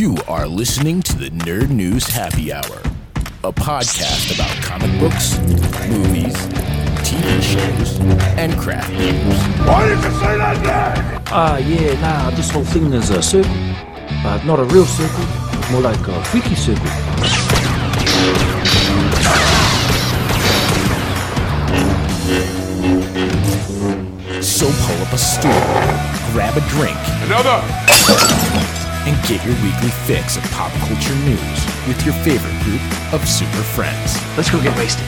You are listening to the Nerd News Happy Hour, a podcast about comic books, movies, TV shows, and craft beers. Why did you say that name? Ah, yeah, nah, this whole thing is a circle. Uh, not a real circle, more like a freaky circle. So pull up a stool, grab a drink, Another. And get your weekly fix of pop culture news with your favorite group of super friends. Let's go get wasted.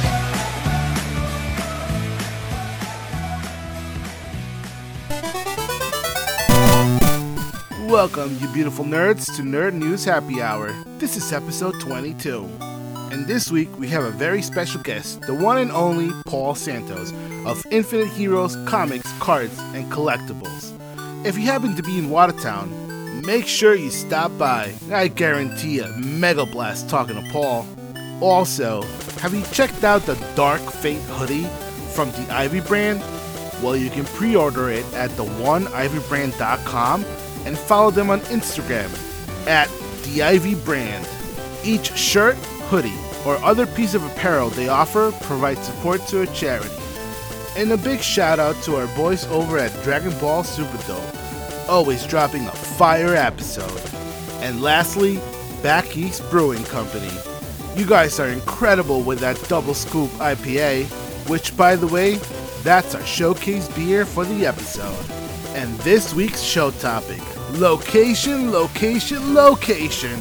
Welcome, you beautiful nerds, to Nerd News Happy Hour. This is episode 22. And this week we have a very special guest, the one and only Paul Santos of Infinite Heroes Comics, Cards, and Collectibles. If you happen to be in Watertown, make sure you stop by. I guarantee a mega blast talking to Paul. Also, have you checked out the Dark Fate hoodie from the Ivy brand? Well, you can pre order it at theoneivybrand.com and follow them on Instagram at the Ivy Brand. Each shirt, hoodie, or other piece of apparel they offer provides support to a charity. And a big shout out to our boys over at Dragon Ball Superdome, always dropping a fire episode. And lastly, Back East Brewing Company. You guys are incredible with that double scoop IPA, which, by the way, that's our showcase beer for the episode. And this week's show topic location, location, location.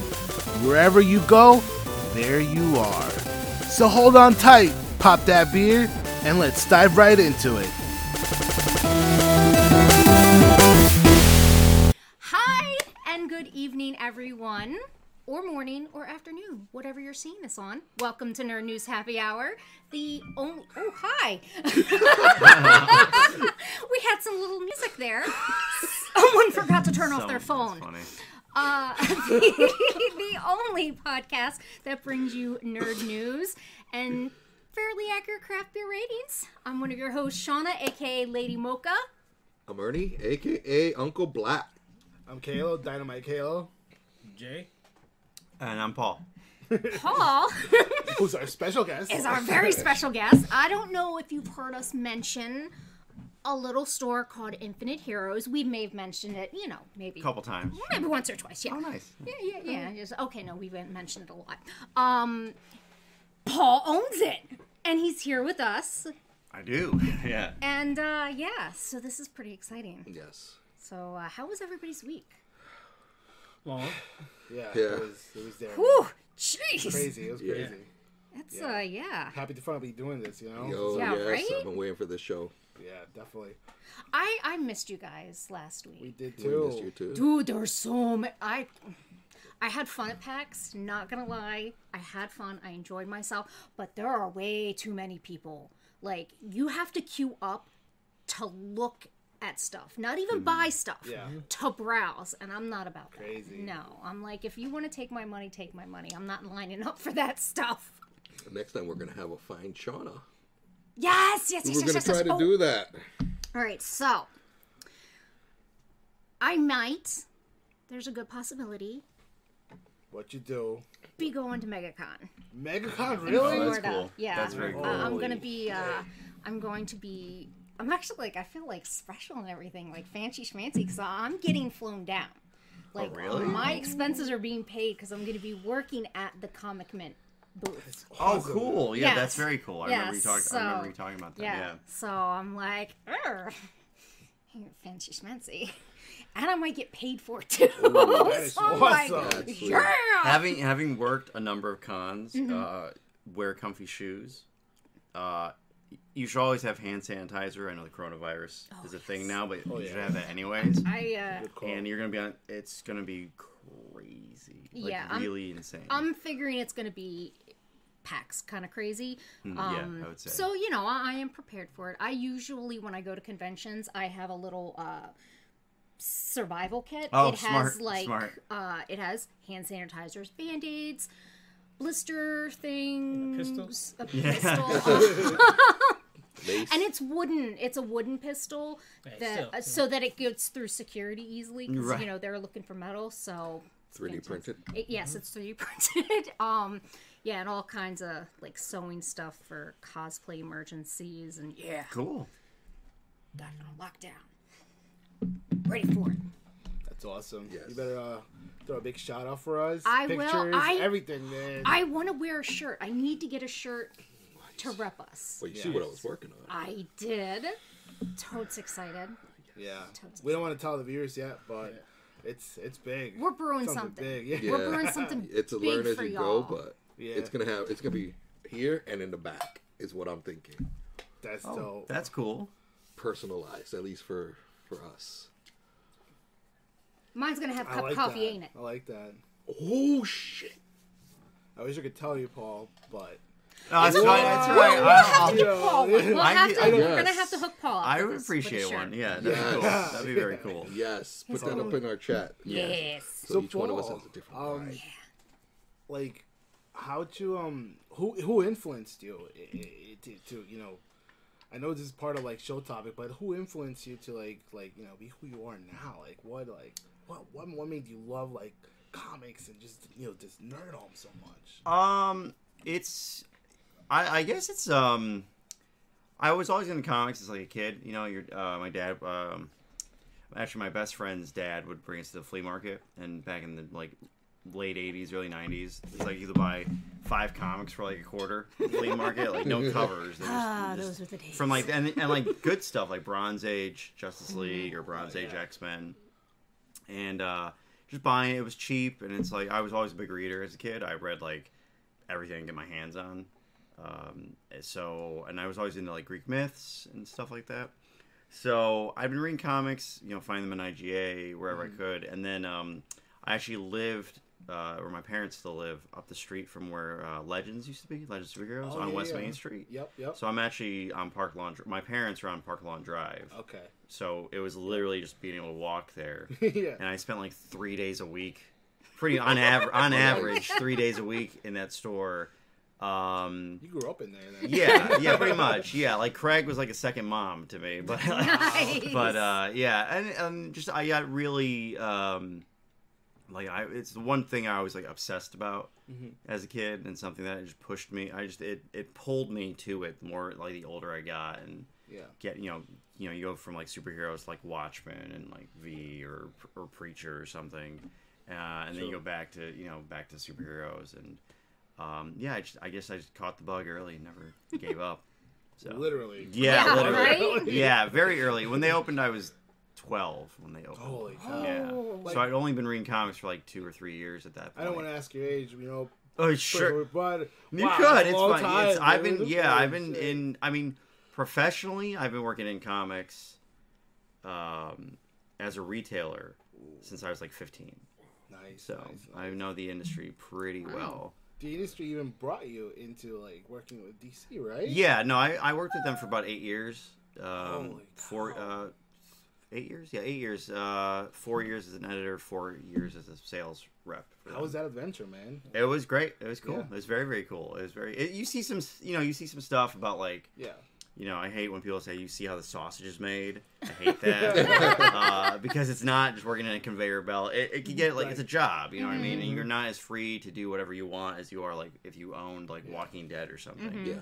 Wherever you go, there you are. So hold on tight, pop that beer, and let's dive right into it. Evening, everyone, or morning, or afternoon, whatever you're seeing this on. Welcome to Nerd News Happy Hour. The only oh hi, we had some little music there. Someone forgot to turn off their phone. Uh, the, the only podcast that brings you nerd news and fairly accurate craft beer ratings. I'm one of your hosts, Shawna, aka Lady Mocha. I'm Ernie, aka Uncle Black. I'm Calo, Dynamite Calo. Jay. And I'm Paul. Paul. Who's our special guest? is our very special guest. I don't know if you've heard us mention a little store called Infinite Heroes. We may have mentioned it, you know, maybe A couple times. maybe once or twice. Yeah. Oh, nice. Yeah, yeah, yeah. Just, okay, no, we've mentioned it a lot. Um, Paul owns it, and he's here with us. I do. Yeah. And uh, yeah, so this is pretty exciting. Yes. So, uh, how was everybody's week? Yeah, Yeah. It, was, it was there. Whew, jeez. Crazy. It was Yeah. crazy. That's uh, yeah. Happy to finally be doing this, you know? Yo, Yeah, yes, right? I've been waiting for this show. Yeah, definitely. I I missed you guys last week. We did We too. missed you too. Dude, there were so many. I I had fun at PAX. Not gonna lie, I had fun. I enjoyed myself, but there are way too many people. Like you have to queue up to look at stuff, not even buy stuff. Yeah. To browse, and I'm not about Crazy. that. No, I'm like, if you want to take my money, take my money. I'm not lining up for that stuff. Next time we're gonna have a fine Shawna. Yes, yes, yes, We're yes, gonna yes, try yes. to Oh, do that. All right, so I might. There's a good possibility What you do? be going to MegaCon. MegaCon, in really? that's cool. Yeah, That's very cool. Uh, I'm gonna be. Uh, I'm going to be. I'm actually like I feel like special and everything, like fancy schmancy, because I'm getting flown down. Like really? my expenses are being paid because I'm going to be working at the Comic Mint booth. Oh, cool. Yeah, Yes. that's very cool. I remember you Yes, talking. I remember you talking about that. Yeah. Yeah. So I'm like, "Urgh, fancy schmancy. And I might get paid for it too. that is so I'm like, awesome. That's sweet. yeah. Having having worked a number of cons, Mm-hmm. uh, wear comfy shoes. Uh, you should always have hand sanitizer. I know the coronavirus is a thing now, but you should have that anyways. I uh, And you're gonna be on. It's gonna be crazy. Like, Yeah, I'm- really insane. I'm figuring it's going to be PAX kind of crazy. Mm, Um, yeah, I would say. So you know, I, I am prepared for it. I usually, when I go to conventions, I have a little uh, survival kit. Oh, it has smart, like smart. Uh, it has hand sanitizers, band aids, blister things, pistols? a Yeah. pistol. Mace. and it's wooden. It's a wooden pistol Hey, that still, uh, so that it gets through security easily. Because Right. you know they're looking for metal. So 3D printed. It- yes, it's 3D printed. um, yeah, and all kinds of like sewing stuff for cosplay emergencies, and yeah, Cool. got it on lockdown. Ready for it. That's awesome. Yes. You better uh, throw a big shout out for us. I will. I- everything, man. I want to wear a shirt. I need to get a shirt to rep us. Well, you see what I was working on. I did. Totes excited. yeah. Totes We don't want to tell the viewers yet, but it's it's big. We're brewing something, something. big. Yeah. Yeah. We're brewing something It's a big learn as you y'all. go, but Yeah. it's gonna have it's gonna be here and in the back is what I'm thinking. That's Oh, dope. that's cool. Personalized, at least for for us. Mine's gonna have I cup like coffee, that. ain't it? I like that. Oh shit! I wish I could tell you, Paul, but No, that's fine. That's We'll- right. We'll I'll- have I'll- to get Paul one. We'll I- have to. I- We're yes. gonna have to hook Paul. up I would this- with a appreciate shirt. one. Yeah, that'd be cool. That'd be very cool. Yes, put Yes, that up in our chat. Yes. So, So, each one of us has a different um, vibe. like, how to um who who influenced you i- i- to, to you know? I know this is part of like show topic, but who influenced you to like like you know be who you are now? Like what like what what what made you love like comics and just you know just nerd on so much? Um, it's, I, I guess it's um, I was always into comics as like a kid. You know, your uh, my dad, um, actually my best friend's dad would bring us to the flea market, and back in the like late '80s, early '90s, it's like you could buy five comics for like a quarter. Flea market, like no covers. They just- Ah, just- those were the days. from like and, and like good stuff like Bronze Age Justice League or Bronze Age X Men, and uh, just buying it. It was cheap, and it's like I was always a big reader as a kid. I read like everything I could get my hands on. Um, so and I was always into like Greek myths and stuff like that. So I've been reading comics, you know, finding them in IGA wherever I could, and then um, I actually lived. Uh, where my parents still live, up the street from where uh, Legends used to be, Legends Superheroes Oh, on yeah, West yeah. Main Street. Yep, yep. So I'm actually on Park Lawn. My parents are on Park Lawn Drive. okay. So it was literally just being able to walk there. yeah. And I spent like three days a week, pretty on average, on average, three days a week in that store. Um, You grew up in there. Then. yeah, yeah, pretty much. Yeah, like Craig was like a second mom to me, but Nice. but uh, yeah, and um, just I got really um, like I it's the one thing I was like obsessed about as a kid, and something that just pushed me. I just it it pulled me to it more like the older I got, and Yeah. get you know you know you go from like superheroes like Watchmen and like V or or Preacher or something, uh, and then you go back to you know back to superheroes and um, yeah I, just, I guess I just caught the bug early and never gave up. So Literally. yeah, Yeah, literally. right? Yeah, very early. When they opened, I was twelve when they opened. Holy cow. Yeah. Oh. so I'd only been reading comics for like two or three years at that point. I don't want to ask your age, you know. Oh sure. But You wow, could. It's long fine. time, It's, I've been yeah. I've been in. I mean, professionally, I've been working in comics, um, as a retailer since I was like 15. Nice. So nice. I know the industry pretty well. the industry even brought you into like working with DC, right? Yeah. No, I, I worked with them for about eight years. Um, four, uh, eight years. Yeah, eight years. Uh, four years as an editor, four years as a sales rep. How was that adventure, man? It was great. It was cool. Yeah. It was very very cool. It was very. It, you see some you know you see some stuff about like Yeah. You know I hate when people say you see how the sausage is made. I hate that uh, because it's not just working in a conveyor belt. It, it can get like it's a job. You know what I mean? And you're not as free to do whatever you want as you are like if you owned like Walking Dead or something. Yeah.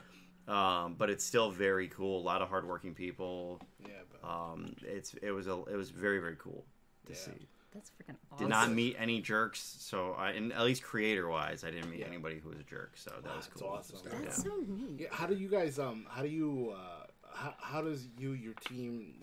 Um, but it's still very cool. A lot of hardworking people. Yeah. But Um, it's it was a it was very very cool to Yeah. see. That's freaking awesome. Did not meet any jerks, so I, and at least creator wise, I didn't meet anybody who was a jerk, so that was That's cool. awesome. That's so neat. yeah, how do you guys um how do you uh how, how does you your team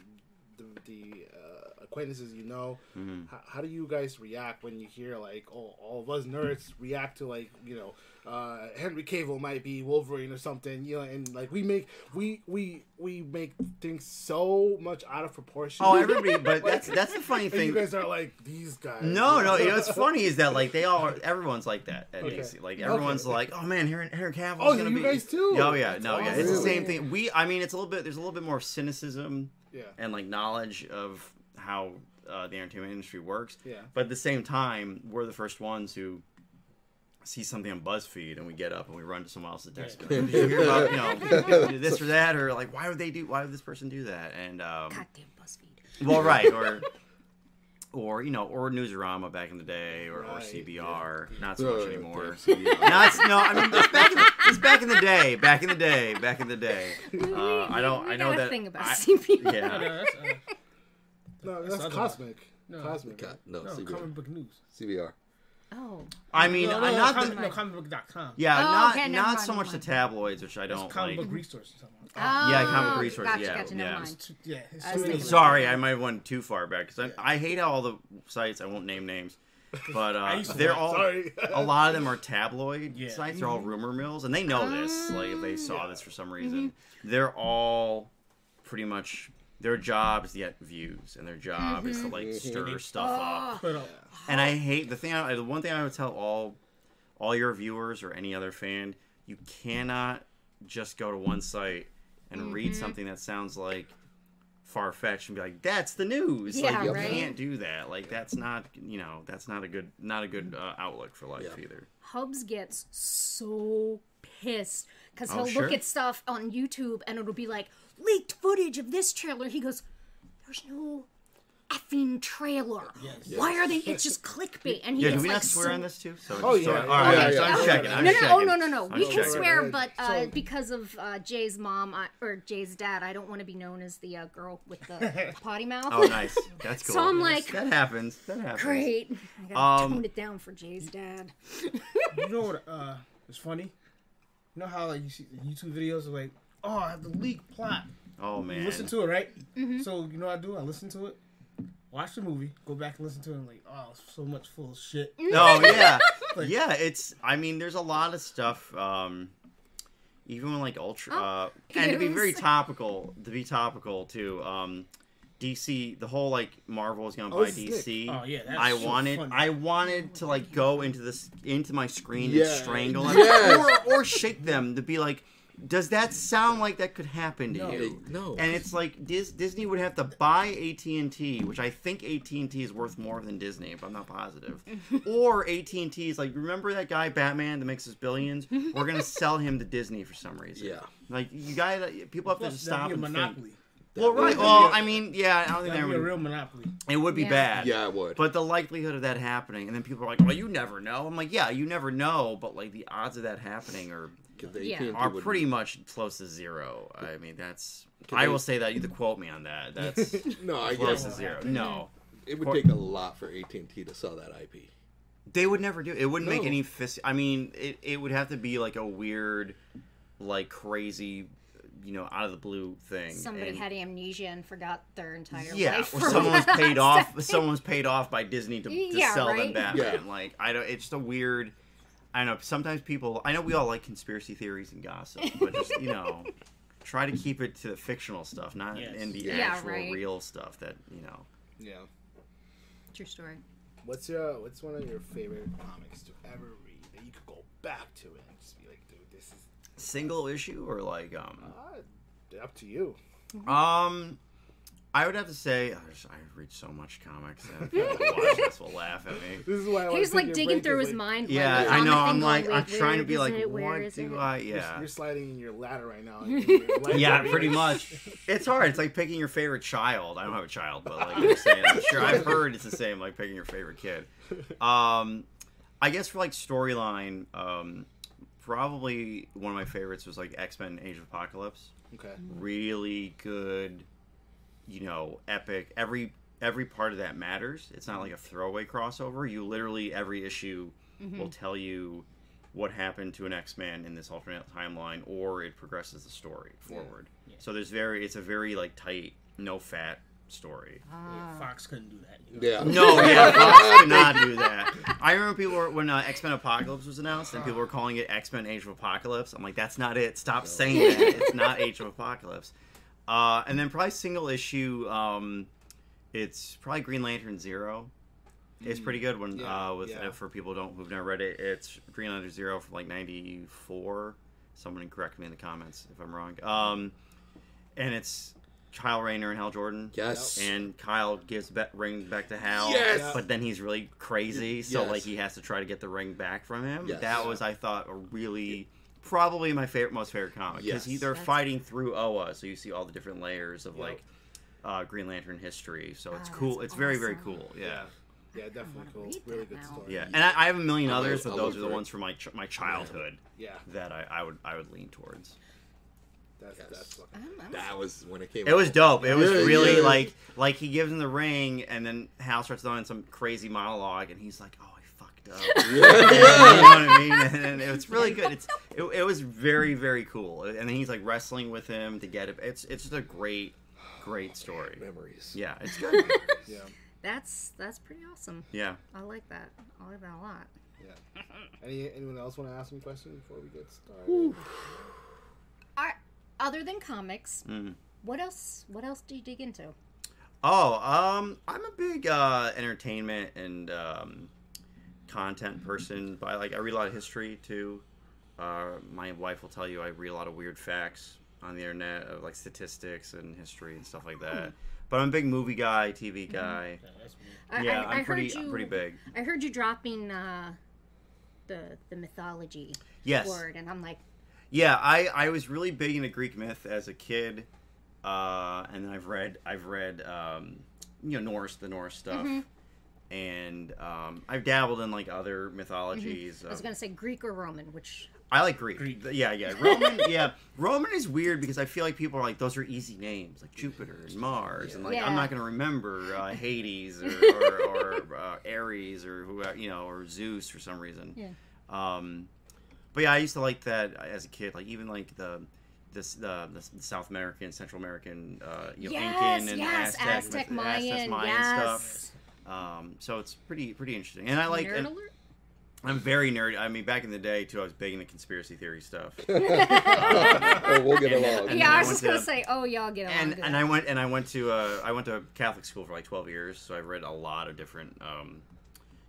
the, the uh, acquaintances you know Mm-hmm. how, how do you guys react when you hear like oh all of us nerds react to like you know uh henry cavill might be wolverine or something you know and like we make we we we make things so much out of proportion Oh, everybody, but that's that's the funny and thing. you guys are like these guys No, no, you know what's funny is that like they all everyone's like that at Okay. DC. Like everyone's Okay. like, oh man, Henry, Henry Cavill's Oh, gonna you be. guys too? Oh yeah, That's no, yeah, it's the same thing. We, I mean, it's a little bit. There's a little bit more cynicism yeah and like knowledge of how uh, the entertainment industry works. Yeah. But at the same time, we're the first ones who see something on BuzzFeed and we get up and we run to someone else's desk. and, Did you hear about you know this or that or like why would they do why would this person do that and um, Goddamn BuzzFeed. well right or or you know, or Newsarama back in the day, or, or Right, CBR. Not so Uh, much anymore. damn, CBR. No, it's, no, I mean, it's back, in the, it's back in the day. Back in the day. Back in the day. Uh, I don't. I know got a that. thing about I- CBR. Yeah. no, that's, uh, No, that's cosmic. no. Cosmic. God, no, no, CBR. comic book news. CBR. Oh, I mean, no, I no, not comic, the, no, comicbook.com. yeah, Oh, not okay, not mind, so never much the tabloids, which I don't comic like. book resource or something. Oh, yeah, comic Oh, resource, Gotcha, yeah, gotcha. Never yeah. It's too- yeah, it's I too was many. thinking- Sorry, I might have went too far back because I, I hate how all the sites. I won't name names, but uh, they're all a lot of them are tabloid Yeah. sites. They're all mm-hmm. rumor mills, and they know this. Like if they ah, saw this for some mm-hmm. reason, they're all pretty much their job is to get views, and their job is to like stir stuff up. Uh, And I hate the thing. I, the one thing I would tell all all your viewers or any other fan, you cannot just go to one site and read Mm-hmm. something that sounds like far fetched and be like, "That's the news." Yeah, like you right. can't do that. Like that's not you know that's not a good not a good uh, outlook for life Yeah. either. Hubs gets so pissed because Oh, he'll sure. look at stuff on YouTube and it'll be like leaked footage of this trailer. He goes, "There's no effing trailer. Why are they? It's just clickbait." And he Yeah, gets do we like not swear so- on this too? So, Oh, so- yeah, all right, yeah, so yeah. I'm checking. I'm no, no, checking. oh, no, no, no. I'm We can checking. swear, but uh, So- because of uh, Jay's mom I, or Jay's dad, I don't want to be known as the uh, girl with the potty mouth. Oh, nice. That's cool. So I'm like- that happens. That happens. Great. I gotta Um, tone it down for Jay's dad. you know what uh, is funny? You know how like you see YouTube videos are like, oh, I have the leak plot. Oh You man. listen to it, right? So you know what I do? I listen to it, watch the movie, go back and listen to it, and like, oh, so much full of shit. Oh yeah, Like- yeah. It's. I mean, there's a lot of stuff. Um, even when like ultra, Oh, uh, and to be very topical, to be topical too. Um, DC, the whole like Marvel is gonna Oh, buy DC. Oh yeah, I so wanted, funny. I wanted to like go into this into my screen Yeah. and strangle them, Yes. or, or shake them to be like, does that sound like that could happen to No. you? No. And it's like Dis- Disney would have to buy AT and T, which I think AT and T is worth more than Disney, but I'm not positive. or AT and T is like, remember that guy Batman that makes us billions? We're gonna sell him to Disney for some reason. Yeah. Like you guys, people have to Plus, just stop be a and think. monopoly. Well, That right. Well, I mean, yeah, I don't think That'd be a real monopoly. It would be Yeah. bad. Yeah, it would. But the likelihood of that happening, and then people are like, "Well, you never know." I'm like, "Yeah, you never know," but like the odds of that happening are 'Cause the Yeah. Are would- pretty much close to zero. I mean, that's. Can I they- will say that you can quote me on that. That's No, I close guess to zero. Mm-hmm. No, it would take a lot for AT&T to sell that IP. they would never do. It it wouldn't make any fist. I mean, it it would have to be like a weird, like crazy, you know, out of the blue thing. Somebody and- had amnesia and forgot their entire yeah, life. or for someone was paid off. second. Someone was paid off by Disney to, to Yeah, sell them right? Batman. Yeah. Like I don't. It's just a weird. I know. Sometimes people. I know we all like conspiracy theories and gossip, but just you know, try to keep it to the fictional stuff, not Yes. in the Yeah, actual right. real stuff. That you know. Yeah. True story. What's your What's one of your favorite comics to ever read that you could go back to it and just be like, dude, this is Single issue or like um uh, up to you. um. I would have to say I, just, I read so much comics and people who watch this will laugh at me. This is why I He's like digging through his like, mind. Yeah, like, I know. I'm thing like I'm trying to be like, it? Where what is do it? I? You're, Yeah. you're sliding in your ladder right now. in Yeah, pretty much. It's hard. It's like picking your favorite child. I don't have a child, but like I'm saying, I'm sure I've heard it's the same, like picking your favorite kid. Um, I guess for like storyline, um, probably one of my favorites was like X Men: Age of Apocalypse. Okay. Really good, you know, epic. Every every part of that matters. It's not like a throwaway crossover. You literally every issue will tell you what happened to an X-Man in this alternate timeline, or it progresses the story forward. So there's very, it's a very like tight, no fat story. Ah. Fox couldn't do that. you know? Yeah. No, yeah, Fox could not do that. I remember people were when uh, X Men Apocalypse was announced, and people were calling it X Men Age of Apocalypse. I'm like, that's not it. Stop saying that. It's not Age of Apocalypse. Uh, and then probably single issue. Um, it's probably Green Lantern Zero. It's pretty good one. Yeah, uh, with yeah. uh, for people who don't who've never read it, it's Green Lantern Zero from like '94. Someone can correct me in the comments if I'm wrong. Um, and it's Kyle Rayner and Hal Jordan. Yes. And Kyle gives be- ring back to Hal. Yes! But then he's really crazy, so Yes. like he has to try to get the ring back from him. Yes. That was, I thought, a really probably my favorite, most favorite comic because Yes. they're That's- fighting through Oa, so you see all the different layers of like uh, Green Lantern history. So it's Oh, cool. that's It's very very cool. Yeah. Yeah, definitely cool. read Really good now. story. Yeah, and I, I have a million I'll others, but those are the ones from my ch- my childhood Yeah, that I, I would I would lean towards. that's Yes. that's fucking. I'm- I'm- That was when it came. It was dope. It was Yeah, really yeah. like like he gives him the ring, and then Hal starts doing some crazy monologue, and he's like, "Oh, I fucked up." you know what I mean? And it was really good. It's it, it was very very cool. And then he's like wrestling with him to get it. It's it's just a great great story. memories. Yeah, it's good. Yeah, That's that's pretty awesome. Yeah. I like that. I like that a lot. yeah. Any anyone else want to ask me a question before we get started? I, other than comics, Mm. what else? What else do you dig into? Oh, um, I'm a big uh, entertainment and um, content person. But I like I read a lot of history too. Uh, my wife will tell you I read a lot of weird facts on the internet of like statistics and history and stuff like that. But I'm a big movie guy, TV guy. Yeah, that's. I, Yeah, I, I I'm pretty heard you. I'm pretty big. I heard you dropping uh, the the mythology Yes. word, and I'm like, Yeah, I, I was really big into Greek myth as a kid, uh, and then I've read I've read um, you know Norse the Norse stuff, Mm-hmm. And um, I've dabbled in like other mythologies. I was um, gonna say Greek or Roman, which I like Greek. Greek. Yeah, yeah. Roman, yeah. Roman is weird because I feel like people are like, those are easy names, like Jupiter and Mars, and like Yeah. I'm not gonna remember uh, Hades or or, or uh, Ares or who you know or Zeus for some reason. Yeah. Um, but yeah, I used to like that as a kid. Like even like the this the, the South American, Central American, uh, you know, yes, Incan and yes, Aztec, Aztec, Mayan, Aztec, Mayan yes. stuff. Um, so it's pretty pretty interesting, and I like. Nerd and- alert. I'm very nerdy. I mean, back in the day too, I was big into conspiracy theory stuff. oh, we'll get along. And yeah, I I was went just gonna to- say, oh, y'all get along and and I went and I went to uh, I went to Catholic school for like 12 years, so I've read a lot of different. Um,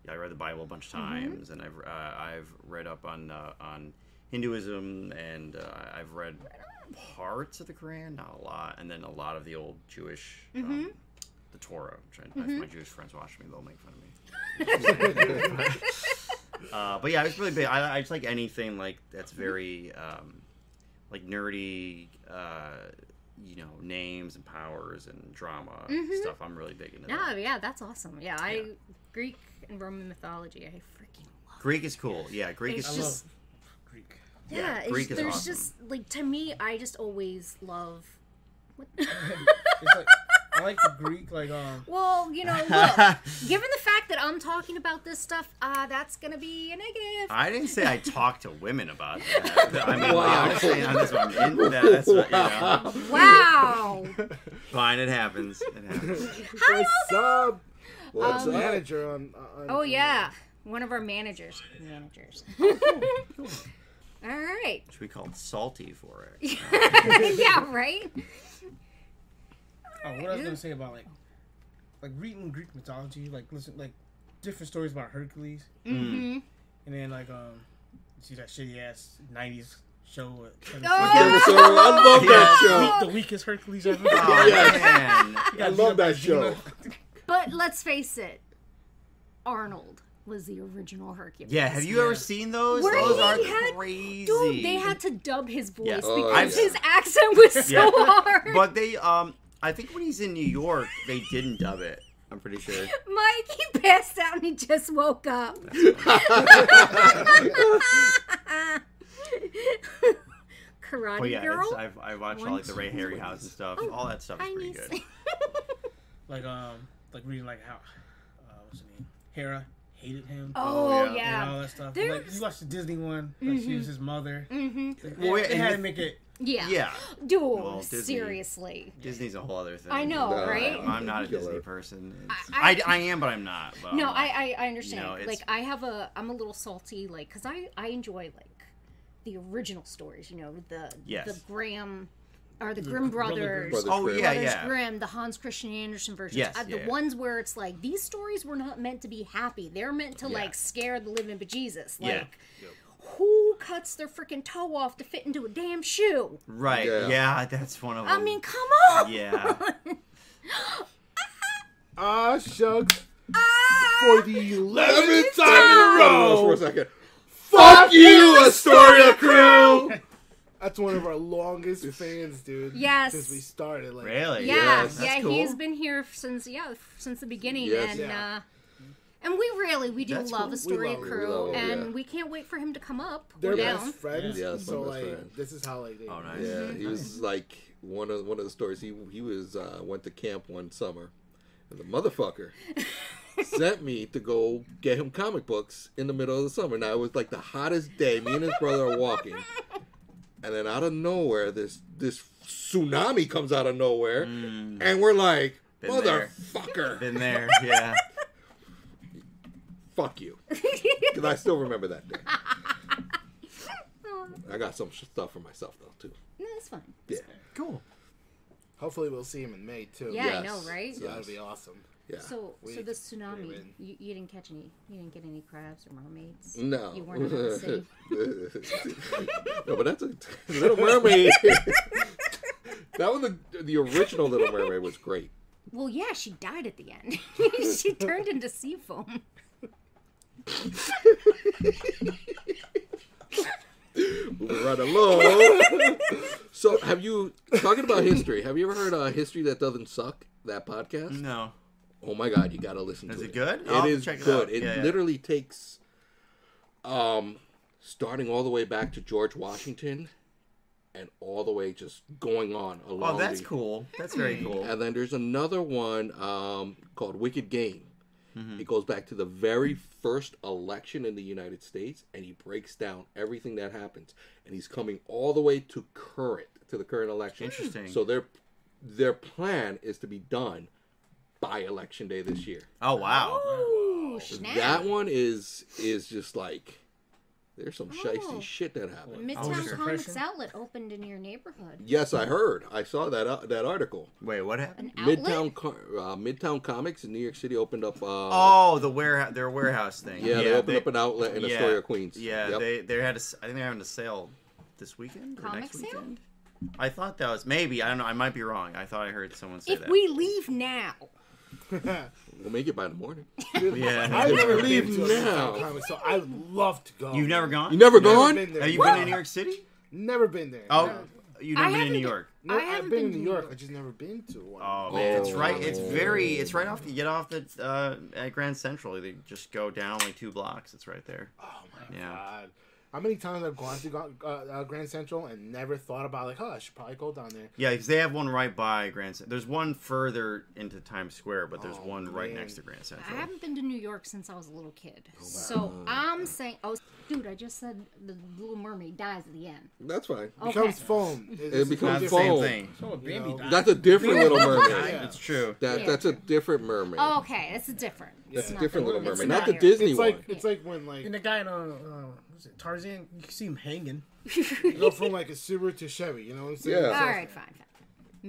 yeah, I read the Bible a bunch of Mm-hmm. times, and I've uh, I've read up on uh, on Hinduism, and uh, I've read parts of the Quran, not a lot, and then a lot of the old Jewish. Mm-hmm. Um, the Torah, which I, if my Jewish friends watch me, they'll make fun of me. uh, but yeah, I was really big. I, I just like anything like that's very um, like nerdy, uh, you know, names and powers and drama stuff. I'm really big into Mm-hmm. yeah, that. yeah, that's awesome. Yeah, I Yeah. Greek and Roman mythology, I freaking love. Greek is cool. Yeah, Greek It's is cool. just- Greek. Yeah, Yeah, it's, Greek is there's awesome. just like to me, I just always love. What? It's like I like the Greek, like um. well, you know, look, given the fact that I'm talking about this stuff, uh, that's gonna be a negative. I didn't say I talk to women about that. I mean, Wow. like, I'm saying that's what I'm into. That. That's what, you know. Wow. Fine, it happens. It happens. What's up? What's The up? manager on. on oh yeah, one of our managers. Managers. All right. Should we call it salty for it? yeah. Right. Oh, what I was gonna say about like, like reading Greek mythology, like listen, like different stories about Hercules, Mm-hmm. and then like um, see that shitty ass '90s show. With Kevin Oh! So I love that Smith. show. the weakest Hercules ever. Oh, Yes. man. I love that show. But let's face it, Arnold was the original Hercules. Yeah, have you ever seen those? Where those are had- crazy. Dude, they had to dub his voice Yeah. Oh, because yeah. his accent was so Yeah. hard. But they, um, I think when he's in New York, they didn't dub it. I'm pretty sure. Mike, he passed out and he just woke up. Karate But yeah, Girl. it's, I've I watched all like the Ray Harryhausen stuff. Oh, all that stuff is pretty niece. good. like um, like reading like how, uh, what's her name? Hera hated him. oh, yeah. And yeah. all that stuff. Like you watched the Disney one, like she was his mother. Mm-hmm. Like, Well, they, yeah, they had to make it. Yeah. Yeah, Dude, Well, Disney- seriously. Disney's a whole other thing. I know, No, right? I'm not a Disney person. I- I, I, am, but I'm not. But No, I'm not. I, I, I understand. You know, like I have a, I'm a little salty, like, cause I, I enjoy like the original stories. You know, the Yes. the Graham or the Grimm brothers. Brothers Oh Grimm. yeah, Brothers yeah. Grimm, the Hans Christian Andersen versions, Yes, uh, the yeah, yeah. ones where it's like these stories were not meant to be happy. They're meant to Yeah. like scare the living bejesus. Yeah. Like, who cuts their freaking toe off to fit into a damn shoe? Right. Yeah. Yeah. that's one of them. I mean, come on. yeah. Ah, shucks. Ah! For the eleventh Eleventh time in a Pause for row. a second. Fuck you, Astoria crew. That's one of our longest fans, dude. Yes. Since we started, like Really? Yeah, Yes. yeah, cool. he's been here since yeah since the beginning, Yes. and Yeah. uh, and we really we do That's love cool. story love. Crew, We love and yeah. we can't wait for him to come up. They're We're best down. friends. Yeah, that's so like friend. this is how like they. Oh, nice. Yeah, he was like one of one of the stories. He he was uh, went to camp one summer, and the motherfucker sent me to go get him comic books in the middle of the summer. Now it was like the hottest day. Me and his brother are walking, and then out of nowhere, this this tsunami comes out of nowhere, mm. and we're like, Been there. motherfucker, Been there, yeah. fuck you, because I still remember that day. I got some stuff for myself though too. No, that's fine. Yeah, Cool. Hopefully, we'll see him in May too. Yeah, I know, right? So that'd be awesome. Yeah. So, so We- the tsunami, you, you didn't catch any, you didn't get any crabs or mermaids. No. you weren't in the city. no, but that's a Little Mermaid. that one, the the original Little Mermaid was great. Well, yeah, she died at the end. she turned into sea foam. Moving right along. so, have you talking about history? Have you ever heard uh, "History That Doesn't Suck"? That podcast? No. Oh my god, you got to listen Is to it it. good? It I'll is check it good. out. It Yeah, yeah. literally takes, um, starting all the way back to George Washington, and all the way just going on along. Oh, that's the- cool. That's very cool. And then there's another one um, called Wicked Game. Mm-hmm. It goes back to the very first election in the United States, and he breaks down everything that happens, and he's coming all the way to current to the current election. Interesting. So their their plan is to be done by election day this year. Oh wow. Ooh. That one is is just like there's some Oh. shiesty shit that happened. Midtown sure. Comics Outlet opened in your neighborhood. Yes, I heard. I saw that uh, that article. Wait, what happened? An? Midtown Co- uh, Midtown Comics in New York City opened up. Uh, Oh, the warehouse, their warehouse thing. Yeah, they opened up an outlet in Astoria, Queens. Yeah, Yep. they they had a, s- I think they're having a sale this weekend or Comic next sale? weekend. I thought that was maybe I don't know. I might be wrong. I thought I heard someone say If that. we leave now, We'll make it by the morning. yeah, I've never Leave been to a now. So I would love to go. you've never gone. You never Never gone? been there. Have you been to New York City? Never been there. Oh, No. you've I never been to haven't New York. No, I haven't been, been to to New York. New I just never been to one. Oh man, it's Oh. right. It's very. It's right off. You get off the uh, at Grand Central. They just go down like two blocks. It's right there. Oh my Yeah. god. How many times I've gone to uh, uh, Grand Central and never thought about like, oh, I should probably go down there. Yeah, because they have one right by Grand. Central. There's one further into Times Square, but there's Oh, one right man. next to Grand Central. I haven't been to New York since I was a little kid. So I'm saying, oh, dude, I just said the Little Mermaid dies at the end. That's fine. Okay. Becomes foam. It's- It becomes Not the same foam. thing. So a baby know, died. That's a different Little Mermaid. Yeah. It's true. That Yeah. that's a different mermaid. Oh, okay, it's a different. that's a different Little Mermaid, not the Disney It's one. it's like when like And the guy in uh, uh was it Tarzan? You can see him hanging. you go from like a Subaru to Chevy. You know what I'm saying? Yeah. All right, fine, fine.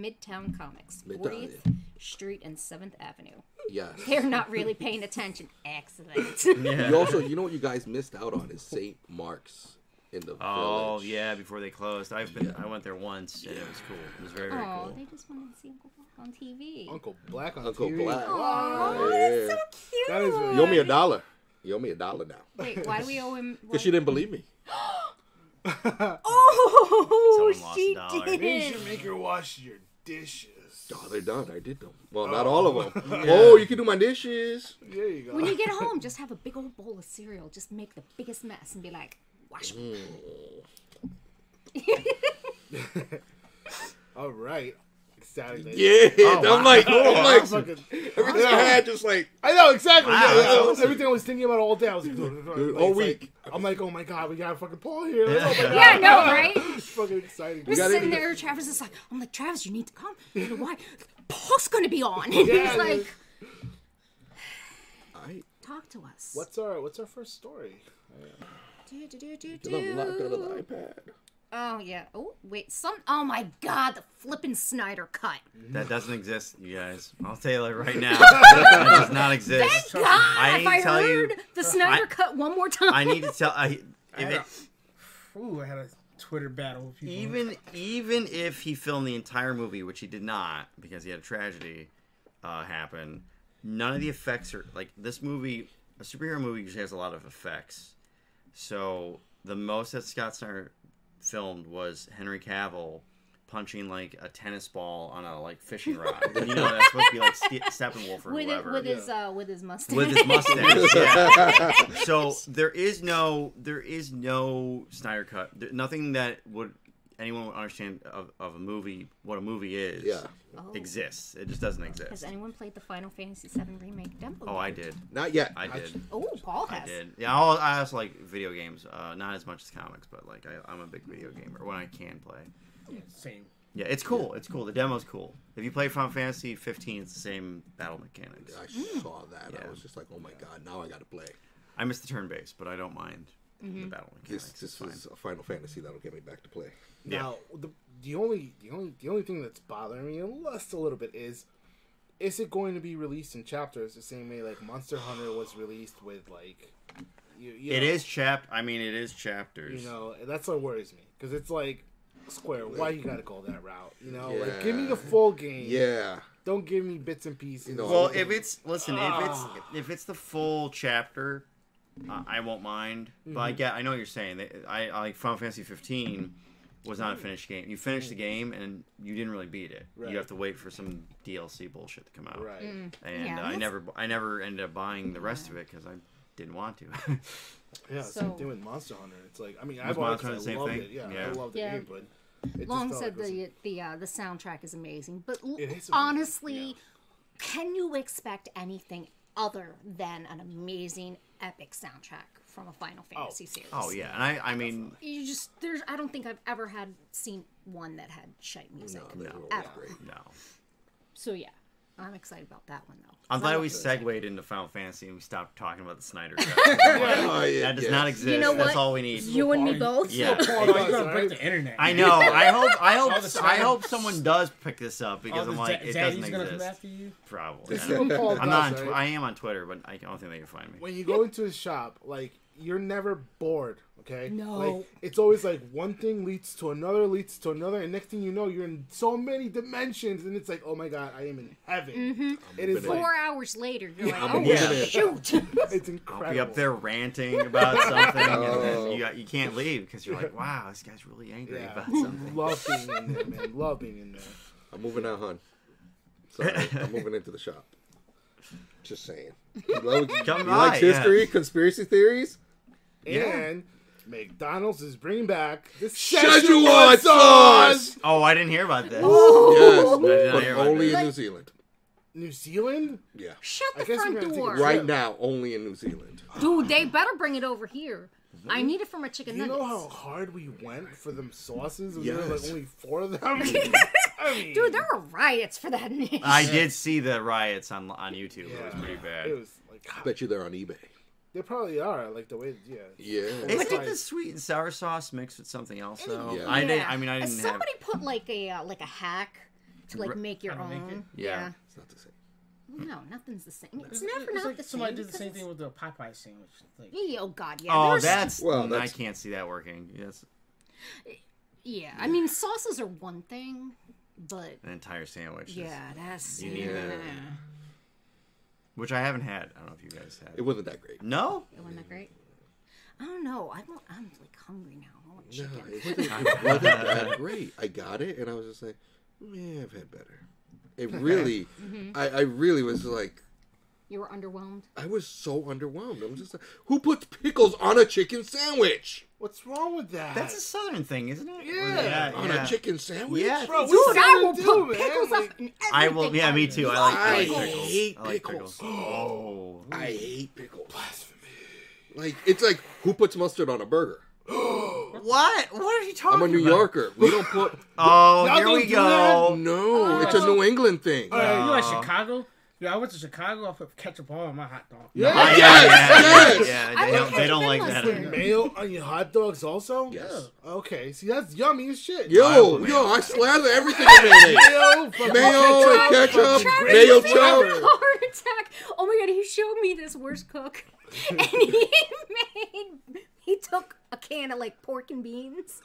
Midtown Comics, Midtown, 40th Street and 7th Avenue. Yes. They're not really paying attention. Excellent. Yeah. You also, you know what you guys missed out on is St. Mark's in the Oh village. yeah, before they closed. I've been. I went there once and it was cool. It was very very Oh, cool. they just wanted to see Uncle Black on TV. Uncle Black on Uncle TV. Black. Oh, Yeah. that's so cute. That is really- You owe me a dollar. You owe me a dollar now. Wait, why do we owe him? Because she didn't believe me. Oh, Someone lost she a dollar. We did. should make her wash your dishes. Oh, they're done. I did them. Well, not oh. all of them. Oh, you can do my dishes. There you go. When you get home, just have a big old bowl of cereal. Just make the biggest mess and be like, wash me. Mm. All right. Saturday. Yeah, Oh, I'm wow. like, I'm like, Fucking- everything I had just like, I know exactly. Wow, yeah, that's yeah, awesome. Everything I was thinking about all day. I was like, Dude, all week. Like, I'm like, oh my god, we got a fucking Paul here. Like, oh my God. Yeah, I know, right? It's fucking exciting. We're gotta- sitting there, Travis is like, I'm like, Travis, you need to come. You know why? Paul's gonna be on. And Yeah, he's like, I talk to us. What's our What's our first story? Do, do, do, do, did I locked out of the do. iPad. Oh yeah. Oh wait. Some. Oh my God. The flippin' Snyder cut. That doesn't exist, you guys. I'll tell you right now. that does not exist. Thank God, I if to I tell you- heard the Snyder I- cut one more time. I need to tell. I, if had it, a- Ooh, I had a Twitter battle with people. even even if he filmed the entire movie, which he did not because he had a tragedy uh, happen, none of the effects are like this movie. A superhero movie usually has a lot of effects, so the most that Scott Snyder filmed was Henry Cavill punching like a tennis ball on a like fishing rod. you know that's supposed to be like Ste- Steppenwolf or with it, whoever. with his uh, with his mustache. with his mustache. yeah. So there is no there is no Snyder cut. There, nothing that would anyone would understand of, of a movie what a movie is Yeah. Oh. exists. It just doesn't exist. Has anyone played the Final Fantasy VII remake demo? Oh, I did. Not yet. I did. Oh, Paul has. I did. Yeah, I'll, I also like video games. Uh, not as much as comics, but like I, I'm a big video gamer when I can play. Same. Yeah, it's cool. It's cool. The demo's cool. If you play Final Fantasy 15, it's the same battle mechanics. I Mm. saw that. Yeah. I was just like, oh my god, now I got to play. I miss the turn base, but I don't mind Mm-hmm. the battle This mechanics. this It's fine. is a Final Fantasy that'll get me back to play. Yeah. Now, the, the only the only the only thing that's bothering me just a little bit is, is it going to be released in chapters the same way like Monster Hunter was released with like, you, you It know, is chap. I mean, it is chapters. You know, that's what worries me because it's like Square. Why you gotta go that route? You know, like give me the full game. Yeah. Don't give me bits and pieces. know, Well, if it's listen, if Ah. it's if it's the full chapter, uh, I won't mind. But I get, I know what you're saying. They- I, I like Final Fantasy 15 was not a finished game. You finished the game and you didn't really beat it. Right. You have to wait for some DLC bullshit to come out. right. And Yeah, I never, I never ended up buying the rest of it because I didn't want to. Yeah, So- same thing with Monster Hunter. It's like I mean, I've Was always Monster Hunter I the same loved thing? it. Yeah, Yeah. I love the Yeah. game, but it Long said like the the uh, the soundtrack is amazing, but l- It is honestly, yeah. can you expect anything other than an amazing epic soundtrack from a Final oh. Fantasy series? oh yeah, and I, I mean, You just there's I don't think I've ever had seen one that had shite music. No, they were always Ever. no. So yeah, I'm excited about that one though. I'm 'Cause I glad we those. segued into Final Fantasy and we stopped talking about the Snyder Cut. Oh, yeah, that does oh, yeah. not exist. You know That's all we need. You and me both. Yeah. Oh, break the internet. I know. I hope. I hope. I hope someone does pick this up because the I'm like, da- it doesn't gonna come exist. after you. Probably. This I is don't- what Paul I'm not. On tw- I am on Twitter, but I don't think they can find me. when you go into a shop, like you're never bored. Okay. No. Like it's always like one thing leads to another, leads to another, and next thing you know, you're in so many dimensions, and it's like, oh my god, I am in heaven. Mm-hmm. It is like Four hours later, you're like, I'm oh moving in. shoot! it's incredible. I'll Be up there ranting about something, and Oh. then you, you can't leave because you're like, wow, this guy's really angry Yeah. about something. Love being in there, man. Love being in there. I'm moving out, hon. Sorry, I'm moving into the shop. Just saying. He, loves, he Come by, likes yeah. history, conspiracy theories. Yeah. And McDonald's is bringing back the Szechuan Szechuan sauce. Oh, I didn't hear about this. Yes, I did not but hear about only this. in New Zealand. New Zealand? Yeah, Shut I the guess front we're gonna take a door, trip. right now, only in New Zealand. dude. They better bring it over here. I need it for my chicken nuggets. You nuggets. know how hard we went for them sauces? And There were Yes. like only four of them. I mean, Dude, there were riots for that. niche. I did see the riots on on YouTube. It was pretty bad. It was like Bet you they're on eBay. They probably are like the way. Yeah. Yeah. Isn't like- the sweet and sour sauce mixed with something else though? Yeah. I didn't. I mean, I didn't have. Somebody put like a uh, like a hack to like make your How to make own. Yeah. It's not the same. No, nothing's the same. It's It's, never it's not like the same. somebody did the same thing with the Popeye sandwich. Like, Yeah, oh god, yeah. Oh, there's- that's, Well, I can't see that working. Yes, yeah. I mean, sauces are one thing, but an entire sandwich. is- yeah, that's You need yeah. That. which I haven't had. I don't know if you guys had. It wasn't that great. no, It wasn't that great. I don't know. I want, I'm like hungry now. I want No, chicken. it wasn't, it wasn't that great. I got it, and I was just like, yeah, I've had better. It really, Mm-hmm. I, I really was like, You were underwhelmed. I was so underwhelmed. I'm just like, who puts pickles on a chicken sandwich? What's wrong with that? that's a southern thing, isn't it? Yeah, On a chicken sandwich? Yeah, Bro, Dude, what's I will to put do, man? pickles Like, up in everything. I will. Yeah, me too. I like, I I like pickles. hate I like pickles. pickles. Oh, I hate pickles. Blasphemy! Like it's like who puts mustard on a burger? what? What are you talking? About? I'm a New about? Yorker. We don't put. Oh, here we go. No, it's a oh. New England thing. All right, you like No. Chicago? Yeah, I went to Chicago. I put ketchup all on my hot dog. Yeah. Ah, yeah, Yes, yeah, yes. yeah. They don't. They don't like that. mustard. Mayo on your hot dogs also? Yes. Okay, see that's yummy as shit. Yo, yo, I slather everything in mayonnaise. Mayo, Mayo and ketchup, mayo is chop. heart attack. Oh my god, he showed me this worst cook. and he made he took a can of like pork and beans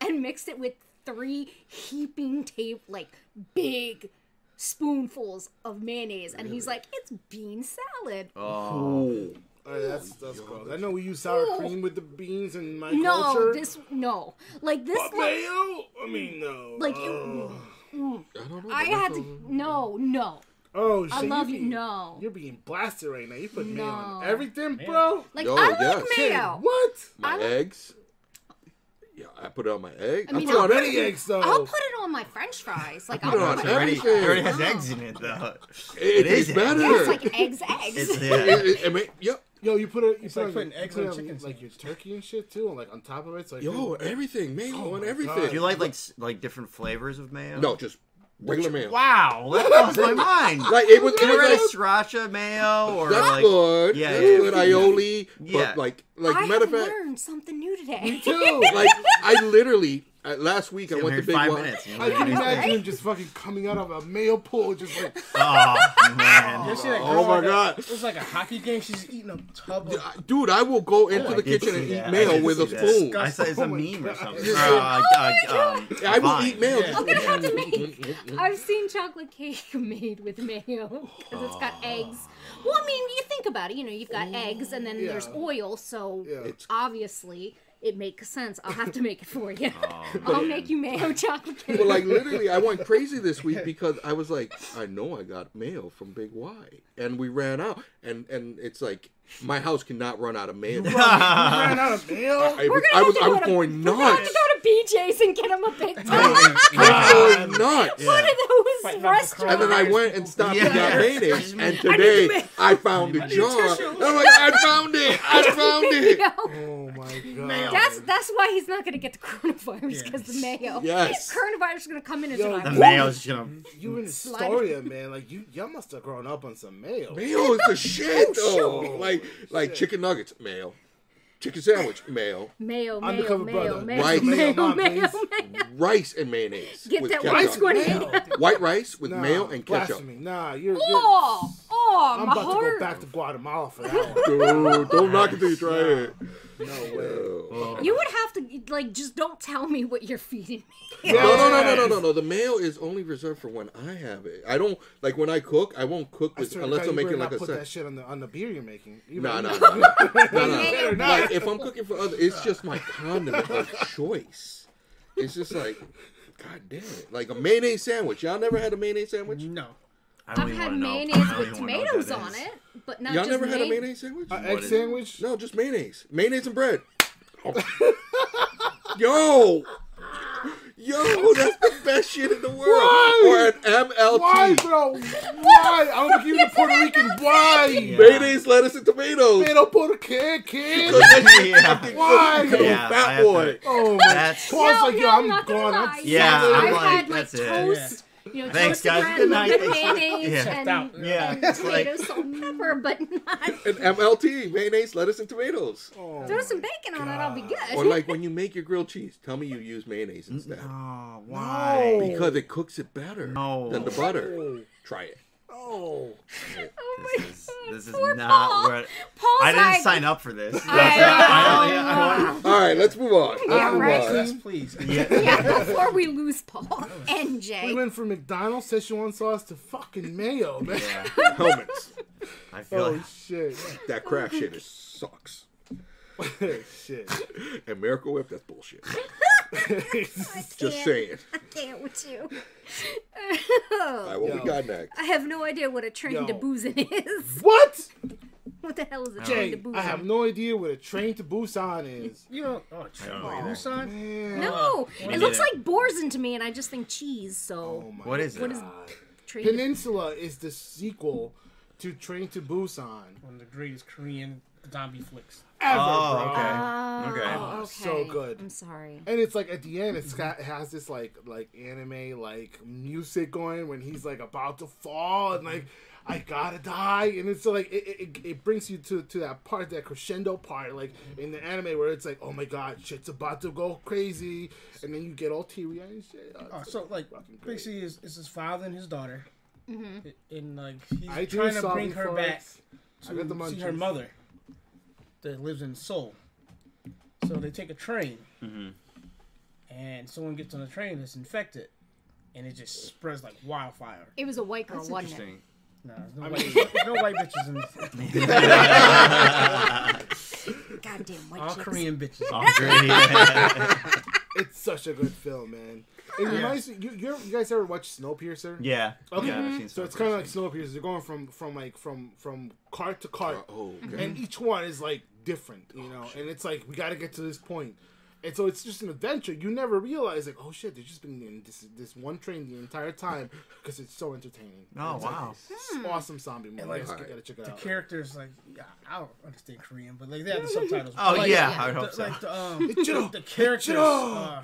and mixed it with three heaping tape like big spoonfuls of mayonnaise and he's like it's bean salad Oh, Alright, that's that's gross. I know we use sour Ew. cream with the beans in my No, culture. this no. Like this. but Like, mayo? I mean, no. like Ugh. you. I don't know. Mm. I had that's to. No, no. Oh, shit. I love you're being- No. You're being blasted right now. You put mayo on No. everything, bro. Like Yo, I like yes. Kid, mayo. what? My I- eggs. Yeah, I put it on my egg. I mean, Put I'll on put, any it, eggs though. I'll put it on my French fries. Like I'll on put It already, everything. it already has Oh. eggs in it, though. it, tastes is better. It's like eggs, eggs. It's, It- yeah. it- I mean, yep. Yo, you put it. You It's put like on, putting eggs on on, chicken like your turkey and shit too, and like on top of it. So like, Yo, everything, mayo Oh on everything. God. Do you like like like different flavors of mayo? No, just regular mayo. Wow, that blows my mind. Like it was, it You ever was like, sriracha mayo or that's like good. Yeah, that's yeah. good. Aioli, Yeah. but like, like I matter of fact, learned something new today. Me too. like I literally uh, last week I went her to Big five Y. minutes. I can you imagine him just fucking coming out of a mayo pool, just like Oh man. You see that Oh girl my at a- God. It was like a hockey game. She's eating a tub of. Uh, Dude, I will go into I the kitchen and see eat that. Mayo with a see spoon. I said it's Oh a my meme or God. something. Yeah. Or, uh, uh, um, I will Vine. eat mayo. Yeah. I'm gonna have to make. I've seen chocolate cake made with mayo because it's got eggs. Well, I mean, you think about it. You know, you've got eggs and then there's oil, so Yeah. It's- obviously it makes sense. I'll have to make it for you. Oh, I'll make you mayo chocolate cake. But like literally, I went crazy this week because I was like, I know I got mayo from Big Y, and we ran out, and and it's like my house cannot run out of mayo. ran out of mayo. I, We're was, gonna I was have to I go was to- going We're gonna have nuts. to go to BJ's and get him a big oh, time. I was going nuts. One of those Fighting restaurants. And then I went and stopped and got Yeah. mayonnaise, and today I found a jar. And I'm like, I found it! I found it! Oh my god. That's that's why he's not gonna get the coronavirus because the mayo. Yes. Coronavirus is gonna come in and Yo, The mayo's gonna. you in Slide. Astoria, man. Like you, y'all must have grown up on some mayo. Mayo is the shit, though. Like, like chicken nuggets, mayo. Chicken sandwich, mayo. mayo, mayo, Undercover mayo, brother. mayo, Rice. mayo, Mayo, mom, mayo, please. Rice and mayonnaise. Get with that ketchup. rice grenade. White rice with Nah, mayo and ketchup. blasphemy. Nah, you're. you're Oh, oh, I'm my about to go heart. back to Guatemala for that one. Dude, don't knock it till you try it. No way. You would have to like just don't tell me what you're feeding me. No, no, no, no, no, no, no. The mayo is only reserved for when I have it. I don't like when I cook. I won't cook with swear to unless I'm you better making not like a put set. that shit on the on the beer you're making. You No, better- no, no, no, no, no. Like if I'm cooking for other, it's just my condiment of choice. It's just like, god damn it, like a mayonnaise sandwich. Y'all never had a mayonnaise sandwich? No. I don't I've had wanna know. mayonnaise with even wanna know what tomatoes on it, but not Y'all just never had a mayonnaise sandwich? A egg What is it? sandwich? No, just mayonnaise. Mayonnaise and bread. Yo! Yo, that's the best shit in the world. Why? Or an MLT. Why, bro? Why? I don't give you the Puerto Rican. Why? Mayonnaise, lettuce, and tomatoes. They don't put a kid, kid. yeah. Why? Yeah, I fat have boy. to- Oh my. That's Paul's No, like, no, yo, I'm I'm not gonna gone. lie. I'm Yeah, I've I'm had like, like that's it. toast. You know, Thanks, toasted guys. Good night. mayonnaise Yeah. and, out. Yeah, and it's like- tomato, salt, and pepper, but not An MLT, mayonnaise, lettuce, and tomatoes. Oh, throw some bacon on it. I'll be good. Or like when you make your grilled cheese, tell me you use mayonnaise instead. Oh, why? Because it cooks it better No. than the butter. Try it. Oh. oh my This is, god, this is poor not Paul. what. Paul's I didn't like, sign up for this. I I- know. I want- oh, All right, let's move on. Let's Yeah, move right. on. Yes, please. yeah. Yeah, before we lose Paul and Jay. We went from McDonald's Szechuan sauce to fucking mayo, man. Helmets. I feel Oh like shit. That crack shit sucks. Shit. And Miracle Whip, that's bullshit. Just can't. saying. I can't with you. All right, what we got next? I have no idea what a train to Yo. boozing is. What? What the hell is a train Jay, to boozing? I have no idea what a train to Busan is. You don't. Oh, don't know either. Busan? Man. No, Me it looks neither. like Borzen to me, and I just think cheese. So Oh my What is it? what is God. train? Peninsula is the sequel to Train to Busan. One of the greatest Korean zombie flicks. Ever, Oh, bro. okay. Oh, Okay. Oh, okay. so good. I'm sorry. And it's like at the end, it's got it has this like like anime like music going when he's like about to fall and like I gotta die, and it's like it, it, it brings you to to that part, that crescendo part, like in the anime where it's like, oh my god, shit's about to go crazy, and then you get all teary eyed and shit. Oh, Oh, so like fucking basically, is is his father and his daughter, mm-hmm. and like he's I trying to bring her for back it. I the to see her mother that lives in Seoul. So they take a train, mm-hmm. and someone gets on the train that's infected, and it just spreads like wildfire. It was a white girl, That's wasn't it? interesting. Nah, there's no, white, there's no white bitches in this. Goddamn white All chicks. Korean bitches. Great. Yeah. It's such a good film, man. It reminds me. You, you, you guys ever watch Snowpiercer? yeah. Okay. Yeah, I've seen mm-hmm. So it's kind of like Snowpiercer. They're going from from like from from cart to cart, Oh, okay. and each one is like different, you know. and it's like we got to get to this point, and so it's just an adventure. You never realize like, oh shit, they've just been in this this one train the entire time because it's so entertaining. Oh, It's like wow. awesome zombie movie. like, you Alright. gotta check it The out. characters, like, yeah, I don't understand Korean, but like they have the subtitles. Oh, like, yeah, yeah. I would the, hope so. like the um, Ichiro! the characters, uh,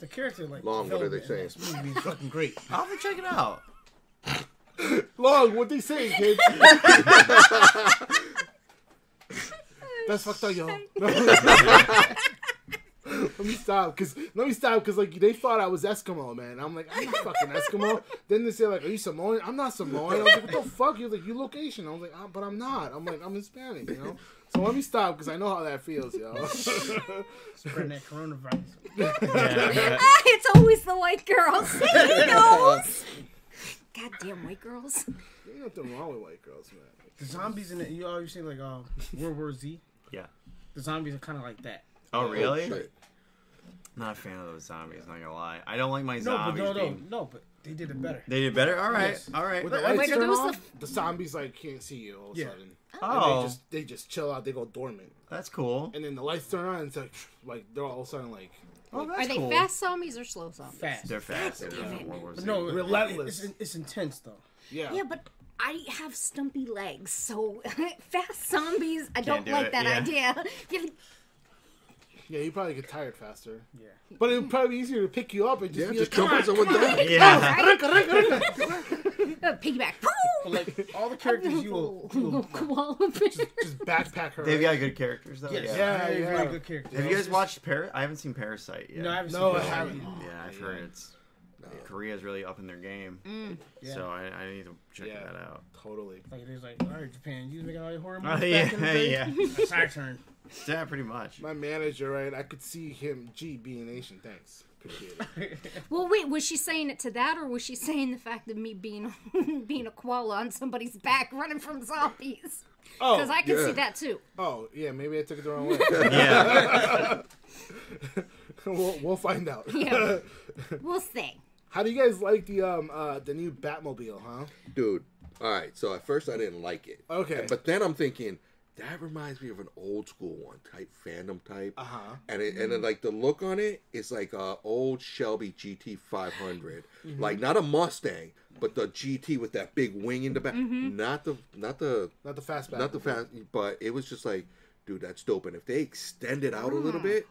the character like Long, what are they saying? this movie is fucking great. I'll have to check it out. Long, what they say, kid? That's fucked up, yo. let me stop, cause let me stop, cause like they thought I was Eskimo, man. I'm like, I'm not fucking Eskimo. then they say like, Are you Samoan? I'm not Samoan. I was like, What the fuck? You're like, you look Asian. I was like, ah, But I'm not. I'm like, I'm Hispanic, you know. So let me stop, cause I know how that feels, yo. Spreading that coronavirus. Ah, it's always the white girls. he knows. Goddamn white girls. Ain't nothing wrong with white girls, man. The zombies in it, you always say like um, World War Z. Yeah. The zombies are kind of like that. Oh, oh, really? shit. Not a fan of those zombies. Not gonna lie. I don't like my zombies. No, but zombies. no, no, being... no, but they did it better. They did better. All right. Yes. All right. When the Wait, lights are turn those off, the- the zombies like can't see you all of a Yeah. sudden. And Oh, they just they just chill out. They go dormant, that's cool. and then the lights turn on. And it's like like they're all of a sudden like Oh, that's Are they cool. fast zombies or slow zombies? Fast. They're fast. They're from World War But no, Relentless. It's, it's intense though. yeah. Yeah, but I have stumpy legs, so fast zombies. I don't do like it, that yeah. idea. Yeah, you probably get tired faster. Yeah. But it would probably be easier to pick you up and just Yeah, be just like, jump on someone down. Yeah. Uh, piggyback. But like all the characters you will, you will Koala bear. just backpack her. They've got good characters though. yes, Yeah. Yeah, very, yeah. very good characters. Have you guys watched Parasite? I haven't seen Parasite yet. No, I haven't No, seen I that. haven't. Yeah, I've heard it's Korea's really up in their game. Mm. Yeah. So I, I need to check Yeah. that out. Totally. Like it was like, all right, Japan, you was making all your horror Oh, movies yeah, back in the day. yeah. It's our turn. Yeah, pretty much. My manager, right? I could see him. G being Asian. Thanks. Appreciate it. Well, wait, was she saying it to that, or was she saying the fact of me being being a koala on somebody's back running from zombies? Oh, Because I can yeah. see that too. oh, yeah. Maybe I took it the wrong way. Yeah. we'll, we'll find out. Yeah. We'll see. How do you guys like the um uh the new Batmobile? Huh? Dude. All right. So at first I didn't like it. Okay. But then I'm thinking that reminds me of an old school one type fandom type. Uh huh. And it, and then like the look on it is like a old Shelby GT 500, Mm-hmm. like not a Mustang, but the GT with that big wing in the back. Mm-hmm. Not the not the Not the fast not the fast, but it was just like, dude, that's dope. And if they extend it out a Mm. little bit,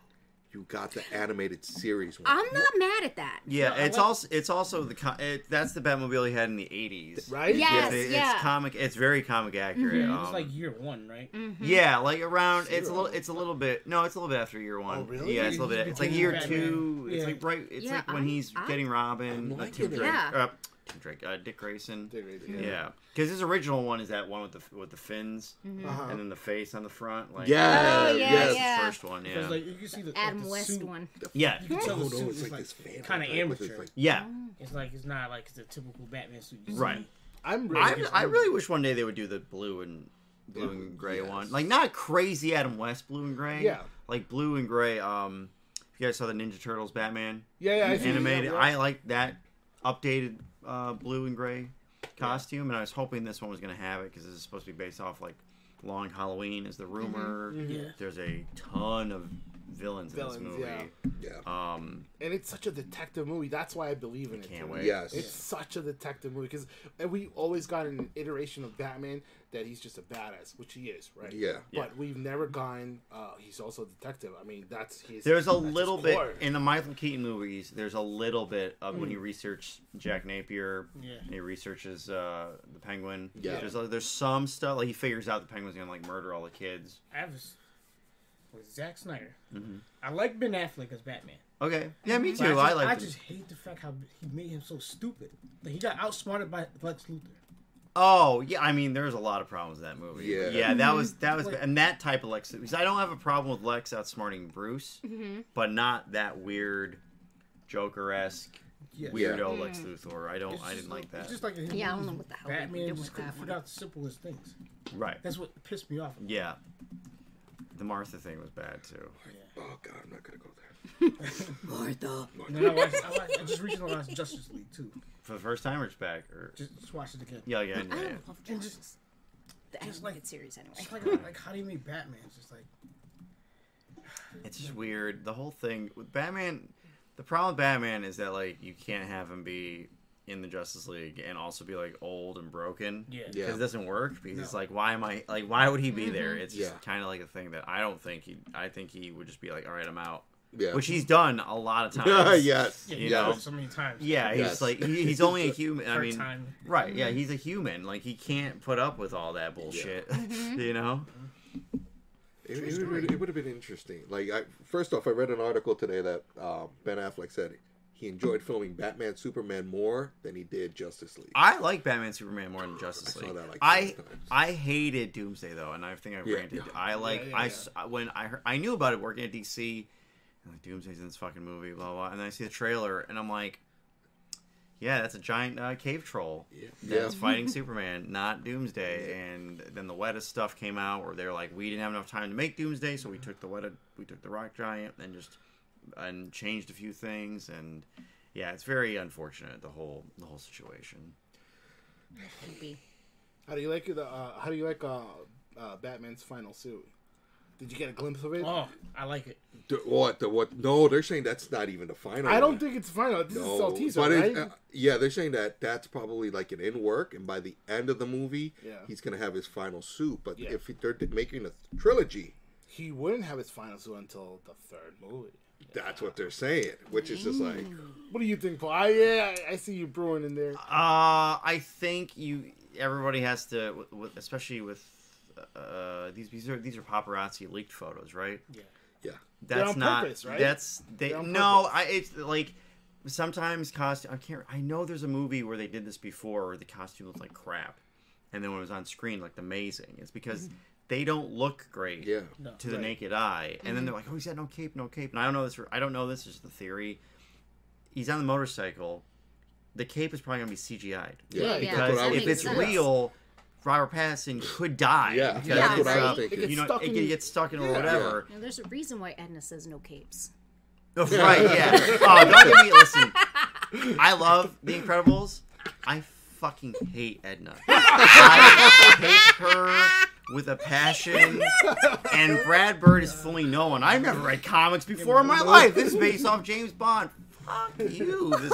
you got the animated series one. I'm not mad at that. Yeah, I it's like- also it's also the co- it, that's the Batmobile he had in the '80s. Right? Yes, it- it's yeah. comic. It's very comic accurate. It's um, like year one, right? yeah, like around. It's a little. It's a little bit. No, it's a little bit after year one. Oh, really? Yeah, it's a little bit. It's like year Batman. two. It's Yeah. like right. It's Yeah, like when I'm- he's I'm- getting Robin. I'm uh, liking Tim. Drake. Yeah. Uh, Tim Drake. Uh, Dick Grayson. Dick Grayson, Yeah, yeah. because his original one is that one with the with the fins Uh-huh. and then the face on the front. Like Yeah, Oh, yeah, yes. yeah. the first one. Because Yeah, like you can see the Adam like, the West suit, one. yeah, You can tell Oh, the suit it's is like like kind of type with amateur. like- yeah. It's like it's not like it's a typical Batman suit. you see. Right. I'm really. I, I really wish one day they would do the blue and blue and gray Yes. one. Like not crazy Adam West blue and gray. Yeah. Like blue and gray. Um, if you guys saw the Ninja Turtles Batman yeah, yeah. I see, animated, yeah, yeah. I like that updated uh, blue and gray costume, and I was hoping this one was gonna have it because this is supposed to be based off like Long Halloween is the rumor. Yeah. There's a ton of villains, Villains, in this movie. Yeah. Um, and it's such a detective movie. That's why I believe in it. Can't too. wait. Yes. It's such a detective movie because we always got an iteration of Batman that he's just a badass, which he is, right? Yeah. But we've never gone. Uh, he's also a detective. I mean, that's his. There's a little bit core. in the Michael Keaton movies. There's a little bit of when you research Jack Napier. Yeah. And he researches uh, the Penguin. Yeah. There's there's some stuff like he figures out the Penguin's gonna like murder all the kids. I was with Zack Snyder. Mm-hmm. I like Ben Affleck as Batman. Okay. Yeah, me too. I I, just, like. I the- just hate the fact how he made him so stupid. Like he got outsmarted by Lex Luthor. Oh yeah, I mean, there's a lot of problems with that movie. Yeah. Yeah, that mm-hmm. was that was, Like- and that type of Lex. Because I don't have a problem with Lex outsmarting Bruce, mm-hmm. but not that weird Joker esque. Yeah. weirdo Lex mm. Luthor. I don't. It's I didn't like that. It's just like in Yeah, I don't know what the hell they Batman did just with couldn't that figure out the simplest things. right. That's what pissed me off. Yeah. The Martha thing was bad too. Oh god, I'm not gonna go there. Martha. And then I, watched, I, watched, I just recently watched Justice League too. For the first time or just back or Just, just watch it again. yeah, yeah, yeah. I yeah. don't love Justice. The just like- animated series, anyway. It's like, like how do you make Batman? It's just like It's just weird. The whole thing with Batman. The problem with Batman is that like you can't have him be in the Justice League and also be like old and broken. Yeah. Because Yeah. it doesn't work. Because it's like, why am I like? Why would he be there? It's just Yeah. kind of like a thing that I don't think he. I think he would just be like, all right, I'm out. Yeah. Which he's done a lot of times. yes. yeah, You you know? know, so many times. Yeah, he's Yes. like he, he's only a human. I mean, time. right? Yeah, he's a human. Like he can't put up with all that bullshit. Mm-hmm. you know? It, it, would- it would have been interesting. Like, I, first off, I read an article today that uh, Ben Affleck said he enjoyed filming Batman Superman more than he did Justice League. I like Batman Superman more than Justice I saw League. that, like, I. I hated Doomsday though, and I think I Yeah. ranted. I like Yeah, yeah, I yeah. s- when I heard, I knew about it working at DC. And like Doomsday's in this fucking movie, blah blah. And then I see the trailer, and I'm like, yeah, that's a giant uh, cave troll Yeah. that's Yeah. fighting Superman, not Doomsday. And then the wettest stuff came out where they're like, we didn't have enough time to make Doomsday, so we took the wetted, we took the rock giant and just and changed a few things and. Yeah, it's very unfortunate the whole the whole situation. Creepy. How do you like the Uh, how do you like uh, uh, Batman's final suit? Did you get a glimpse of it? Oh, I like it. The- what? The what? No, they're saying that's not even the final. I don't one. think it's final. This is still No, a teaser, but right? uh, yeah, they're saying that that's probably like an in work, and by the end of the movie, Yeah. he's gonna have his final suit. But Yeah. if they're making a trilogy, he wouldn't have his final suit until the third movie. That's what they're saying, which is just like, What do you think, Paul? I, yeah, I- I see you brewing in there. Uh, I think you everybody has to, w- w- especially with uh, these these are these are paparazzi leaked photos, right? Yeah. yeah, That's on not. purpose, right? That's they. They're on No. I. It's like sometimes costume. I can't. I know there's a movie where they did this before, where the costume looked like crap, and then when it was on screen, looked amazing. It's because they don't look great. yeah. No. to the Right. naked eye, and then mm-hmm. they're like, "Oh, he's got no cape, no cape." And I don't know this. I don't know this is the theory. He's on the motorcycle. The cape is probably gonna be CGI'd. Yeah, Yeah, because what I was if it's thinking. real, Robert Pattinson could die. Yeah, because that's what it's, I was thinking. You know, stuck it in- can get stuck in or Yeah. whatever. Now, there's a reason why Edna says no capes. right? Yeah. Oh, don't get me. Listen, I love The Incredibles. I fucking hate Edna. I hate her with a passion. And Brad Bird is fully known. I've never read comics before in my life. This is based off James Bond. Fuck you. This is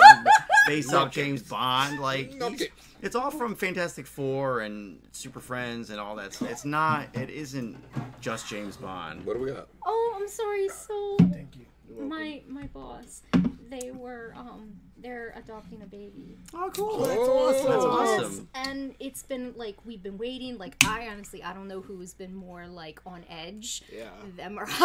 based off James Bond. Like he's- it's all from Fantastic Four and Super Friends and all that. stuff. It's not. It isn't just James Bond. What do we got? Oh, I'm sorry. So Thank you. my my boss, they were um they're adopting a baby. Oh, cool. Oh, that's oh. That's awesome. awesome. And it's been like we've been waiting. Like I honestly I don't know who's been more like on edge. Yeah. Them or us,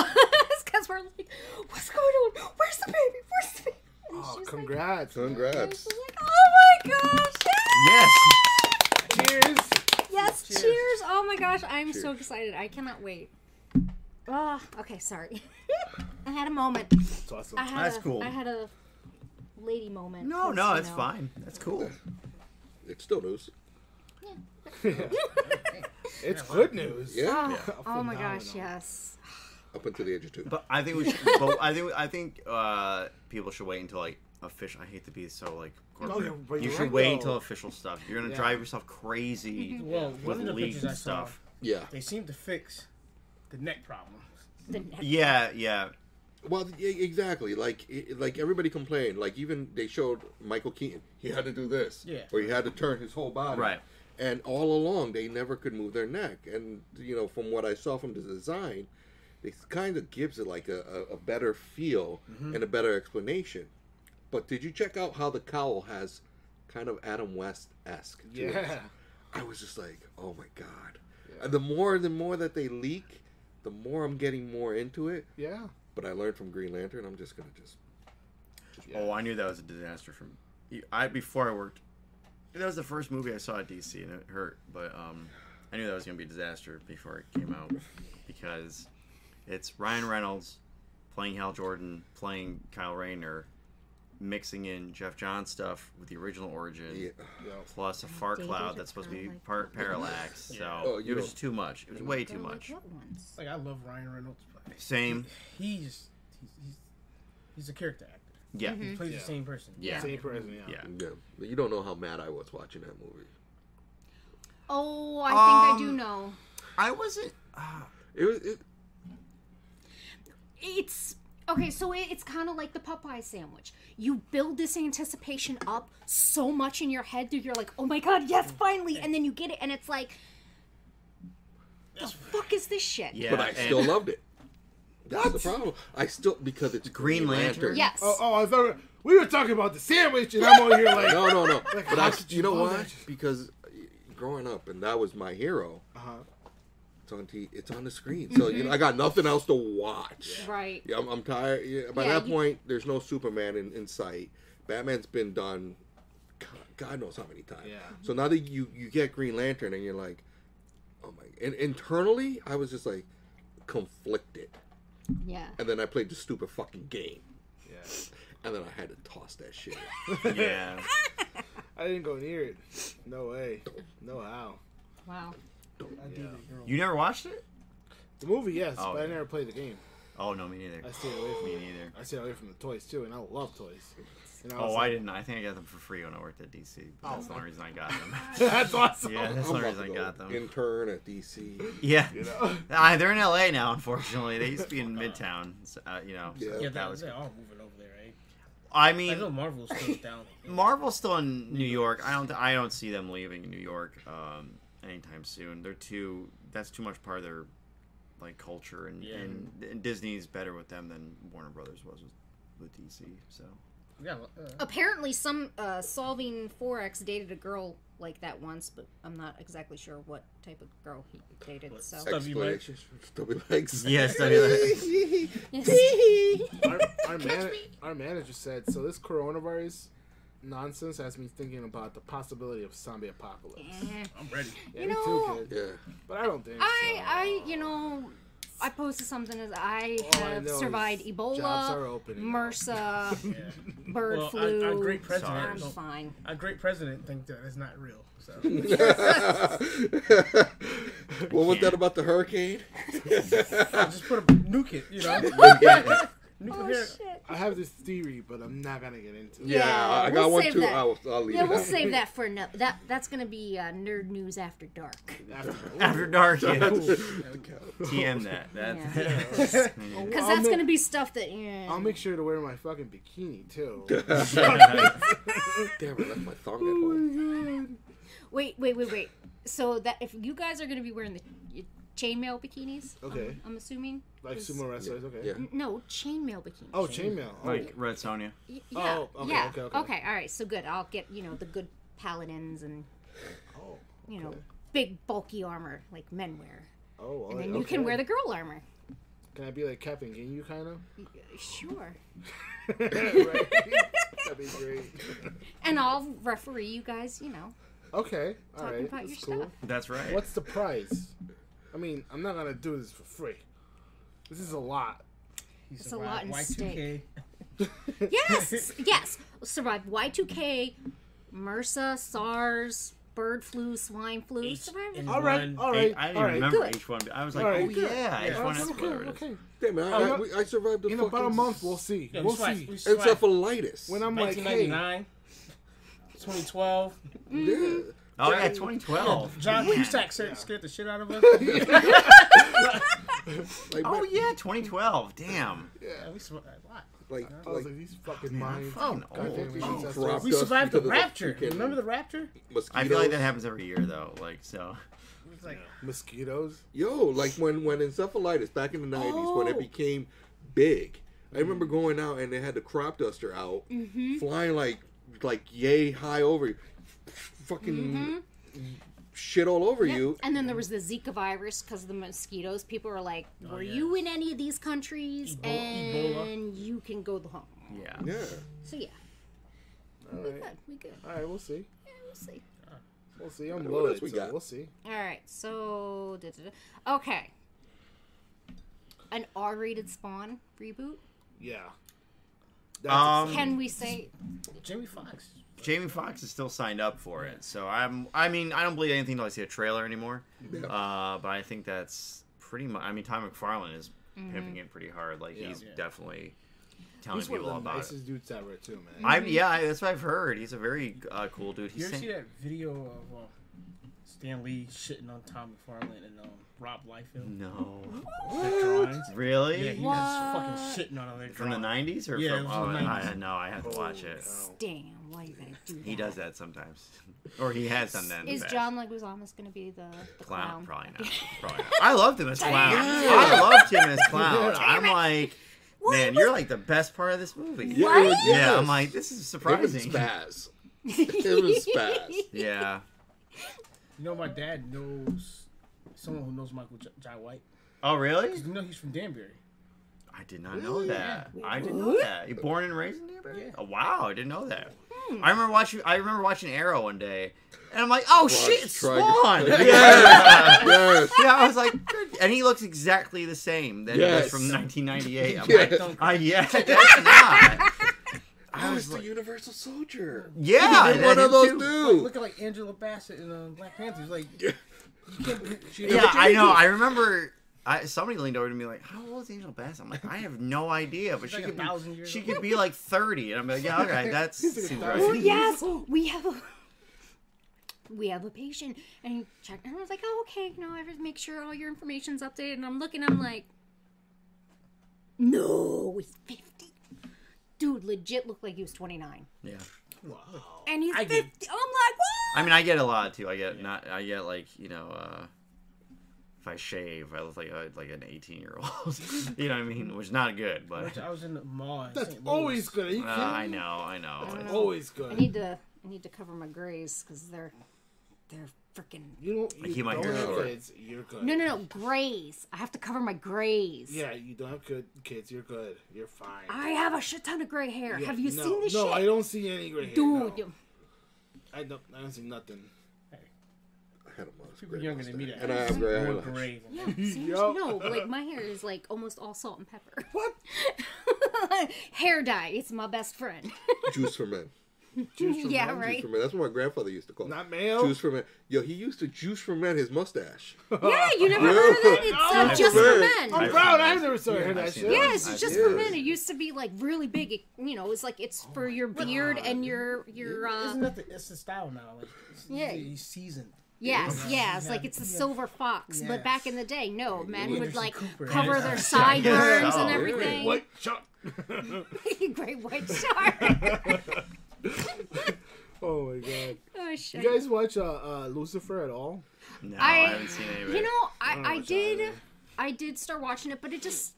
because we're like, what's going on? Where's the baby? Where's the baby? And Oh, congrats. Like, Congrats. like, oh my gosh! Yes. Cheers. Yes, cheers. Oh my gosh, I'm so excited. I cannot wait. Oh, okay, sorry. I had a moment. It's awesome. I had That's a, cool. I had a lady moment. No, no, you it's know. fine. That's cool. It's still news. It's good news. Yeah, Oh, oh my gosh, yes. up until the age of two. But I think we should. but I think I think uh, people should wait until like official. I hate to be so like. corporate. you're- but you you're should right, wait though. until official stuff. You're gonna Yeah. drive yourself crazy Well, with one of the leaks pictures I and saw, stuff. yeah. they seem to fix the neck problem. The next Yeah, yeah. Well, exactly. Like, i- like everybody complained. Like, even they showed Michael Keaton. He had to do this, Yeah. or he had to turn his whole body, Right. And all along, they never could move their neck. And you know, from what I saw from the design, it kind of gives it like a, a, a better feel Mm-hmm. and a better explanation. But did you check out how the cowl has kind of Adam West esque? Yeah. I was just like, oh my god. And the more the more that they leak, the more I'm getting more into it. Yeah. But I learned from Green Lantern. I'm just gonna just Oh, I knew that was a disaster from. I before I worked. That was the first movie I saw at DC, and it hurt. But um, I knew that was gonna be a disaster before it came out because it's Ryan Reynolds playing Hal Jordan, playing Kyle Rayner, mixing in Geoff Johns stuff with the original origin, Yeah. plus a fart Dated cloud that's supposed to be like part that. parallax. So Oh, it was know- just too much. It was way too They're like, much. Like I love Ryan Reynolds, but Same. he's he's he's, he's a character actor. Yeah. Mm-hmm. He plays Yeah. the same person. Yeah. Same person, yeah. Yeah. Yeah, But you don't know how mad I was watching that movie. Oh, I think I do Um, know. I wasn't. It was. It, It's okay. So it, it's kind of like the Popeye sandwich. You build this anticipation up so much in your head that you're like, "Oh my god, yes, finally!" And then you get it, and it's like, "The fuck is this shit?" Yeah. but I still loved it. That's the problem. I still because it's Green Lantern. Yes. Oh, oh, I thought we were talking about the sandwich, and I'm over here like, No, no, no. Like, but I, you you know love why? that? Because growing up, and that was my hero. uh-huh. It's on t- It's on the screen, so you know I got nothing else to watch. Right. Yeah, I'm, I'm tired. Yeah, by Yeah, that you- point, there's no Superman in, in sight. Batman's been done, God, God knows how many times. Yeah. So now that you you get Green Lantern, and you're like, oh my. And internally, I was just like conflicted. Yeah. And then I played the stupid fucking game, Yeah. and then I had to toss that shit. Yeah. I didn't go near it. No way. No how. Wow. I did it, girl. You never watched it? The movie, yes, Oh, but I never played the game. Oh no, me neither. I stayed away from Me neither. I stayed away from the toys too, and I love toys. And Oh, was I like, didn't. I think I got them for free when I worked at DC. But that's the only reason I got them. That's awesome. yeah, that's I'm the only reason I got them. intern at DC. Yeah, You know? Ah, they're in LA now. Unfortunately, they used to be in Midtown. So, uh, you know, so Yeah. Yeah, that that, was. they're all moving over there, right? I I mean, know Marvel's still down. Marvel's still in New York. I don't. I don't see them leaving New York um, anytime soon. They're too. That's too much part of their like culture, and, Yeah. and, and Disney's better with them than Warner Brothers was with, with DC. So Yeah, uh, Apparently, some uh, solving forex dated a girl like that once, but I'm not exactly sure what type of girl he dated. So Stubby legs. Explanation. Stubby legs. yes, I mean, our, our, man, our manager said so. This coronavirus nonsense has me thinking about the possibility of zombie apocalypse. eh. I'm ready. Yeah, You me know, too, kid. Yeah. But I don't think. I, so. I, you know, I posted something as I All I have know is survived jobs are Ebola, opening. MRSA, Yeah. bird Well, our- flu. our great I'm president, SARS. fine. our great president think that it's not real. So what was that about the hurricane? just put a nuke it, you know. nuke Oh shit. I have this theory, but I'm not gonna get into it. Yeah, Yeah, I we'll got one save too. that. I'll, I'll leave Yeah, it we'll save that for no. That that's gonna be uh, nerd news after dark. After, after dark, yeah. Ooh. TM that. That. Because I'll that's make- gonna be stuff that. Yeah. I'll make sure to wear my fucking bikini too. Damn I left my thong at home. Wait, wait, wait, wait. So that if you guys are gonna be wearing the y- chainmail bikinis, I'm- Okay. I'm, assuming. Like 'cause- sumo wrestlers, okay. Yeah. N- No, chainmail bikinis. Oh, chainmail. Oh, like Red Sonja. Y- yeah, Oh, okay, yeah. okay, okay. All right. So good. I'll get you know the good paladins and oh, you know okay. big bulky armor like men wear, oh, well, and then okay. you can wear the girl armor. Can I be like Captain Ginyu, kind of? Y- Sure. right. That'd be great. And I'll referee you guys. You know, Okay, all Talking right, about that's your cool. stuff. That's right. What's the prize? I mean, I'm not gonna do this for free. This is a lot. He's It's a lot in Y2K. yes, yes. Survived Y2K, MRSA, SARS, bird flu, swine flu. H- Survived. all right, all right, I didn't all right. remember Good. H1. I was like, All right, oh good. yeah, Yeah. H1N1, okay, whatever okay. Damn it, I, I'm I, survived the In fucking... about a month, we'll see. Yeah, we'll we survived- see. we survived. Encephalitis. When I'm like, hey, 1999, 2012. yeah. Oh yeah, 2012. John Cusack scared, scared the shit out of us. Like, Oh yeah, 2012. Damn. yeah, we survived a lot. like, I was like like, these fucking minds. fucking goddamn old. ancestors. Dropped We survived the rapture. freaking Remember the rapture? mosquitoes. I feel like that happens every year though. Like so. It was like, Mosquitoes. Yo, like when when encephalitis back in the '90s when it Oh. became big. I remember going out and they had the crop duster out, Mm-hmm. flying like like yay high over you, fucking shit all over Mm-hmm. Yep. you. And then there was the Zika virus because of the mosquitoes. People were like, "Were you in any of these countries?" Ebo- and you can go the home. Yeah. Yeah. So yeah, All we right, good. We good. all right, we'll see. Yeah, we'll see. We'll see. I'm loaded, we so got? we'll see. All right. So da, da, da. okay. An R-rated Spawn reboot. Yeah. That's Um, Can we say Jamie Foxx. Jamie Foxx is still signed up for it, so I'm. I mean, I don't believe anything until I see a trailer anymore. Yeah. Uh, but I think that's pretty much. I mean, Todd McFarlane is Mm-hmm. pimping it pretty hard. Like he's Yeah. definitely telling He's one of people the about nicest it. dudes ever, too, man. I'm yeah, that's what I've heard. He's a very uh, cool dude. You ever saying, see that video of uh, Stan Lee shitting on Todd McFarlane and um, Rob Liefeld? no, Their drawings. really Yeah, he What? was fucking shitting on all their from the drawings. '90s or Yeah, it from? was Oh, from the I, 90s. no, I have to watch it. damn? Why you gotta do that? He does that sometimes, or he has done that. In Is the past. John Leguizamo gonna be the, the clown? clown? Probably not. Probably not. I loved him as clown. I loved him as clown. I'm like, man, you're like the best part of this movie. Yeah, it was- Yeah, yes. I'm like, this is surprising. It was surprising. spaz. it was spaz. Yeah. You know, my dad knows someone who knows Michael J- Jai White. Oh, really? You know he's from Danbury. I did not know that. I didn't know that. You born and raised in Danbury? Yeah. Oh, wow, I didn't know that. Hmm. I remember watching. I remember watching Arrow one day, and I'm like, "Oh shit, it's tried- Spawn!" Yes. yeah. Yes. yeah, I was like, "Good." and he looks exactly the same that he Yes. does from 1998. I'm Yes. like, "I yeah, that's not." I was the Universal Soldier. Yeah, He did one of those too. too. Like, looking like Angela Bassett in uh, Black Panthers. Like, you Yeah, I know. I remember. I, somebody leaned over to me like, "How old is Angel Bassett?" I'm like, "I have no idea, but She's she like could thousand be, years she old. could be like 30." And I'm like, "Yeah, okay, that's She's like seems thousand Oh right." yes, we have a we have a patient, and he checked, and I was like, oh okay, you know, I just make sure all your information's updated, and I'm looking, I'm like, no, he's fifty, dude, legit looked like he was 29, Yeah. Wow. And he's I 50. get- I'm like, what? I mean, I get a lot too. I get not. I get like you know, uh, if I shave, I look like a, like an 18 year old. you know what I mean? Which is not good, but I was in the mall. In That's St. Louis. always good. Are you uh, kidding I know, I know. It's- Always I need to I need to cover my grays because they're they're freaking You don't. You keep my don't hair have short. kids. You're good. no no no grays. I have to cover my grays. Yeah, you don't have good kids. You're good. You're fine. I have a shit ton of gray hair. Yeah, have you no, seen this shit? no, shit? I don't see any gray hair. Dude, no. I don't. I don't see nothing. I had a mustache. People younger than me that And I have gray more gray than Yeah, me. seriously, Yup. no, like my hair is like almost all salt and pepper. What? hair dye, it's my best friend. Juice for men. Juice for yeah, men? right. Juice for men. That's what my grandfather used to call it. Not male. Juice for men. Yo, he used to juice for men his mustache. Yeah, you never heard of that? It's uh, I've just for men. I'm proud. I've never saw heard I've that shit. that. Yeah, it's just for men. It used to be like really big. It, you know, it's like it's for your beard and your your. uh Isn't that the, it's the style now? Like, it's, Yeah. he's seasoned. Yes, Yeah. yes, like it's the Yeah. silver fox. But back in the day, no, men would like Cooper. cover Yeah. their sideburns and everything. Great white shark. Great white shark. Oh my god. oh shit. You guys watch uh, uh, Lucifer at all? No, I, I, haven't seen any of it. You know, I, don't I did. I did start watching it, but it just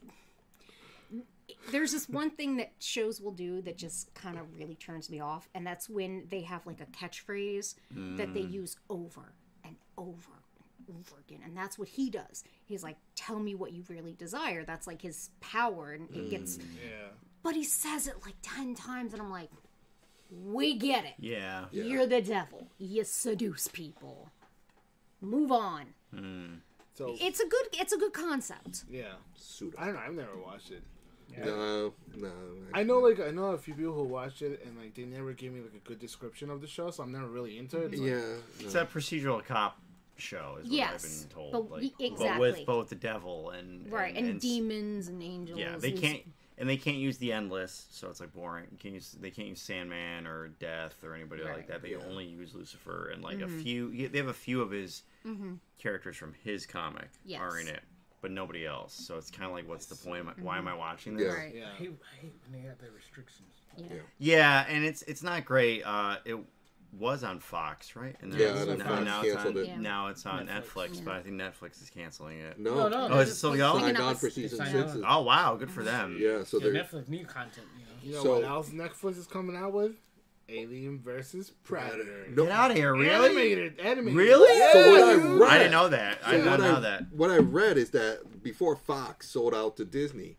there's this one thing that shows will do that just kind of really turns me off, and that's when they have like a catchphrase that they use over and over and over again, and that's what he does. He's like, "Tell me what you really desire." That's like his power, and it gets. Yeah. But he says it like ten times, and I'm like, "We get it." yeah. You're the devil. You seduce people. Move on. Hmm. So It's a good it's a good concept. yeah. Pseudo. I don't know. I've never watched it. No, no. I know, like, I know a few people who watched it, and like, they never gave me like a good description of the show, so I'm never really into it. It's like- Yeah. It's No. a procedural cop show, is what Yes, I've been told. but like, we- But with both the devil and Right, and, and s- demons and angels. Yeah, they and- can't, and they can't use the endless, so it's like boring. You can't use, they can't use Sandman or Death or anybody like that. They only use Lucifer and like Mm-hmm. a few. They have a few of his characters from his comic are in it, but nobody else. So it's kind of like, what's the point? Am I, Why am I watching this? Yeah. Right. Yeah. I hate, I hate when they have their restrictions. Yeah. Yeah. Yeah, and it's it's not great. Uh, it was on Fox, right? And Yeah, then and then now, Fox now it's canceled on it. Now it's on Netflix. Netflix, but I think Netflix is canceling it. No. No, oh, no. Oh, is it still going? Signed on for us- season six. on. Oh wow, good for them. Yeah, so Yeah, they're Netflix new content. You know. You know So- what else Netflix is coming out with? Alien versus Predator. No. Get out of here, really? Animated, animated. Really? Yeah, So what I read- I didn't know that. I did not know I, that. What I read is that before Fox sold out to Disney,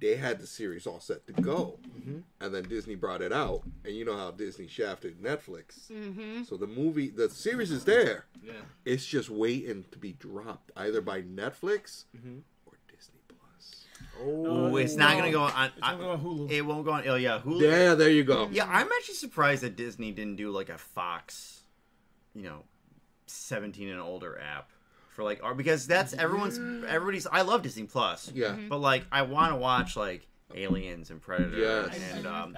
they had the series all set to go, Mm-hmm. and then Disney brought it out, and you know how Disney shafted Netflix. Mm-hmm. So the movie, the series is there. Yeah. It's just waiting to be dropped either by Netflix Mm-hmm. or Disney Plus. Ooh, it's not gonna go on. It's gonna go on Hulu. It won't go on. Oh yeah, Hulu. Yeah, there you go. Yeah, I'm actually surprised that Disney didn't do like a Fox, you know, 17 and older app for like our because that's everyone's everybody's. I love Disney Plus. Yeah. But like, I want to watch like Aliens and Predator Yes. and um,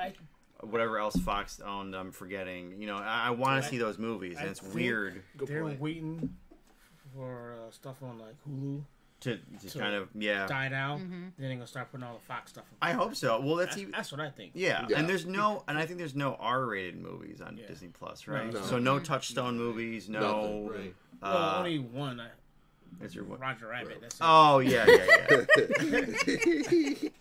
whatever else Fox owned. I'm forgetting. You know, I, I want to see those movies, and it's weird They're point. waiting for uh, stuff on like Hulu to, to So, kind of yeah. die down. Then they're gonna start putting all the Fox stuff. I hope so. Well, that's That's, even, that's what I think. Yeah. Yeah. and there's no, and I think there's no R-rated movies on Yeah. Disney Plus, right? No. So no Touchstone movies, no. Nothing, right. Well, Uh, only one. Uh, is your one? Roger Rabbit. That's. Oh yeah, yeah, yeah.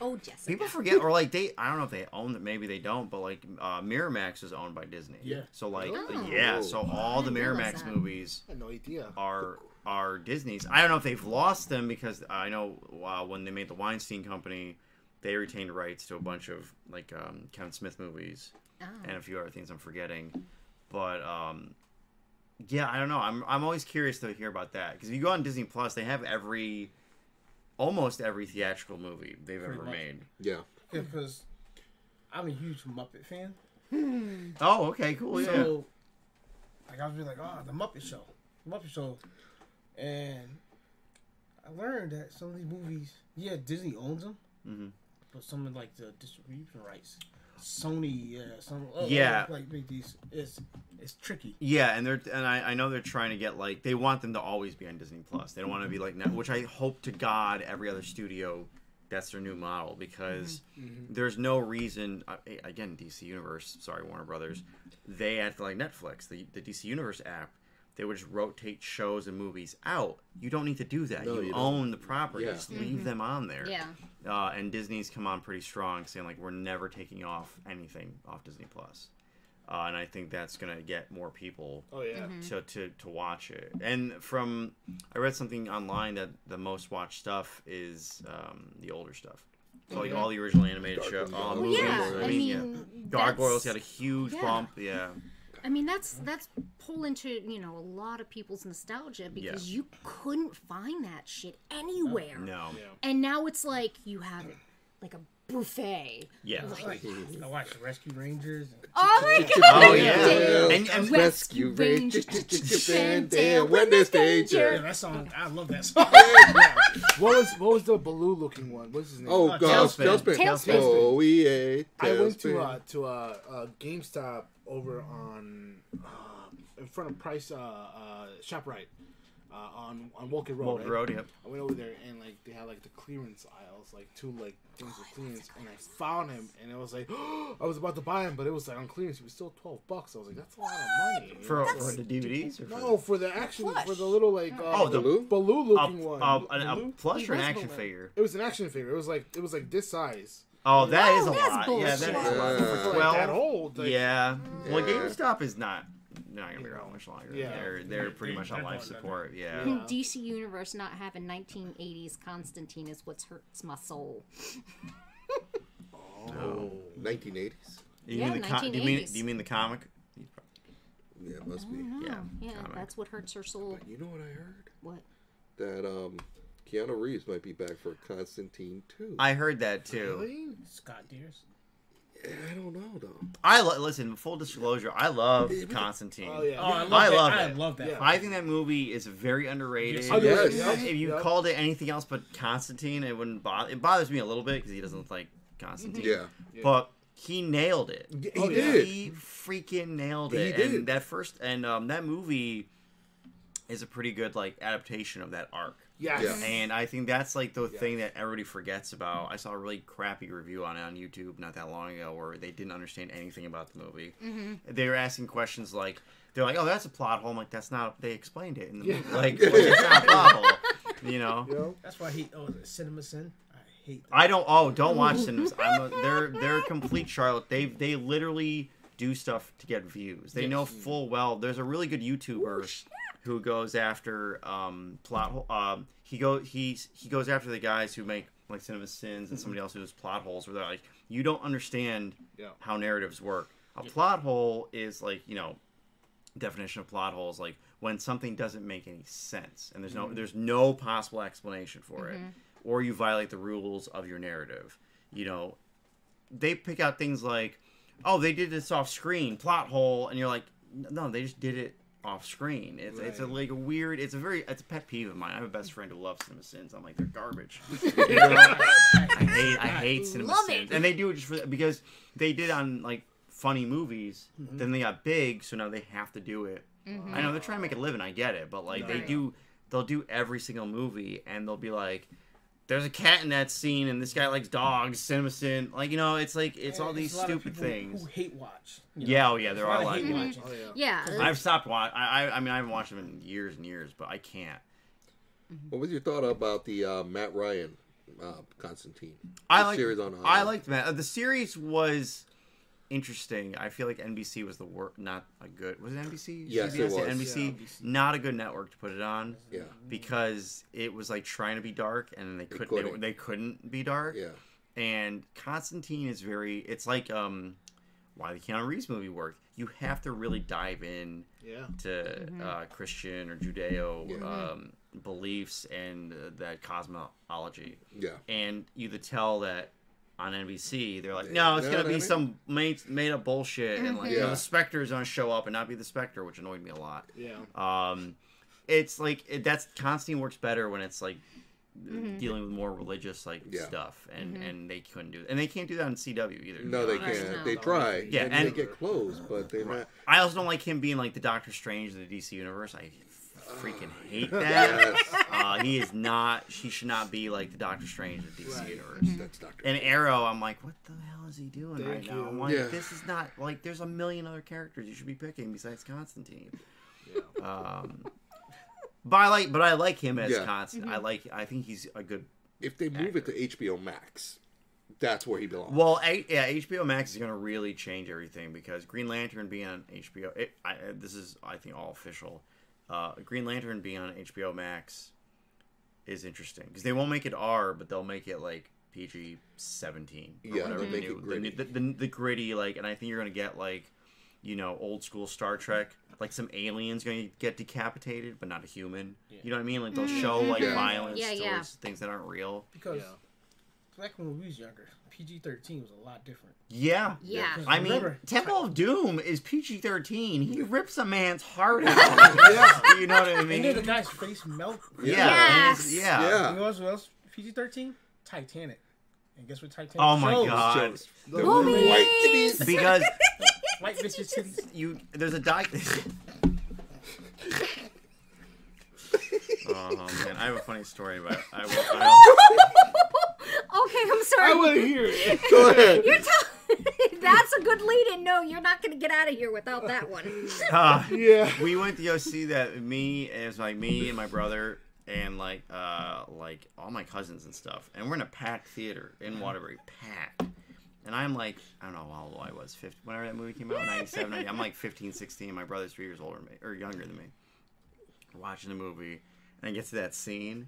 Oh, Jessica. People forget, or like they, I don't know if they own it. Maybe they don't, but like uh, Miramax is owned by Disney. Yeah. So like, Oh. yeah. So all the I didn't realize Miramax movies no idea. are are Disney's. I don't know if they've lost them because I know uh, when they made the Weinstein Company, they retained rights to a bunch of like um, Kevin Smith movies Oh. and a few other things I'm forgetting. But um, yeah, I don't know. I'm I'm always curious to hear about that because if you go on Disney Plus, they have every almost every theatrical movie they've Pretty ever much. made. Yeah. because I'm a huge Muppet fan. Oh, okay, cool. Yeah. So, like, I was really like, oh, the Muppet Show, the Muppet Show, and I learned that some of these movies, yeah, Disney owns them, Mhm. but some of like the distribution rights, Sony, yeah, some, oh, uh, Yeah. like make these, it's it's tricky. Yeah, and they're and I, I know they're trying to get like they want them to always be on Disney Plus. They don't want to be like Net, which I hope to God every other studio that's their new model because mm-hmm. Mm-hmm. there's no reason. Uh, again, DC Universe, sorry Warner Brothers, they act like Netflix, the the DC Universe app. They would just rotate shows and movies out. You don't need to do that. No, you, you don't. own the property. Yeah. Just leave them on there. Yeah. Uh, and Disney's come on pretty strong, saying like we're never taking off anything off Disney Plus. Uh, and I think that's gonna get more people Oh yeah. to, to, to watch it. And from I read something online that the most watched stuff is um, the older stuff. So like all the original animated show, Dark all and movies. yeah, I I mean, yeah. mean, Gargoyles that's- got a huge yeah. bump. Yeah, I mean, that's that's pull into you know a lot of people's nostalgia because you couldn't find that shit anywhere. no, And now it's like you have it like a buffet. yeah. Like, I watched the Rescue Rangers. Oh my god! Oh yeah, Dave. and, and Rescue Rangers, Japan, damn, when there's yeah, danger. that song, I love that song. What was what was the Baloo looking one? What's his name? Oh Uh, gosh, Tailspin. Tailspin. Tailspin. Oh yeah. I went to uh, to a, a GameStop over on uh, in front of Price uh, uh, Shoprite uh, on on Woken Road. Wolf right? Road. Yep. I went over there and like they had like the clearance aisles, like two like things of clearance, and I found him, and it was like I was about to buy him, but it was like on clearance. It was still twelve bucks. I was like, that's a lot of money. For, know? for the DVDs or for no, for the action, for the little like uh, Oh, the- Baloo? Baloo a, looking one. a, a, a plush or an action Baloo. figure? It was an action figure. It was like it was like this size. Oh, that is a that's lot. Yeah, that is a lot. Yeah. For like Well, that old. Like, yeah. Well, GameStop is not not gonna be around much longer. Yeah. They're they're pretty much on life support. Yeah. Yeah. DC Universe not having 1980s Constantine is what hurts my soul. Oh, 1980s. You Yeah, mean the com- do you mean 1980s. do you mean the comic? Yeah, it must be. Yeah. Yeah, comic. that's what hurts her soul. You know what I heard? What? That um, Keanu Reeves might be back for Constantine too. I heard that too. Really? Scott Deers. I don't know though. I lo- listen. Full disclosure, I love Constantine. Oh yeah. Oh, I love I that. love I it. love that. Yeah. I think that movie is very underrated. Yes, it is. If- Yes. If you Yep. called it anything else but Constantine, it wouldn't bother. It bothers me a little bit because he doesn't look like Constantine. Yeah. But he nailed it. He Oh, did. He freaking nailed it. He it. did. And that first and um, that movie is a pretty good like adaptation of that arc. Yes. Yeah. And I think that's like the Yes. thing that everybody forgets about. I saw a really crappy review on it on YouTube not that long ago where they didn't understand anything about the movie. Mm-hmm. They were asking questions like, they're like, "Oh, that's a plot hole." I'm like, "That's not." They explained it in the movie. Like, like, it's not a plot hole. You know. That's why he. Oh, is Cinema Sin. I hate that. I don't. Oh, don't watch Cinemas. I'm they're they're complete Charlotte. They they literally do stuff to get views. They know full well. There's a really good YouTuber oh, who goes after um plot hole. Um, he go he's he goes after the guys who make like Cinema Sins and somebody else who does plot holes. Where they're like, you don't understand Yeah. how narratives work. A plot hole is like you know definition of plot hole is like when something doesn't make any sense and there's no there's no possible explanation for it or you violate the rules of your narrative. You know, they pick out things like, oh, they did this off screen, plot hole, and you're like, no, they just did it off screen. It's it's a like a weird. It's a very it's a pet peeve of mine. I have a best friend who loves Cinema Sins. I'm like they're garbage. You know? I hate I hate Cinema Love Sins, and they do it just for because they did on like funny movies. Mm-hmm. Then they got big, so now they have to do it. I know they're trying to make a living. I get it, but like they Right. do, they'll do every single movie, and they'll be like. There's a cat in that scene, and this guy likes dogs. Cinema Sin, like you know, it's like it's all these there's a lot stupid people things. Who hate watch. you know. Yeah, oh yeah, there are a a lot lot of of hate people. watching. Yeah. I've stopped watching. I, I I mean I haven't watched them in years and years, but I can't. What was your thought about the uh, Matt Ryan uh, Constantine? I The like. series on. I uh, liked Matt. Uh, the series was interesting. I feel like NBC was the worst. Not a good. Was it NBC? Yes, it was. NBC. Yeah, NBC. Not a good network to put it on Yeah, because it was like trying to be dark and they couldn't. They, couldn't. they couldn't be dark. yeah. And Constantine is very. It's like um, why the Keanu Reeves movie worked. You have to really dive in Yeah. to uh, Christian or Judeo Yeah. um, beliefs and uh, that cosmology. Yeah. And you could tell that on NBC, they're like, no, it's Yeah, gonna I be mean- some made made up bullshit, and like you know, the Spectre is gonna show up and not be the Spectre, which annoyed me a lot. Yeah. Um, it's like it, that's Constantine works better when it's like Mm-hmm. dealing with more religious like Yeah. stuff, and and they couldn't do and they can't do that on CW either. No, they honest. can't. no. They try. Yeah, and, and- they get close, but they're not. I also don't like him being like the Doctor Strange of the DC universe. I freaking hate that. Yes, Uh, he is not. He should not be like the Doctor Strange of the DC universe. that's Doctor. And Arrow, I'm like, what the hell is he doing Thank right now? you. I'm like, Yeah. this is not like. There's a million other characters you should be picking besides Constantine. Yeah. Um, but I like, but I like him as Yeah. Constantine. I like. I think he's a good. If they move it to HBO Max, that's where he belongs. Well, a, yeah, HBO Max is going to really change everything because Green Lantern being on HBO. It, I, uh, this is, I think, all official. Uh, Green Lantern being on HBO Max is interesting because they won't make it R, but they'll make it like PG seventeen. or Yeah, whatever they'll the make it the gritty. The, the, the gritty like, and I think you're going to get like, you know, old school Star Trek. Like some aliens going to get decapitated, but not a human. You know what I mean? Like they'll mm, show mm, like Yeah. Mm. violence Yeah, yeah. towards things that aren't real. Because Yeah. Back when we was younger, PG thirteen was a lot different. Yeah. Yeah. I mean, Remember- Temple of Doom is PG thirteen. He rips a man's heart out. yeah, you know what I mean. And then the mean? guy's face melt. Yeah. Yes. yeah. yeah. You know what else? PG thirteen, Titanic. And guess what Titanic Oh my shows? God. Shows. The Movies. white titties. Because White bitches titties. you, there's a doc. oh man, I have a funny story, but I will. I Okay, I'm sorry. I want to hear it. Go ahead. You're t- That's a good lead in. No, you're not going to get out of here without that one. will. Uh, Yeah. we went to go see that. Me, it was like me and my brother and like uh like all my cousins and stuff, and we're in a packed theater in Waterbury, packed. And I'm like, I don't know how old I was, 50, whenever that movie came out, 97, 90, I'm like 15, 16. My brother's three years older than me, or younger than me. We're watching the movie, and I get to that scene,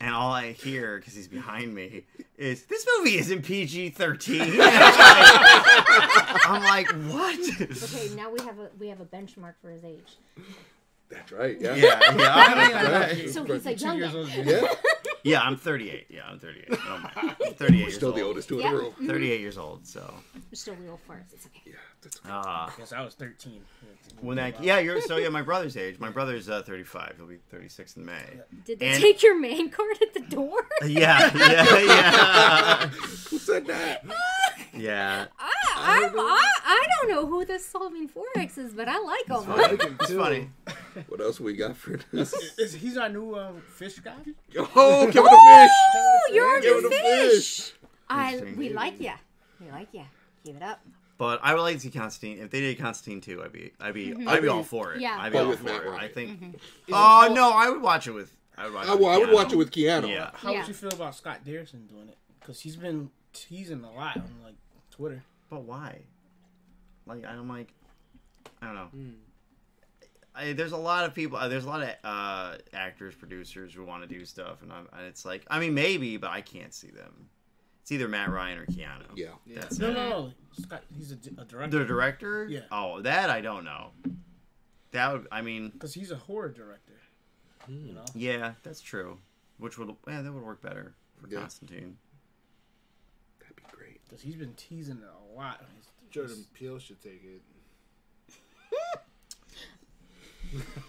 and all I hear, because he's behind me, is, this movie isn't PG 13. I'm like, what? Okay, now we have a we have a benchmark for his age. That's right. Yeah. Yeah, yeah. I mean, I- Yeah. So he's like Two years old. Yeah. Yeah, I'm 38. Yeah, I'm 38. Oh my. I'm 38 years Still old. the oldest two in Yeah. the room. 38 years old, so. You're still real farts. It's okay. Yeah. That's Uh, Yes, I was thirteen. when that, yeah, you're, so yeah, my brother's age. My brother's uh, 35. He'll be 36 in May. Did they And- take your main card at the door? Yeah, yeah, yeah. Who said that? Yeah. I, I, I, I don't know who this solving forex is, but I like them. Him It's funny. What else we got for this? Is, he's our new um, fish guy. Oh, Kevin the Oh, you're a Give new fish. fish. I we like ya. We like ya. Keep it up. But I would like to see Constantine. If they did Constantine too, I'd be, I'd be, Mm-hmm. I'd be all for it. Yeah. I'd be But all with for Matt it. I Ryan. think. Is Oh it- no, I would watch it with. I would watch. I, it well, I would watch it with Keanu. Yeah. How Yeah. would you feel about Scott Derrickson doing it? Because he's been teasing a lot on like Twitter. But why? Like I'm like, I don't know. I, there's a lot of people. Uh, there's a lot of uh, actors, producers who want to do stuff, and, I'm, and it's like, I mean, maybe, but I can't see them. It's either Matt Ryan or Keanu. Yeah. That's No, it. no, no. Scott, he's a, a director. The director? Yeah. Oh, that I don't know. That would. I mean, Because he's a horror director. Hmm. You know. yeah, that's true. Which would, yeah, that would work better for Yeah. Constantine. That'd be great. Because he's been teasing it a lot. Jordan Peele should take it.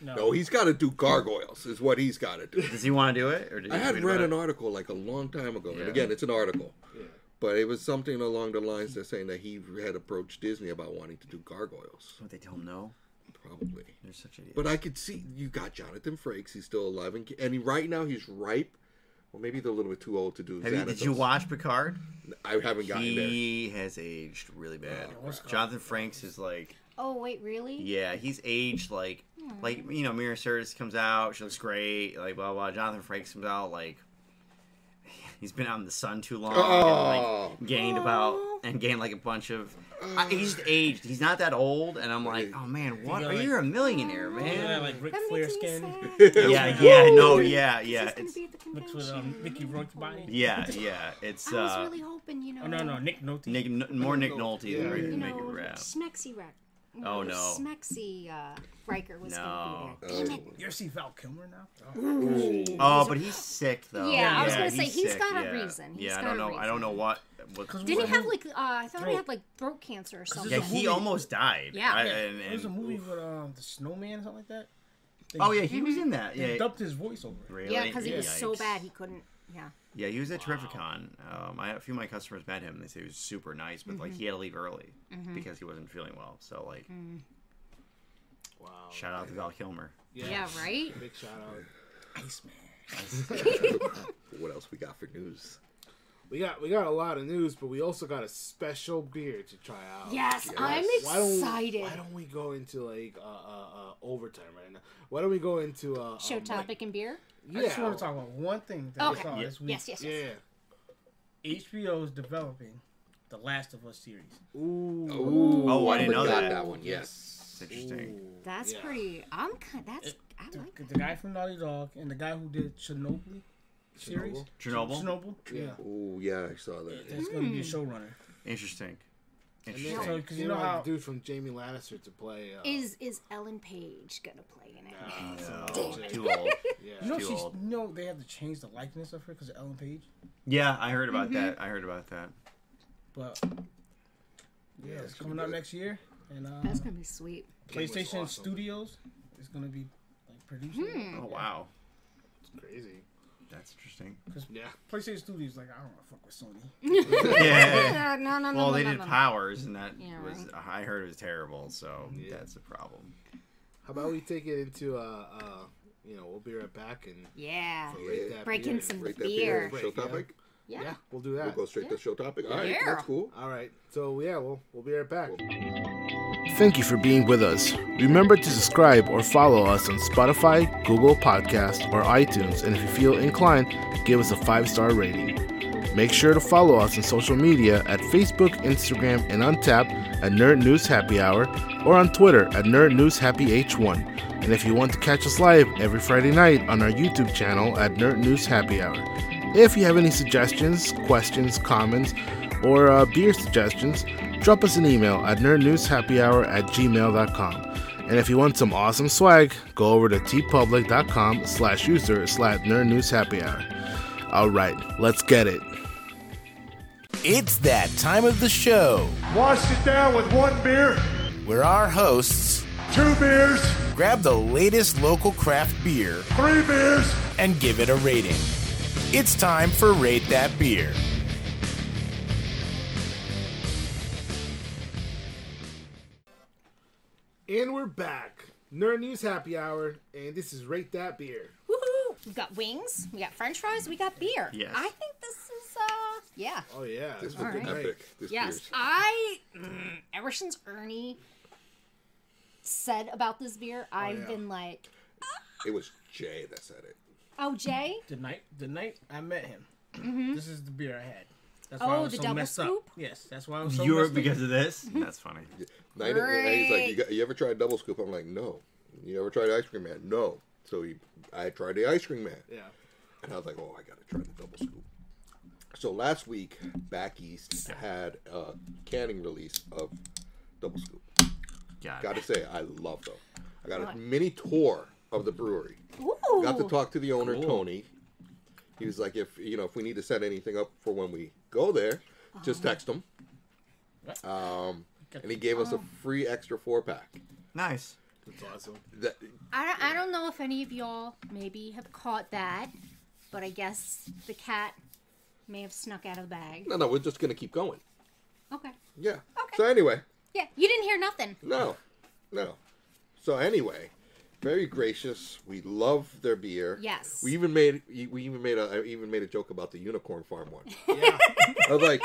No, No, he's got to do gargoyles. Is what he's got to do. Does he want to do it? Or did I had read read an it? article like a long time ago, and again, it's an article, Yeah. but it was something along the lines of saying that he had approached Disney about wanting to do gargoyles. Would they tell him no? Probably. They're such idiots. But I could see you got Jonathan Frakes. He's still alive, and, and he, right now he's ripe. Well, maybe they're a little bit too old to do. Have you, did you watch Picard? I haven't gotten there. He has aged really bad. what's it called? Jonathan Franks is like, Oh wait, really? yeah, he's aged like, like you know, Marina Sirtis comes out, she looks great, like blah blah. Jonathan Franks comes out like, he's been out in the sun too long, Oh. and like gained about and gained like a bunch of. I, he's just aged. He's not that old, and I'm like, oh man, what? You Are got, you a millionaire, man? Yeah, man? like Ric Flair skin. Yeah, yeah, no, yeah, He's yeah. gonna It's be at the Mixed with um, Mickey Rourke's body. yeah, yeah. It's I was uh, really hoping, you know. Oh, no, no, Nick Nolte. Nick, n- more Nick Nolte Yeah. than Rick You know, it rap. Smexy Rick. Oh, no. Smexy uh, Riker was No. gonna be there. Damn it. You ever see Val Kilmer now? Oh. Oh, but he's sick though. Yeah, I was gonna say, he's sick, got a yeah. reason. He's yeah, I got don't a know. I don't know what. what Cause Didn't he have like? Uh, I thought he had like throat cancer or something. yeah, he almost died. Yeah. I- Yeah. and, There was a and- movie with um, the Snowman or something like that. They, oh yeah, he was in that. They Yeah, dubbed his voice over. it. really? Yeah, because he was so bad he couldn't. Yeah. Yeah, he was at Terrificon. Um, I, a few of my customers met him. They say he was super nice, but Mm-hmm. like he had to leave early because he wasn't feeling well. So like, Mm. Wow. shout out to Val Kilmer. Yeah. right. Big shout out. Iceman. What else we got for news? We got we got a lot of news, but we also got a special beer to try out. Yes, I'm Why don't, excited. why don't we go into like uh, uh, uh, overtime right now? Why don't we go into uh, Show um, topic and beer. Like, I just want to talk about one thing that Okay. I saw Yeah. this week. Yes, yes, yes. yeah. HBO is developing the Last of Us series. Ooh. Ooh, Oh, I didn't know that. that one. Yes. It's interesting. That's Yeah. pretty. I'm kind. That's. I The, like. the guy from Naughty Dog and the guy who did Chernobyl series. Chernobyl? Chernobyl. Chernobyl. Yeah. Oh yeah, I saw that. That's going to be a showrunner. Interesting. And Interesting. then, So, 'cause you you know know, how- the dude from Jaime Lannister to play. Uh, Is is Ellen Page gonna play in it? No, too old. yeah. You know, Too she's, old. you know they had to change the likeness of her because of Ellen Page. Yeah, I heard about Mm-hmm. that. I heard about that. But yeah, it's it's coming be out next year, and uh, That's gonna be sweet. PlayStation awesome. Studios is going to be like producing. it. Oh wow, It's crazy. That's interesting. Yeah. PlayStation Studios like I don't want to fuck with Sony. Yeah. no, no, no, Well, no, they no, did no. Powers, and that Yeah, was I heard it was terrible. So that's a problem. How about we take it into uh uh you know we'll be right back and Yeah. rate that Breaking beer. some Rate beer. beer. Show Break, yeah. topic. Yeah. Yeah, we'll do that. We'll go straight to show topic. All right, Yeah. that's cool. All right. So yeah, we'll we'll be right back. Thank you for being with us. Remember to subscribe or follow us on Spotify, Google Podcast, or iTunes, and if you feel inclined, give us a five-star rating. Make sure to follow us on social media at Facebook, Instagram, and Untappd at Nerd News Happy Hour, or on Twitter at Nerd News Happy H1. And if you want to catch us live every Friday night on our YouTube channel at Nerd News Happy Hour. If you have any suggestions, questions, comments, or uh, beer suggestions, drop us an email at nerdnewshappyhour at gmail.com. And if you want some awesome swag, go over to teepublic.com slash user slash nerdnewshappyhour. All right, let's get it. It's that time of the show Want it down with one beer, where our hosts two beers, grab the latest local craft beer three beers. and give it a rating. It's time for Rate That Beer. And we're back. Nerd News Happy Hour, and this is Rate That Beer. Woohoo! We got wings. We got French fries. We got beer. Yes. I think this is uh yeah. Oh, yeah. This was was All right. epic. This Yes, beer's- I. Mm, ever since Ernie said about this beer, I've yeah. been like, It was Jay that said it. "Oh, Jay, the night the night I met him, this is the beer I had. That's why Mm-hmm. Oh, I was the so double messed scoop? up. Yes, that's why I was so You're messed up. because of this. That's funny. Night, and he's like, you, Great. got, you ever tried double scoop? I'm like, no. You ever tried ice cream man? No. So he, I tried the ice cream man, Yeah. and I was like, oh, I gotta try the double scoop. So last week, back east had a canning release of double scoop. Got Gotta it. say, I love them. I got a mini tour of the brewery. ooh, Got to talk to the owner, Cool. Tony. He was like, if you know, if we need to set anything up for when we go there, just text him. Um, and he gave us a free extra four pack. Nice. That's awesome. That I don't, I don't know if any of y'all maybe have caught that, but I guess the cat may have snuck out of the bag. no, no, we're just gonna keep going. Okay. Yeah. Okay. So anyway, Yeah, you didn't hear nothing. no, no. So anyway, very gracious. We love their beer. Yes. We even made we even made a I even made a joke about the unicorn farm one. Yeah. I was like,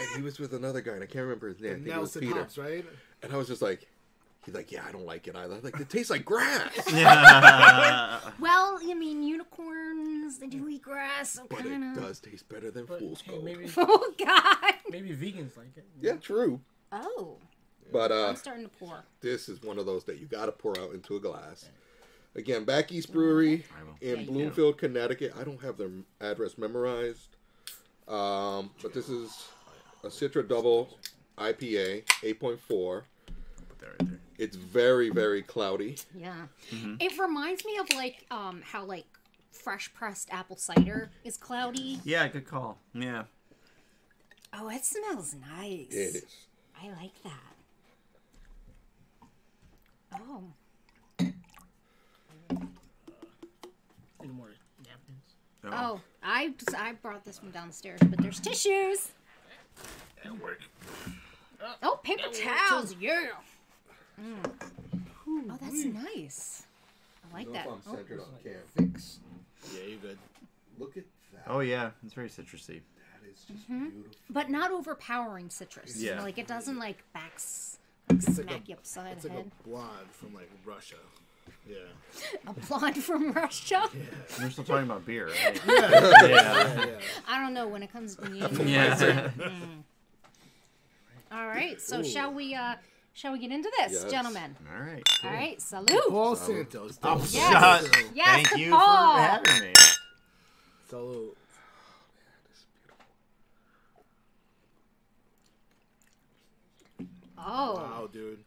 and he was with another guy, and I can't remember his name. I think it was Peter. Hops, right? And I was just like, he's like, yeah, I don't like it either. I was like, it tastes like grass. Yeah. Well, I mean, unicorns, they do eat grass, so But kind it does taste better than But Fool's hey, Gold. maybe Oh, God. maybe vegans like it. Yeah, true. Oh, But uh, I'm starting to pour. this is one of those that you got to pour out into a glass. Again, Back East Brewery in Thank. Bloomfield, Connecticut. I don't have their address memorized, um, but this is a Citra Double IPA, 8.4. Put right there. It's very, very cloudy. Yeah. Mm-hmm. It reminds me of like um how like fresh pressed apple cider is cloudy. Yeah, good call. Yeah. Oh, it smells nice. It is. I like that. Oh. Any more napkins? Oh, I I brought this from downstairs, but there's tissues. That'll work. Oh, paper towels, yeah. Mm. Oh, that's nice. I like that. Oh, centered on cam. Fix. Yeah, you're good. Look at that. Oh yeah, it's very citrusy. That is just Mm-hmm. beautiful. but not overpowering citrus. You know, Yeah. like it doesn't like backs like like a- you upside It's the like head. a blonde from like Russia. Yeah. A blonde from Russia. Yeah. We're still talking about beer, right? Yeah. yeah. yeah. I don't know when it comes to music. Yeah. All right, so shall we? uh Shall we get into this, Yes. gentlemen? All right. All cool. right, salute. Paul Santos. Oh, Salute. Yes. shut. Yes, Thank to you Paul. for having me. Salute. Oh, Wow, dude.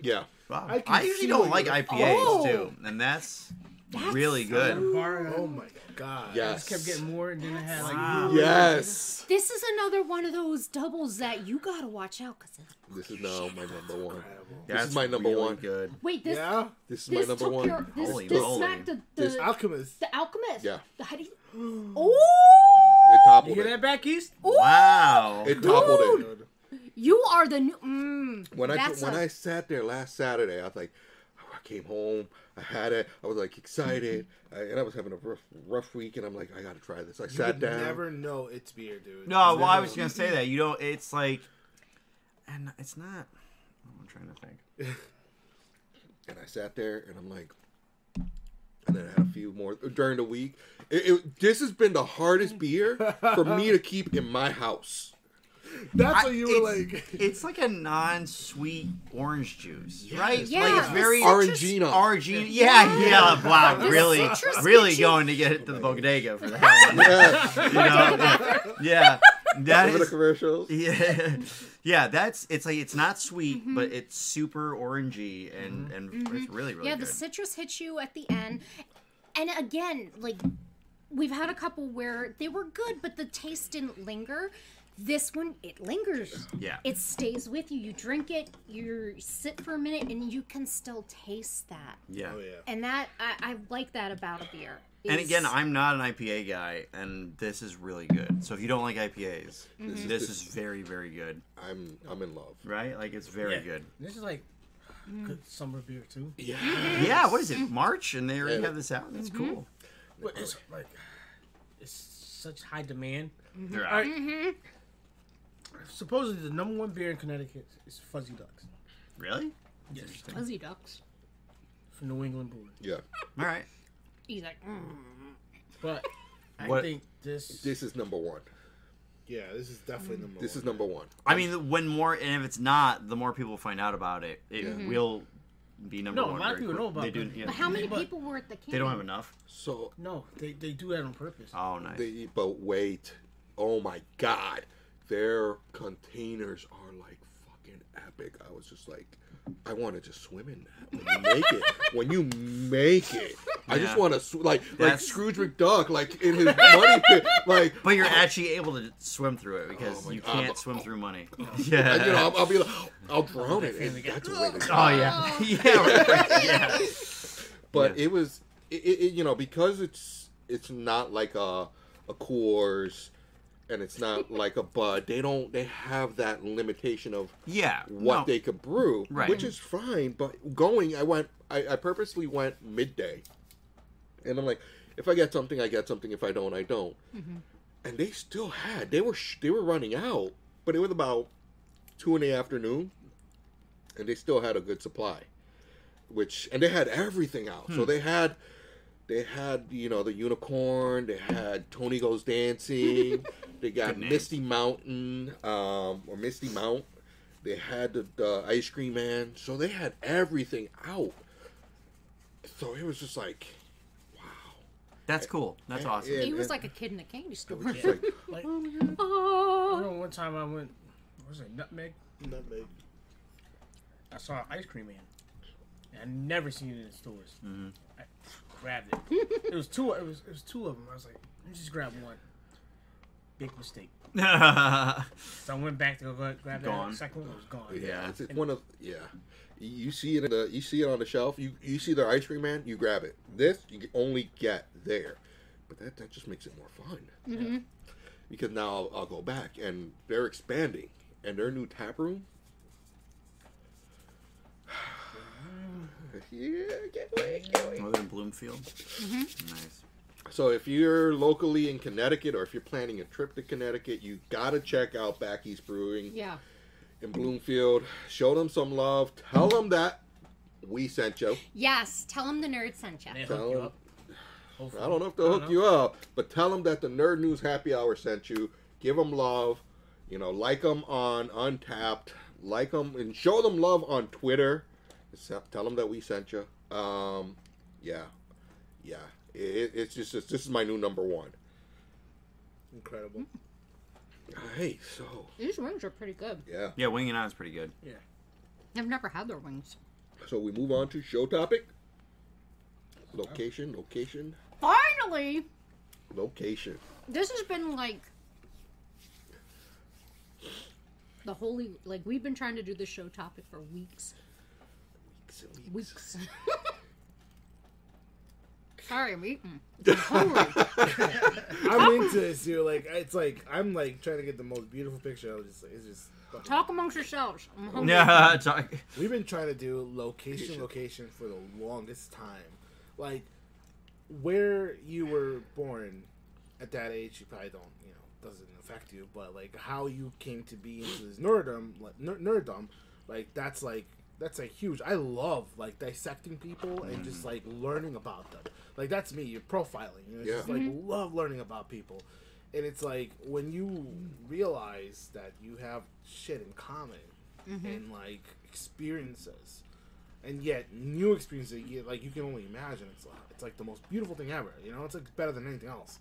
Yeah. Wow. I I, usually don't like IPAs Oh. too, and that's, That's really good. Bar. Oh my god. I just kept getting more, and then I had like. Wow. Yes. this is another one of those doubles that you gotta watch out because. This is now my number one. That's is my number really one. Good. Wait, this Yeah. This is my this number one. your this, Holy this moly. smacked the the, This Alchemist. the alchemist. Yeah. The, how do you? It Oh, toppled You hear it. that back east? Wow. It toppled it. Dude. you are the new. Mm, When I when a- I sat there last Saturday, I was like, I came home, I had it, I was like excited, I, and I was having a rough, rough week, and I'm like, I gotta try this. I You sat would down. never know it's beer, dude. No, well, I Never. was gonna say that. You don't. It's like, and it's not. I'm trying to think. and I sat there, and I'm like, and then I had a few more during the week. It, it, this has been the hardest beer for me to keep in my house. That's I- what you were it's- like. It's like a non-sweet orange juice, right? Yeah, like it's very citrus- Orangina. Orangina. Yeah, yeah. Wow, really, really gets going to get it to the bodega for that one. Yeah, You know? yeah, that remember the commercials? Yeah, yeah. That's it's like it's not sweet, Mm-hmm. but it's super orangey and and it's really really yeah, good. the citrus hits you at the end, and again, like we've had a couple where they were good, but the taste didn't linger. This one, it lingers. Yeah. It stays with you. You drink it, you sit for a minute, and you can still taste that. yeah. Oh yeah. And that I, I like that about a beer. And again, I'm not an IPA guy, and this is really good. So if you don't like IPAs, Mm-hmm. this is very, very good. I'm I'm in love. Right? Like it's very Yeah. good. This is like good summer beer too. Yeah, Yeah. What is it? March, and they already Yeah. have this out. That's Mm-hmm. cool. But it's like it's such high demand. They're All out. right. Supposedly the number one beer in Connecticut is Fuzzy Ducks Really? Yes. fuzzy ducks. from New England Brewery. yeah. All right. He's like, mm. But I What- think this, This is number one. Yeah, this is definitely number This one. is number one. I mean, when more, and if it's not, the more people find out about it, it Yeah. will be number No, a one. lot of very people know about They do. it. Yeah. but how many But- people were at the camp? They don't have enough. So no, they, they do that on purpose. Oh, nice. they but wait. Oh my god. Their containers are like fucking epic. I was just like, I want to just swim in that. When you make it, when you make it, I just want to sw- like like Scrooge McDuck, like in his money pit, like. But you're actually able to swim through it because Oh you God. can't swim through money. Yeah. And, you know, I'll, I'll be like, I'll drown it, and that's the way to go. oh yeah. Yeah. Yeah. but Yeah. it was it, it, it- you know because it's it's not like a a Coors and it's not like a Bud. They don't they have that limitation of Yeah. what no. they could brew, Right. which is fine. But going, I went I, I purposely went midday, and I'm like, if I get something, I get something. If I don't, I don't. Mm-hmm. And they still had they were sh- they were running out, but it was about two in the afternoon, and they still had a good supply. Which and they had everything out, so hmm. they had. They had, you know, the unicorn. They had Tony Goes Dancing. they got Misty Mountain, um, or Misty Mount. They had the, the ice cream man. So they had everything out. So it was just like, wow. That's cool. That's And- awesome. and- He was like a kid in a candy store. it was just like, Like, I oh, remember one time I went, what was it, Nutmeg? Nutmeg. I saw an ice cream man. And I never seen it in stores. Mm-hmm. I grabbed it. it was two. It was it was two of them. I was like, let me just grab one. Big mistake. So I went back to go grab that second one. It was gone. yeah, Yeah. it's, it's one of yeah. You see it in the you see it on the shelf. You you see the ice cream man. You grab it. This you only get there, but that that just makes it more fun. Mm-hmm. Because now I'll, I'll go back and they're expanding and their new tap room. Yeah, can't wait, can't wait. Mm-hmm. Oh, they're in Bloomfield. Mm-hmm. Nice. So if you're locally in Connecticut or if you're planning a trip to Connecticut, you gotta check out Back East Brewing yeah. in Bloomfield. Show them some love. Tell them that we sent you. Yes. Tell them the nerd sent you. They Tell hook you up. Hopefully. I don't know if they'll hook you up, but tell them that the Nerd News Happy Hour sent you. Give them love. You know, like them on Untappd. Like them and show them love on Twitter. So- Tell them that we sent you. Um, yeah, yeah. It, it's just it's, this is my new number one. Incredible. Hey, so These wings are pretty good. yeah. Yeah, winging on is pretty good. Yeah. I've never had their wings. So we move on to show topic. Location, location, Finally, location. this has been like the holy like we've been trying to do this show topic for weeks. Weeks. Sorry, I'm eating. I'm hungry. I'm into this, dude. Like it's like I'm like trying to get the most beautiful picture. I was just it's just fucking- Talk amongst yourselves. I'm hungry. Yeah, it's like- We've been trying to do location, location for the longest time. Like where you were born at that age, you probably don't, you know, doesn't affect you. But like how you came to be into this nerddom, like ner- nerddom, like that's like that's like huge. I love like dissecting people and mm-hmm. just like learning about them. Like that's me. You're profiling. You know, it's just Yeah. like love learning about people. And it's like when you realize that you have shit in common mm-hmm. and like experiences, and yet new experiences, you, like you can only imagine. It's like it's like the most beautiful thing ever. You know, it's like better than anything else.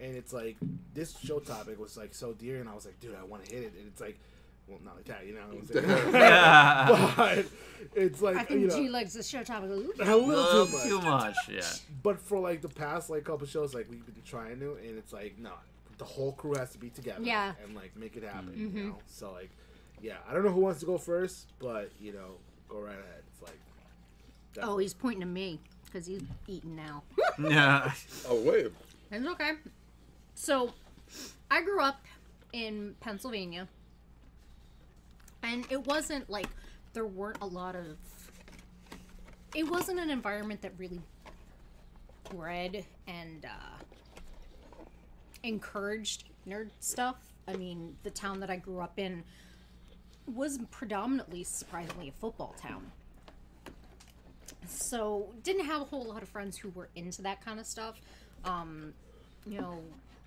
And it's like this show topic was like so dear, and I was like, dude, I want to hit it. And it's like, well, not like that, you know. It's like, but it's like I think you know, G likes this show topic. a little Love too much. too much. Yeah. But for like the past like couple shows, like we've been trying to, and it's like no, the whole crew has to be together, Yeah. and like make it happen. You mm-hmm. know, so like, yeah, I don't know who wants to go first, but you know, go right ahead. It's like, Oh, he's pointing to me because he's eating now. Yeah. Oh wait, It's okay. So, I grew up in Pennsylvania, and it wasn't like there weren't a lot of. It wasn't an environment that really bred and uh, encouraged nerd stuff. I mean, the town that I grew up in was predominantly, surprisingly, a football town. So, didn't have a whole lot of friends who were into that kind of stuff. Um, you know,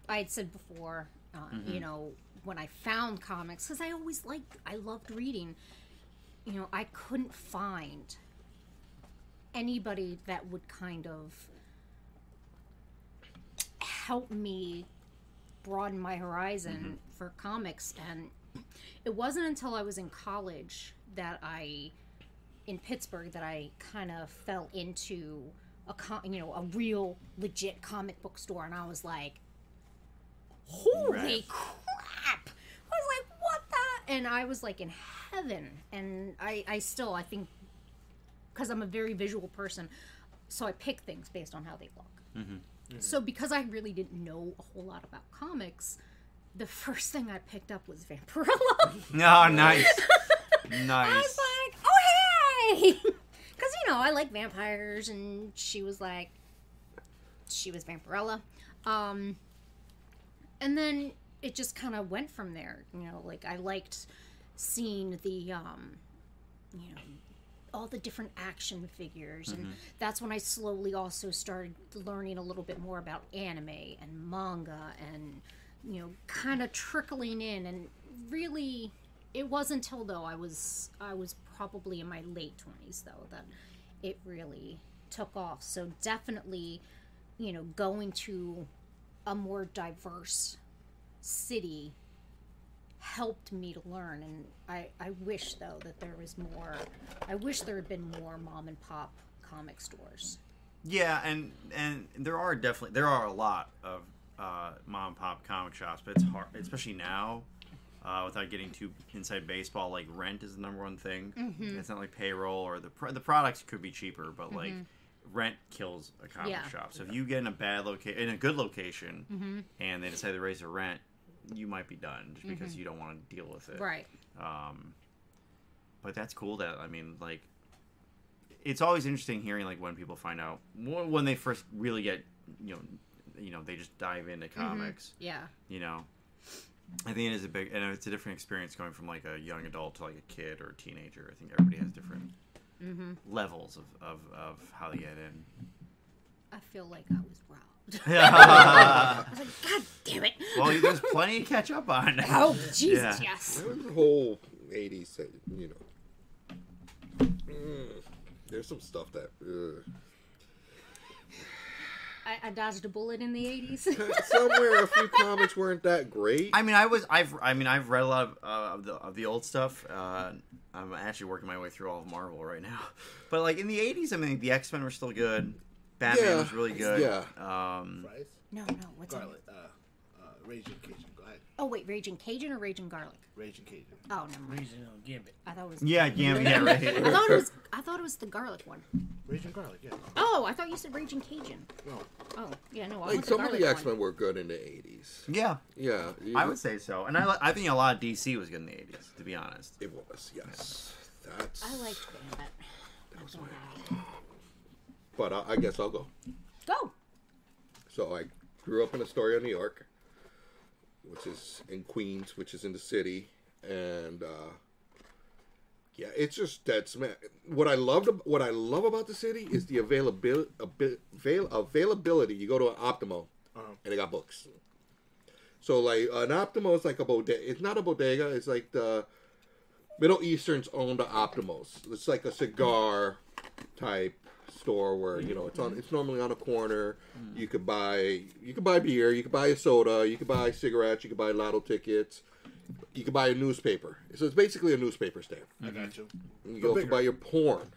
I had said before, uh, you know, when I found comics, because I always liked, I loved reading, you know, I couldn't find anybody that would kind of help me broaden my horizon mm-hmm. for comics. And it wasn't until I was in college that I, in Pittsburgh, that I kind of fell into a you know a real legit comic book store, and I was like, holy Right. crap! I was like, what the? And I was like in heaven, and I I still I think because I'm a very visual person, so I pick things based on how they look. So because I really didn't know a whole lot about comics, the first thing I picked up was Vampirella. No, nice, nice. I was like, oh hey, because you know I like vampires, and she was like, she was Vampirella, um, and then it just kind of went from there. You know, like I liked seeing the, um, you know, all the different action figures, and that's when I slowly also started learning a little bit more about anime and manga, and you know, kind of trickling in, and really it wasn't until though I was I was probably in my late twenties though that it really took off. So definitely, you know, going to a more diverse city helped me to learn and I, I wish though that there was more I wish there had been more mom and pop comic stores. Yeah, and and there are definitely there are a lot of uh, mom and pop comic shops, but it's hard, especially now. Uh, without getting too inside baseball, like rent is the number one thing. It's not like payroll or the pr- the products could be cheaper, but like rent kills a comic Yeah. shop. So if you get in a bad location, in a good location, mm-hmm. and they decide to raise the rent, you might be done just because mm-hmm. you don't want to deal with it. Right. Um, but that's cool. That I mean, like, it's always interesting hearing like when people find out when they first really get you know, you know, they just dive into mm-hmm. comics. Yeah. You know, I think it is a big and it's a different experience going from like a young adult to like a kid or a teenager. I think everybody has different levels of, of, of how they get in. I feel like I was robbed. Yeah. I was like, God damn it. well, there's plenty to catch up on. Oh Jesus, Yeah. yes. There was the whole '80s, you know. Mm, there's some stuff that. Uh, I, I dodged a bullet in the 80s. somewhere a few comics weren't that great. I mean, I was, I've, I mean, I've read a lot of, uh, of the of the old stuff. Uh, I'm actually working my way through all of Marvel right now, but like in the '80s, I mean, the X Men were still good. Batman Yeah, was really good. yeah. Um, Fries, no, no, what's it? garlic, uh, uh, Raging Cajun. Go ahead, Oh, wait, Raging Cajun or Raging Garlic? Raging Cajun. Oh, no. mind. Reason on Gambit. I thought it was. yeah, yeah, yeah, I thought it was. I thought it was the garlic one. Raging garlic, yeah. Oh, I thought you said Raging Cajun. No, Oh, yeah, no, I like want the some of garlic the X one. Men were good in the '80s. yeah, Yeah, you- I would say so. And I, li- I think a lot of DC was good in the '80s, to be honest. It was, yes. That's. I liked Gambit. That was my. But I, I guess I'll go. Go. So I grew up in Astoria, New York, which is in Queens, which is in the city, and uh, yeah, it's just that's man. What I loved, what I love about the city is the availability, avail, availability. You go to an Optimo, uh-huh. and they got books. So like an Optimo is like a bodega. It's not a bodega. It's like the Middle Easterns own the Optimos. It's like a cigar type store where you know it's on. It's normally on a corner. Mm-hmm. You could buy you could buy beer. You could buy a soda. You could buy cigarettes. You could buy lotto tickets. You could buy a newspaper. So it's basically a newspaper stand. I got you. You But can also bigger. buy your porn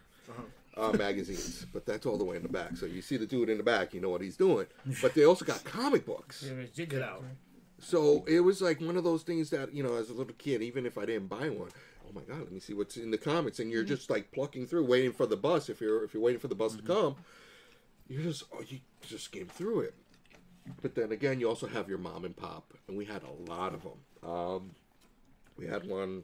uh, magazines, but that's all the way in the back. So you see the dude in the back, you know what he's doing. But they also got comic books. Yeah, Get out. So it was like one of those things that you know, as a little kid, even if I didn't buy one, oh my god, let me see what's in the comics, and you're just like plucking through, waiting for the bus. If you're if you're waiting for the bus to come, you just oh, you just skim through it. But then again, you also have your mom and pop, and we had a lot of them. Um, we had one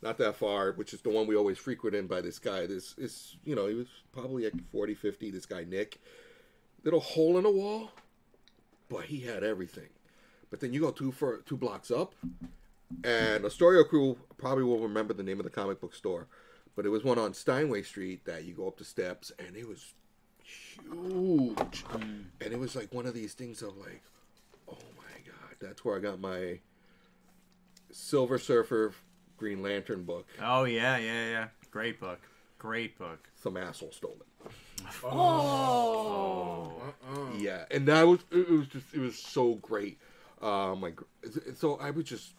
not that far, which is the one we always frequent in by this guy. This is, you know, he was probably like 40, 50, this guy Nick. Little hole in the wall, but he had everything. But then you go two for two blocks up, and Astoria crew probably will remember the name of the comic book store, but it was one on Steinway Street that you go up the steps, and it was huge, mm. and it was like one of these things of like, oh my god, that's where I got my Silver Surfer Green Lantern book. Oh yeah, yeah, yeah. Great book. Great book. Some asshole stole it. Oh. Yeah, and that was it was just it was so great. Uh, my gr- so I would just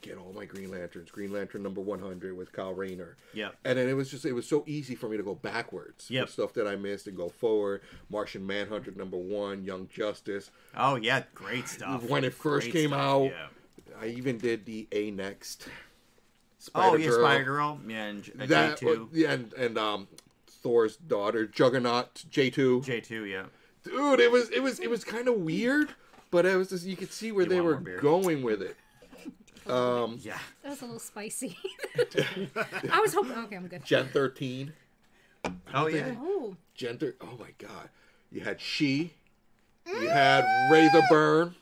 get all my Green Lanterns. Green Lantern number 100 with Kyle Rayner. Yeah. And then it was just, it was so easy for me to go backwards. for Yep. Stuff that I missed and go forward. Martian Manhunter number one, Young Justice. Oh yeah, great stuff. When it first Great came stuff, out, Yeah. I even did the A-Next. Oh yeah, Spider-Girl. Spider Girl. Yeah, and J- uh, That, J2. yeah, and, and um, Thor's daughter, Juggernaut, J2. J2, yeah. Dude, it was it was it was kind of weird, but it was just you could see where You they were going with it. Um, Yeah. That was a little spicy. I was hoping. Okay, I'm good. Gen 13, Oh yeah. Oh, Gen thir- Oh my god, you had She, you had Razor Burn.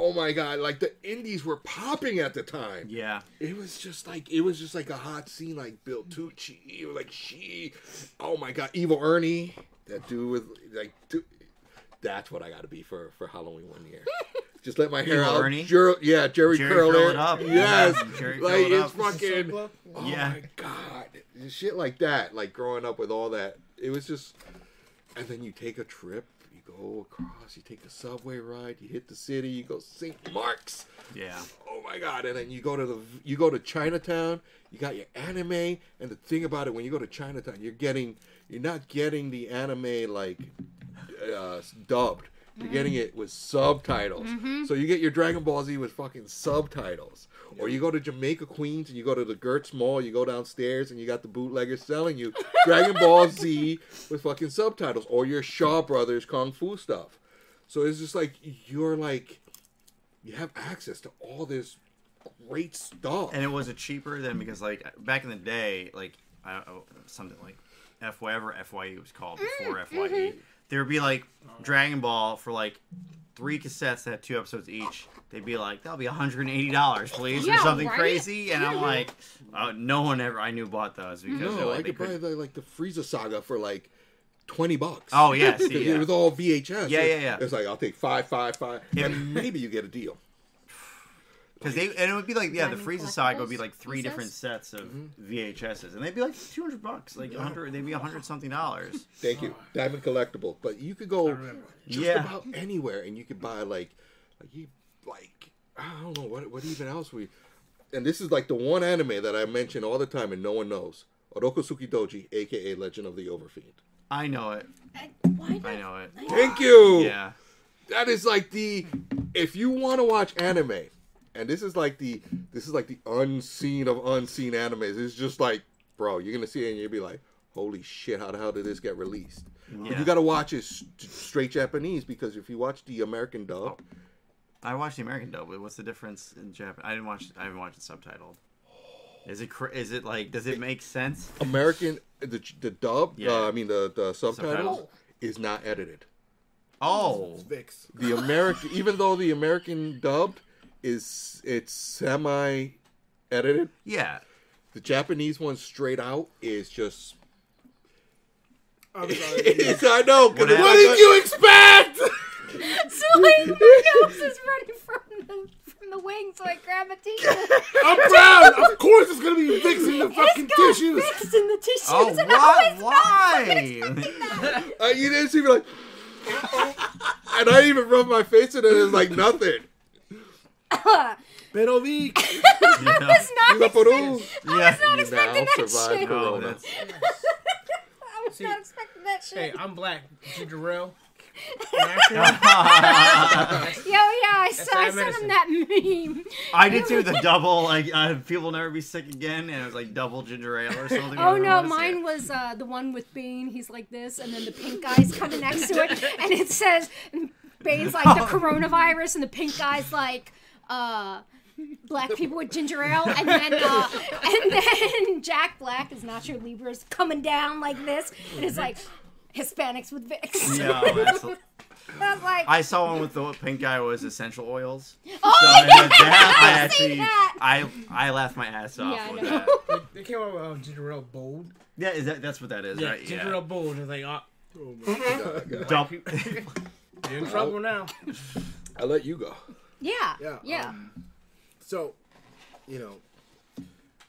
Oh my god, like the indies were popping at the time. Yeah. It was just like it was just like a hot scene, like Bill Tucci, like Shi. Oh my god, Evil Ernie, that dude with like, dude, that's what I got to be for for Halloween one year. just let my hair Evil out. Ernie? Jer- yeah, Jerry, Jerry curl, curl it. it up. Yes, Yeah, Jerry like curl it it's up. fucking. Club? Oh Yeah. my god, shit like that. Like growing up with all that, it was just. And then you take a trip. Go across. You take the subway ride. You hit the city. You go St. Mark's Yeah. oh my god and then you go to the you go to chinatown you got your anime and the thing about it when you go to chinatown you're getting you're not getting the anime like uh, dubbed you're getting it with subtitles. Mm-hmm. So you get your dragon ball z with fucking subtitles. Or you go to jamaica queens and you go to the gertz mall you go downstairs and you got the bootleggers selling you dragon ball z with fucking subtitles or your shaw brothers kung fu stuff. So it's just like you're like you have access to all this great stuff. And it was a cheaper than because like back in the day, like I don't know something like F whatever FYE was called mm, before FYE. Mm-hmm. There would be like Dragon Ball for like three cassettes that had two episodes each. They'd be like, "That'll be $180, please," Yeah, or something right? crazy. And I'm like, uh, no one ever I knew bought those because no, like, I they could buy the, like the Frieza saga for like twenty bucks. Oh yeah, see, yeah. it was all VHS. Yeah, yeah, yeah. It's like I'll take five, five, five, Yeah. and maybe you get a deal. Because they and it would be like yeah, the Diamond Frieza saga would be like three different sets of mm-hmm. VHSs, and they'd be like two hundred bucks, like hundred, they'd be hundred something dollars. Thank you, Diamond Collectible. But you could go just Yeah. about anywhere, and you could buy like, like you like I don't know what what even else we. And this is like the one anime that I mention all the time, and no one knows. Urotsukidoji, aka Legend of the Overfiend. I know it. I, why did I know it. Thank you. Yeah. that is like the if you want to watch anime and this is like the this is like the unseen of unseen animes it's just like bro you're gonna see it and you'll be like holy shit how the hell did this get released And Yeah. you gotta watch it s- straight japanese because if you watch the american dub I watched the American dub. but What's the difference in Japan? I didn't watch. I haven't watched it subtitled. Is it? cr- Is it like? Does it make sense? american the, the dub Yeah. uh, i mean the, the subtitles Subtitles. is not edited Oh, Vicks. the american even though the american dubbed is it's semi edited yeah. The Japanese one straight out is just. I'm sorry. It's- I know. 'cause What it's happened? like a- you expect? So like my nose is running from the from the wing, so I grab a tissue. I'm proud. Of course, it's gonna be Vicks in the fucking It's tissues. Vicks in the tissues. Oh, and I why? was Why? Uh, you didn't see me like. and I even rubbed my face in it. It's like nothing. Pero Vic. I was not La expecting, Yeah. I was not You expecting now that shit. No, Corona. I was See- not expecting that shit. Hey. I'm black. Ginger Yo, yeah, I, saw, I bad sent him that meme. I did too. The double, like, uh, people will never be sick again, and it was like double ginger ale or something. Oh no, mine was uh, the one with Bane. He's like this, and then the pink guy's coming next to it, and it says Bane's like the coronavirus, and the pink guy's like uh, black people with ginger ale, and then uh, and then Jack Black is Nacho Libras coming down like this, and it's like Hispanics with Vicks. No, that's, I like, I saw one with the pink guy was essential oils. oh, So yeah, that, that I I've seen actually, that. I I laughed my ass off Yeah, with that. They came out with uh, ginger ale bold. Yeah, is that that's what that is, Yeah, right? ginger ale bold. It's like, uh, Dump. you're in trouble now. I let you go. Yeah, Yeah, yeah. um, So, you know,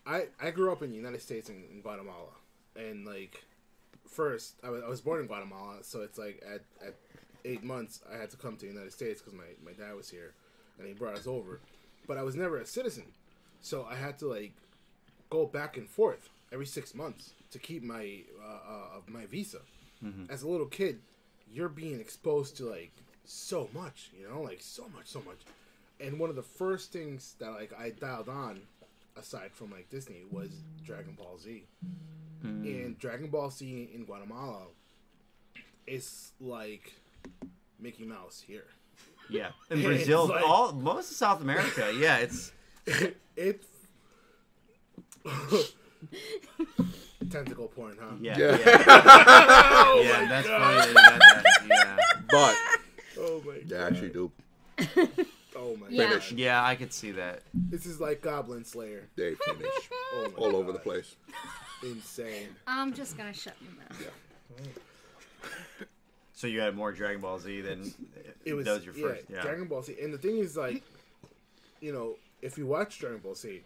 I I grew up in the United States in, in Guatemala, and like first I was, I was born in Guatemala, so it's like at at eight months I had to come to the United States because my my dad was here, and he brought us over. but I was never a citizen, so I had to like go back and forth every six months to keep my uh, uh, my visa. As a little kid, you're being exposed to like so much, you know, like so much, so much. And one of the first things that like I dialed on, aside from like Disney, was Dragon Ball Z. Hmm. And Dragon Ball Z in Guatemala is like Mickey Mouse here. Yeah, in Brazil, like- all most of South America. Yeah, it's It. Tentacle porn, huh? yeah, Yeah. yeah, oh yeah. that's funny. that that. Yeah, But Oh my they god. actually do. Oh my Yeah. god. yeah, I could see that. This is like Goblin Slayer. They finish Oh my all over the place. Insane. I'm just gonna shut my mouth. So you had more Dragon Ball Z than It was, that was your first. yeah, Yeah, Dragon Ball Z. And the thing is, like, you know, if you watch Dragon Ball Z,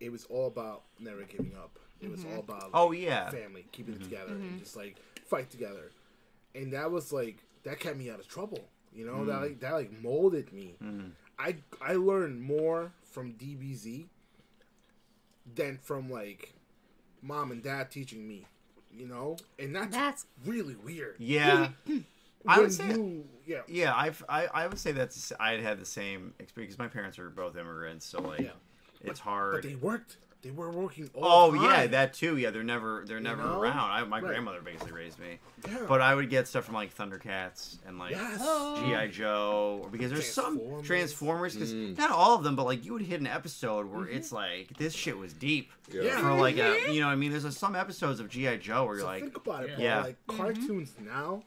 it was all about never giving up. It was mm-hmm. all about like, Oh, yeah. family, keeping it mm-hmm. together, and mm-hmm. just like fight together. And that was like that kept me out of trouble. You know that mm. like that like molded me. Mm. I I learned more from DBZ than from like mom and dad teaching me. You know, and that's, That's really weird. yeah. I would say, you, yeah, yeah, I've, I I would say that's I had had the same experience. because My parents were both immigrants, so like Yeah. it's but hard. But they worked. They were working all Oh the yeah, that too. Yeah, they're never they're never know? around. I, my Right. grandmother basically raised me, Yeah. but I would get stuff from like Thundercats and like Yes. GI Joe, or because there's some Transformers. Transformers. Because not all of them, but like you would hit an episode where it's like this shit was deep Yeah. Yeah. for like a you know what I mean. There's a, some episodes of GI Joe where you're So like think about it, Paul. Yeah. Like cartoons now,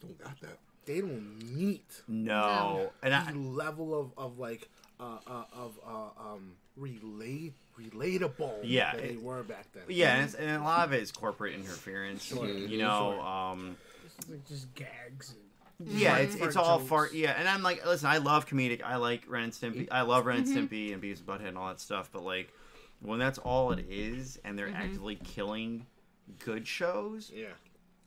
Don't got that. they don't meet no, and I, the level of, of like uh, uh, of uh, um relate relatable Yeah, that they it- were back then. yeah, and, and a lot of it is corporate interference. You know, um, like just gags. And, Yeah, it's it's all jokes. fart. Yeah, and I'm like, listen, I love comedic. I like Ren and Stimpy. I love Ren and Stimpy and Beavis and Butthead and all that stuff. But like, when that's all it is, and they're actively killing good shows, yeah,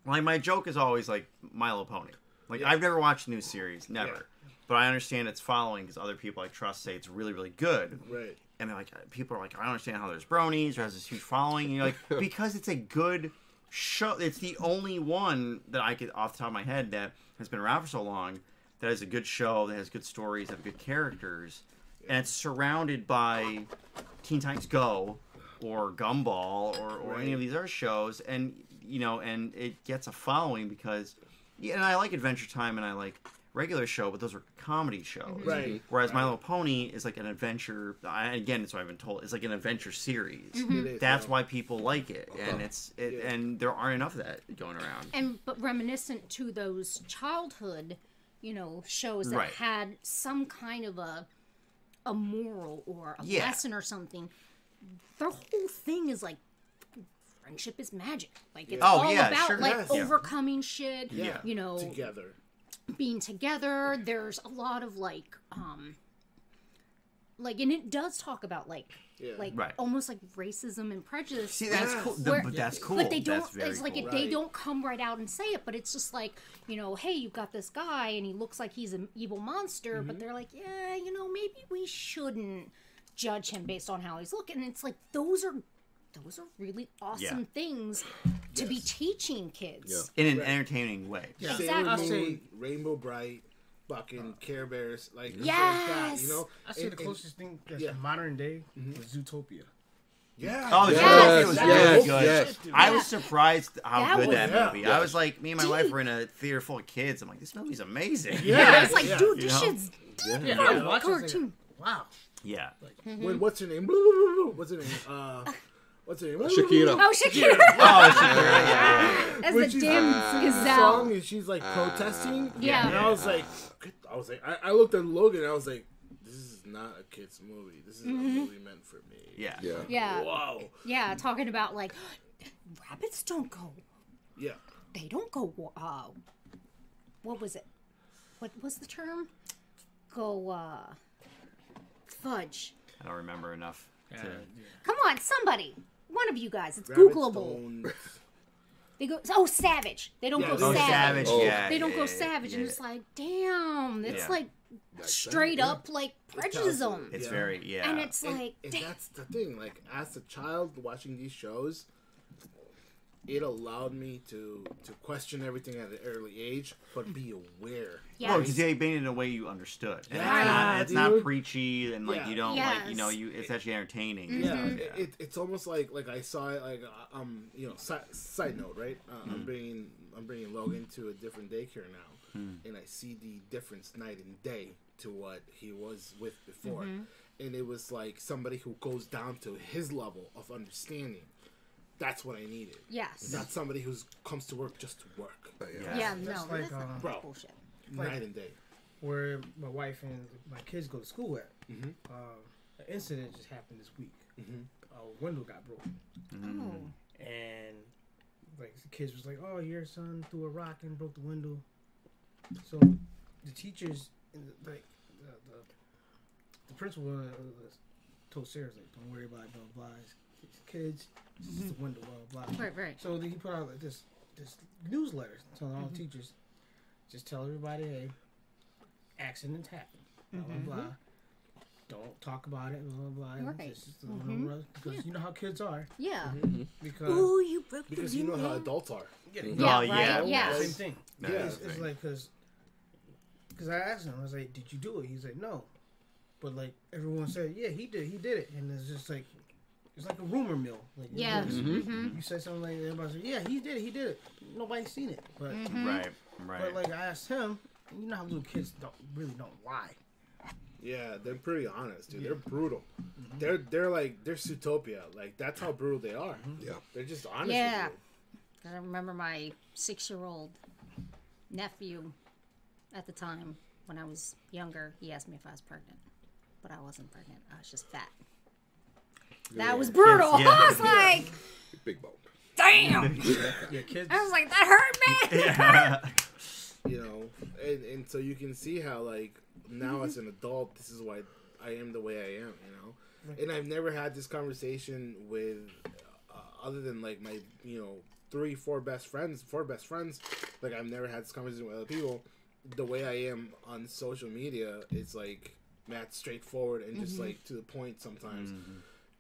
like my joke is always like Milo Pony. Like I've never watched a new series, never. Yeah. But I understand it's following because other people I trust say it's really, really good. right. And they're like, people are like, I don't understand how there's bronies or has this huge following. And you're like, because it's a good show. It's the only one that I could, off the top of my head, that has been around for so long, that has a good show, that has good stories, that have good characters, and it's surrounded by Teen Titans Go or Gumball or, or any of these other shows, and you know, and it gets a following because, yeah, and I like Adventure Time and I like regular show, but those are comedy shows. Right. Whereas My Little Pony is like an adventure. I, again, it's what I've been told. It's like an adventure series. It is, That's yeah. why people like it, and Uh-huh. it's it, Yeah. and there aren't enough of that going around. and but reminiscent to those childhood you know shows that Right. had some kind of a a moral or a Yeah. lesson or something their whole thing is like friendship is magic like it's Oh, all yeah, about sure. like Yes. Yeah. overcoming shit Yeah. you know Together. Being together there's a lot of like um like and it does talk about like Yeah. like Right. almost like racism and prejudice See, that's Yes. cool. The- Where- but that's cool. but they don't. That's it's like cool. if they Right. don't come right out and say it, but it's just like you know, hey, you've got this guy and he looks like he's an evil monster, Mm-hmm. but they're like, yeah, you know, maybe we shouldn't judge him based on how he's looking. And it's like those are those are really awesome Yeah. things to be teaching kids. in an entertaining way. Yeah. Exactly. I Sailor say, Moon, Rainbow Brite, fucking uh, Care Bears, like stuff Yes. like that, you know. I say And- the and- closest thing that's yeah. modern day mm-hmm. is Zootopia. Yeah. Oh, Yes, yeah, it was yes, really good. yes. I was surprised how That good was- that Yeah. movie. I was like, me and my wife were in a theater full of kids. I'm like, this movie's amazing. Yeah, it's like, yeah, dude, you this know? shit's Yeah, fun I watched it, I was like, cartoon. Wow. Yeah. Mm-hmm. When what's her name? What's her name? Uh, what's her name? Shakira. Oh, Shakira! Oh, it's yeah, yeah. As When the she's- damn song gazelle. and she's like protesting. Yeah. And I was like, I was like, I, I looked at Logan and I was like, this is not a kid's movie. This is a movie meant for me. Yeah. Yeah. Yeah, Wow. yeah, talking about like rabbits don't go Yeah. they don't go uh what was it what was the term go uh fudge I don't remember enough. To... come on somebody one of you guys it's Rabbits googleable don't- they go oh savage. They don't Yeah, go Oh, savage. Savage, Oh. yeah. They don't yeah, go yeah, savage, and yeah. it's like, damn, it's Yeah. like straight yeah. up like tells prejudice. It's Yeah. very yeah. And it's And, like, and damn. that's the thing. Like as a child watching these shows, it allowed me to to question everything at an early age, but be aware. Yeah. Well, because they made it in a way you understood. And Yeah, it's not, it's not preachy and like Yeah. you don't like you know you. It's actually entertaining. Mm-hmm. Yeah, Yeah. It, it, it's almost like like I saw it like uh, um you know side, side note right uh, I'm bringing I'm bringing Logan to a different daycare now and I see the difference night and day to what he was with before and it was like somebody who goes down to his level of understanding that's what I needed yes. not somebody who comes to work just to work Yeah. Yeah, no, like, that's not um, Bro. bullshit. Like- night and day where my wife and my kids go to school at. Mm. Um, an incident just happened this week. Mm-hmm. A window got broken, Oh, and like the kids was like, "Oh, your son threw a rock and broke the window." So the teachers, in the, like the, the, the principal, uh, told Sarah like, "Don't worry about it, blah blah." It's, it's kids, it's just mm-hmm. a window, blah blah. Blah. Right, right. So then he put out like this this newsletter telling all the mm-hmm. teachers, just tell everybody, hey, accidents happen, blah blah mm-hmm. blah. Don't talk about it, blah blah blah. Right. It's just a little- because you know how kids are. Yeah. Because Ooh, you broke because you know how adults are Yeah, Oh, right. yeah. Yeah. same thing. Yeah, it's, it's like because because I asked him, I was like, "Did you do it?" He's like, "No," but like everyone said, "Yeah, he did. He did it," and it's just like it's like a rumor mill. Like Yeah. Mm-hmm. Mm-hmm. you- Mhm. You said something like everybody said, "Yeah, he did it. He did it." Nobody's seen it, but mm-hmm. Right. Right. but like I asked him, you know how little kids don't really don't lie. Yeah, they're pretty honest, dude. They're brutal. They're they're like they're Zootopia. Like that's how brutal they are. Yeah. They're just honest. Yeah. With I remember my six-year-old nephew at the time when I was younger. He asked me if I was pregnant, but I wasn't pregnant. I was just fat. That was brutal. yeah. I was like, you. Big bone. damn. Yeah, kids. I was like, that hurt me. yeah. you know, and and so you can see how like now as an adult, this is why I am the way I am. You know, and I've never had this conversation with uh, other than like my you know three four best friends, four best friends. Like I've never had this conversation with other people. The way I am on social media, it's like Matt straightforward and just like to the point sometimes,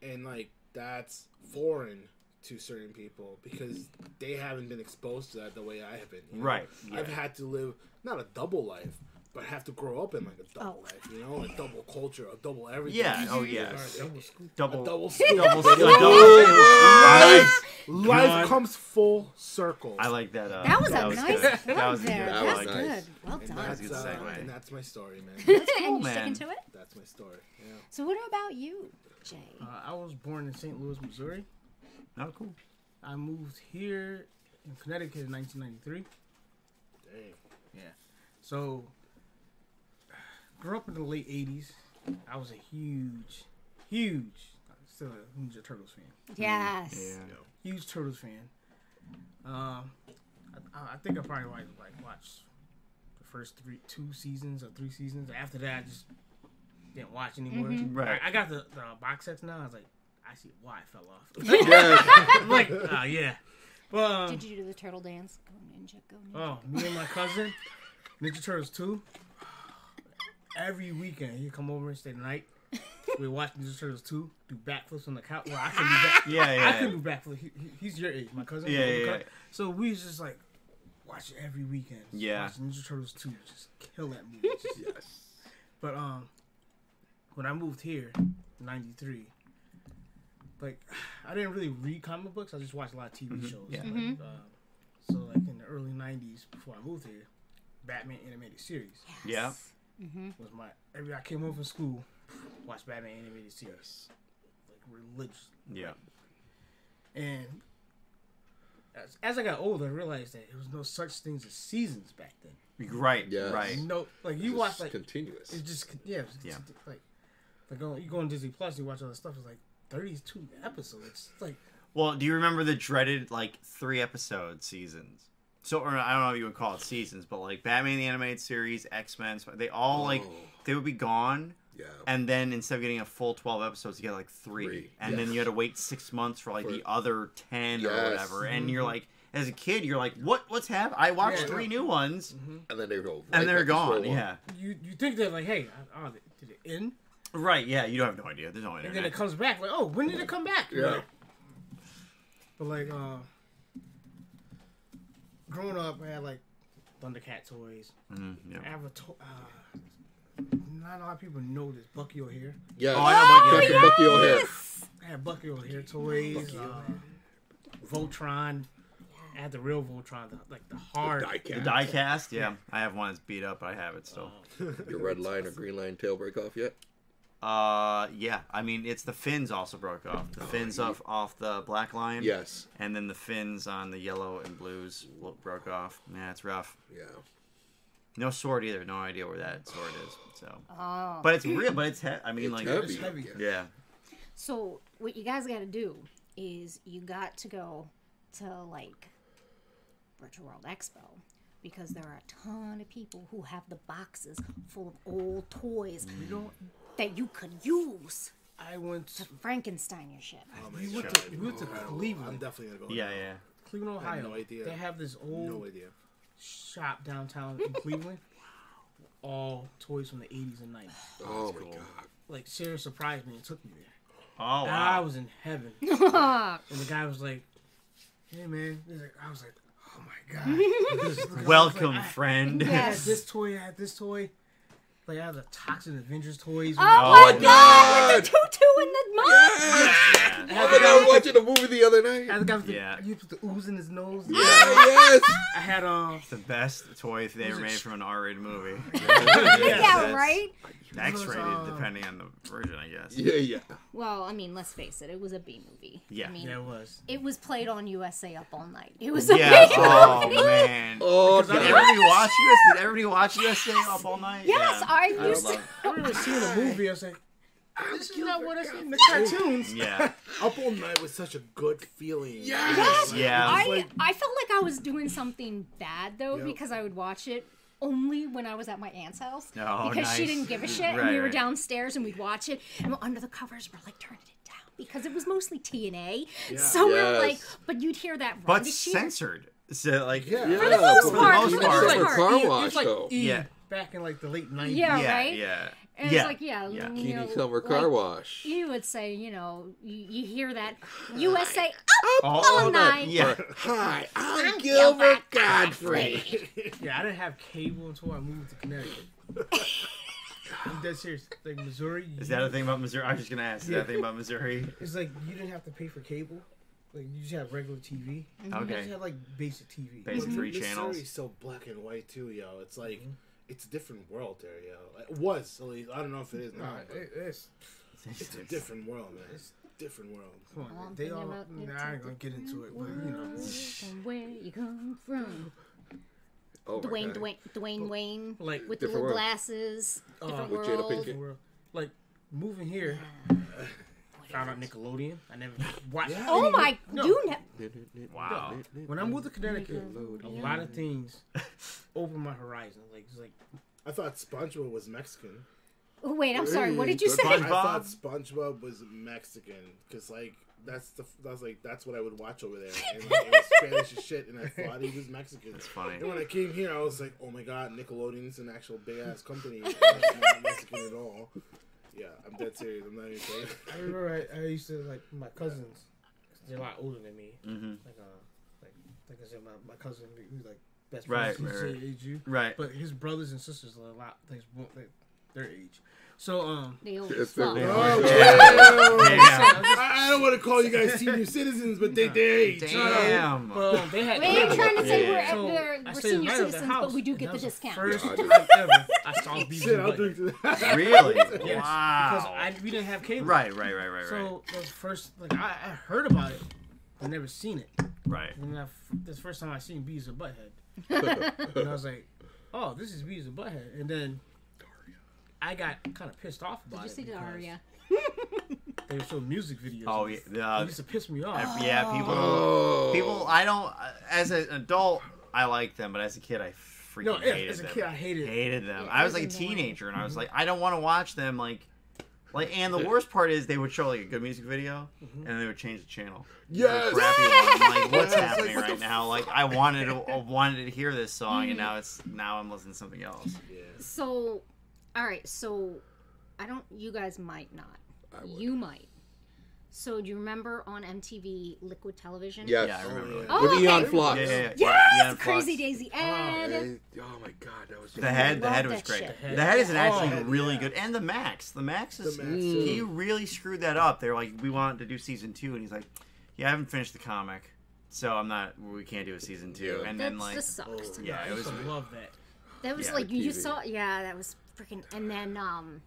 and like that's foreign to certain people because they haven't been exposed to that the way I have been. you know? Right, I've had to live not a double life, but have to grow up in like a double Oh. life. You know, a double culture, a double everything. Yeah. Oh All yes. right, double scoop. Double. A double Double. scoop. double. life, life God. comes full circle. I like that. Uh, That was a that nice good. plug That was there. good. That That's was good. nice. Well and done. that's, That's a good uh, segue. and that's my story, man. and cool, you man. sticking to it? that's my story. Yeah. So what about you, Jay? Uh, I was born in St. Louis, Missouri. Oh, cool. I moved here in Connecticut in 1993. Dang. Yeah. So, grew up in the late 80s. I was a huge, huge, still a Ninja Turtles fan. Yes. Yeah. Huge Turtles fan. Um, I, I think I probably like, like watched the first three, two seasons or three seasons. After that, I just didn't watch anymore. Right. I, I got the, the box sets now. I was like, I see why it fell off. Yeah. I'm like, ah, yeah. But um, Did you do the turtle dance? Go ninja, go ninja. Oh, me and my cousin, Ninja Turtles 2. Every weekend, he'd come over and stay the night. We watch Ninja Turtles 2, do backflips on the couch. Well, I couldn't do back. Yeah, yeah. I couldn't do backflips. He, he- he's your age, my cousin. Yeah, yeah, yeah. So we was just like, watch it every weekend. Just Yeah. Watch Ninja Turtles 2. Just kill that movie. Just- yes. but um, when I moved here, '93, like I didn't really read comic books. I just watched a lot of TV shows. Yeah. Like, um, so like in the early '90s, before I moved here, Batman animated series Yeah. was my. Every I came home from school, watched Batman animated series, like religiously. Yeah. And as, as I got older, I realized that there was no such things as seasons back then. Yes. Right. Right. No, like you Just watch like continuous. It's just yeah, it's Yeah. just, like like go, you go on Disney Plus, you watch all the stuff. It's like thirty two episodes. It's like Well, do you remember the dreaded like three episode seasons? So, or I don't know if you would call it seasons, but like Batman the animated series, X Men, they all like Oh. they would be gone, yeah. and then instead of getting a full twelve episodes, you get like three, Three, and then you had to wait six months for like For- the other ten or Yes. whatever, and mm-hmm. you're like, as a kid, you're like, what? What's happened? I watched Yeah. three new ones, mm-hmm. and then they go right and they're back to square gone. Yeah, You you think they're like, hey, uh, oh, did it end? right. Yeah, you don't have no idea. There's no And then it comes back like, oh, when did it come back? Yeah. But like, uh, growing up, I had like Thundercat toys. Mhm, yeah. I have a to- uh, not a lot of people know this Bucky O'Hare. Yeah. Oh, I know Bucky Captain Bucky O'Hare. I had Bucky O'Hare toys. Uh, Voltron. I had the real Voltron, the, like the hard. Die The cat. die cast, yeah. I have one that's beat up, but I have it still. Your red line or green line tail break off yet? Uh, yeah. I mean, it's the fins also broke off. The fins off off the black lion. Yes. And then the fins on the yellow and blues broke off. Yeah, it's rough. Yeah. No sword either. No idea where that sword is. So, Oh. but it's real. But it's he- I mean, It's like heavy. It's heavy. yeah. So what you guys got to do is you got to go to like Virtual World Expo because there are a ton of people who have the boxes full of old toys that you could use I went. to To, Frankenstein your shit. we went to, we went to Cleveland, I'm definitely gonna go. Yeah, yeah. Cleveland, I had Ohio. no idea. They have this old No idea. shop downtown in Cleveland. All toys from the 80s and 90s. Oh my god. Like, Sarah surprised me and took me there. Oh And I wow. was in heaven. and the guy was like, "Hey man," He's like, I was like, "Oh my god!" Because Welcome, like, friend. I had Yes. this toy. I had this toy. Like I had the Toxic Avengers toys. Oh, my my god, with the tutu and the mug. Yeah. I had the I was watching a movie the other the, I night. had the guy with the, you put the ooze in his nose. yes. I had um. the best toy they ever made sh- from an R-rated movie. Yeah, right. X-rated, uh, depending on the version, I guess. Yeah, yeah. Well, I mean, let's face it, it was a B movie. Yeah. I mean, Yeah, it was. it was played on USA Up All Night. It was a Yeah. big Oh movie. man. Oh, Did everybody watch US? Did everybody watch USA up all night? Yes, yeah. I would used to. I remember seeing a movie. I was like, "This is not what I see in the cartoons." Yeah. Up all night was such a good feeling. Yes. Yeah. I, I felt like I was doing something bad though Yep. because I would watch it only when I was at my aunt's house Oh, because she didn't give a shit and we were right. downstairs and we'd watch it and under the covers we're like turning it down because it was mostly TNA so we were Yes. like but you'd hear that But Rhonda censored. So like Yeah. Yeah, for the most part, for the part. most Like part. car wash, was like though. E Yeah. back in like the late nineties. Yeah, yeah, right? yeah. And yeah. it's like, yeah, Yeah. you Keeney know, Summer Car like, Wash. You would say, you know, you, you hear that USA up All, all night. Yeah. Hi, I'm, I'm Gilbert Gilbert Gottfried. Yeah, I didn't have cable until I moved to Connecticut. I'm dead serious. Like Missouri. Is that a thing about Missouri? I was just gonna ask. Is that a thing about Missouri? It's like you didn't have to pay for cable. Like you just have regular TV. Mm-hmm. Okay. You Okay. just have like basic TV. Basic But three Missouri's channels. so black and white too, yo. It's like mm-hmm. It's a different world there, yo. It was at least. I don't know if it is now. Nah, it, it's it's a different world, man. It's a different world. come All I'm on. They thinking all. about Nah, I ain't gonna get into it, but you know. From where you come from. Oh Dwayne, Dwayne, Dwayne Wayne Like with the little world. glasses. uh, Different With Jada world. Pinkett. different world. Like moving here. Found out Nickelodeon. I never watched. Oh my, No. you ne- Wow. When I moved to Connecticut, a lot of things opened my horizon. Like it's like I thought SpongeBob was Mexican. oh, Wait, I'm sorry. What did you say? point. I thought SpongeBob was Mexican because like that's the that's like that's what I would watch over there. And like, it was Spanish as shit, and I thought he was Mexican. It's funny. And when I came here, I was like, oh my god, Nickelodeon's an actual big ass company. It's not Mexican at all. Yeah, I'm dead serious. I'm not even kidding. I remember I, I used to like my cousins. 'cause They're a lot older than me. Mhm. Like uh, like like I said, my, my cousin we, we like best Right, friends. He's right, the age you. Right. But his brothers and sisters are a lot like, like their age. So um. They old It's as fuck. their- Oh, I, I don't want to call you guys senior citizens, but they they Damn. Well, they had. We ain't trying to say Yeah. we're, So, we're, I we're stayed the senior night at their citizens, but we do get the discount. First Yeah, I time ever I saw Beavis Shit, and I'll Butthead. drink to that. Really? Yes, Wow. Because I, we didn't have cable. Right, right, right, right, right. So that was the first like I, I heard about it, but never seen it. right. And I, this first time I seen Beavis and Butthead, and I was like, "Oh, this is Beavis and Butthead." And then I got kind of pissed off about it. Did about you it. see Daria? They would show music videos. Oh yeah. it. uh, it used to piss me off. yeah. People. Oh. People. I don't. As an adult, I like them, but as a kid, I freaking No, yeah, hated as a them. kid, I hated it. hated them. Yeah, I was like a was annoying. teenager, and I was like, I don't want to watch them like Like, and the worst part is they would show like a good music video, mm-hmm. and they would change the channel. Yes. The crappy one. Like, what's Yes. happening Like, what right the now? Like, I wanted to, I wanted to hear this song, and mm. now it's now I'm listening to something else. So, all right. So, I don't. You guys might not. I would. You might. So, do you remember on MTV Liquid Television? Yes. Yeah, I remember. Oh, With okay. Aeon Flux. Yeah, yeah, yeah. Yes, Yeah, and Crazy Fox. Daisy Ed. And- oh my god, that was The head, the head was that great. shit. The head is an actually Oh, really yeah. good, and the Max, the Max is The Max, he too. really screwed that up. They're like, we want to do season two, and he's like, yeah, I haven't finished the comic, so I'm not. We can't do a season two. Yeah. And That then like, just sucks. Oh, yeah, I it was. used to love that. That was Yeah, like you TV. just saw. Yeah, that was freaking. And then um,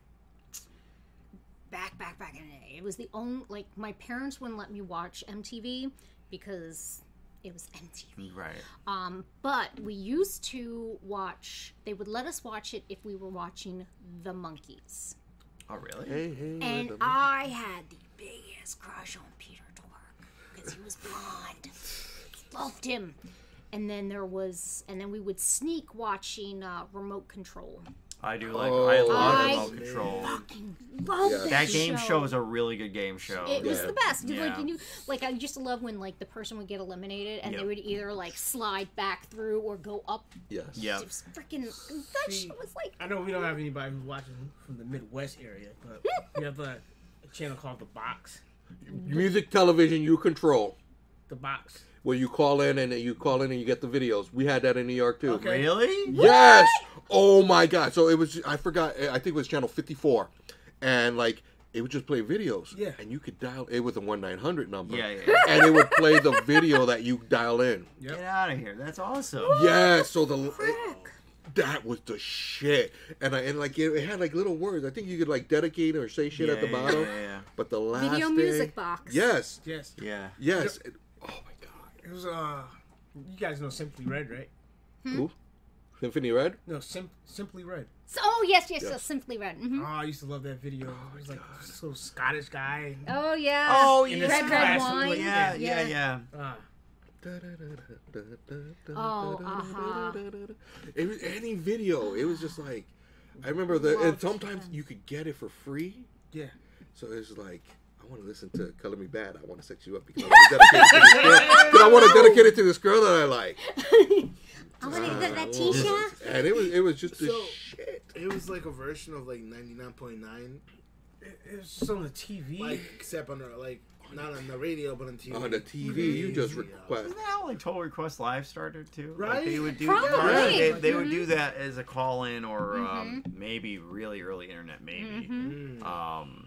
back, back, back in the day, it was the only like my parents wouldn't let me watch MTV because it was MTV. Right. Um, but we used to watch. They would let us watch it if we were watching The Monkees, Oh really? Hey, hey. and I had the biggest crush on Peter Tork because he was blonde. Loved him. And then there was, and then we would sneak watching uh, Remote Control. I do like. Oh, I love I- remote control. Fucking love Yeah. that, That game show is a really good game show. It was Yeah. the best. Like you knew, like I used to love when like the person would get eliminated and they would either like slide back through or go up. Yes. Yeah. It was freaking. That See, shit was like. I know we don't have anybody who's watching from the Midwest area, but we have a, a channel called The Box. Music television you control. The Box. Where you call in and you call in and you get the videos. We had that in New York too. Okay. Really? Yes. Oh my god. So it was I forgot I think it was channel 54. And like it would just play videos. Yeah. And you could dial it was a 1 900 number. Yeah, yeah. And it would play the video that you dial in. Get out of here. That's awesome. Yeah, so the Frick. that was the shit. And I and like it, it had like little words. I think you could like dedicate or say shit at the Yeah, yeah, bottom. Yeah, yeah. But the last Video thing- music box. Yes. Yes. yeah. Yes. It- oh my god. It was, uh, you guys know Simply Red, right? Who? Symphony Red? No, Sim- Simply Red. So, oh yes, yes, Yes. yes, Simply Red. hmm Oh, I used to love that video. It was like this little Scottish guy. Oh yeah. Oh, yeah. Red, red class, wine. Yeah, yeah, yeah. Ah, Oh, uh-huh. It was any video. It was just like I remember the and sometimes them. you could get it for free. yeah. So it was like I want to listen to "Color Me Badd." I want to set you up because I want to dedicate it to this girl. 'Cause I want to dedicate it to this girl that I like. I want to get that Tisha. And it was it was just the So- shit. It was like a version of like 99.9, It, it was just on the TV. like except on the like not on the radio but on TV. On the TV, you just request. Isn't that how like Total Request Live started too? Like, Right? they would do Probably. yeah, they, they Mhm. would do that as a call in or um, maybe really early internet maybe. Mm-hmm. Mm. Um,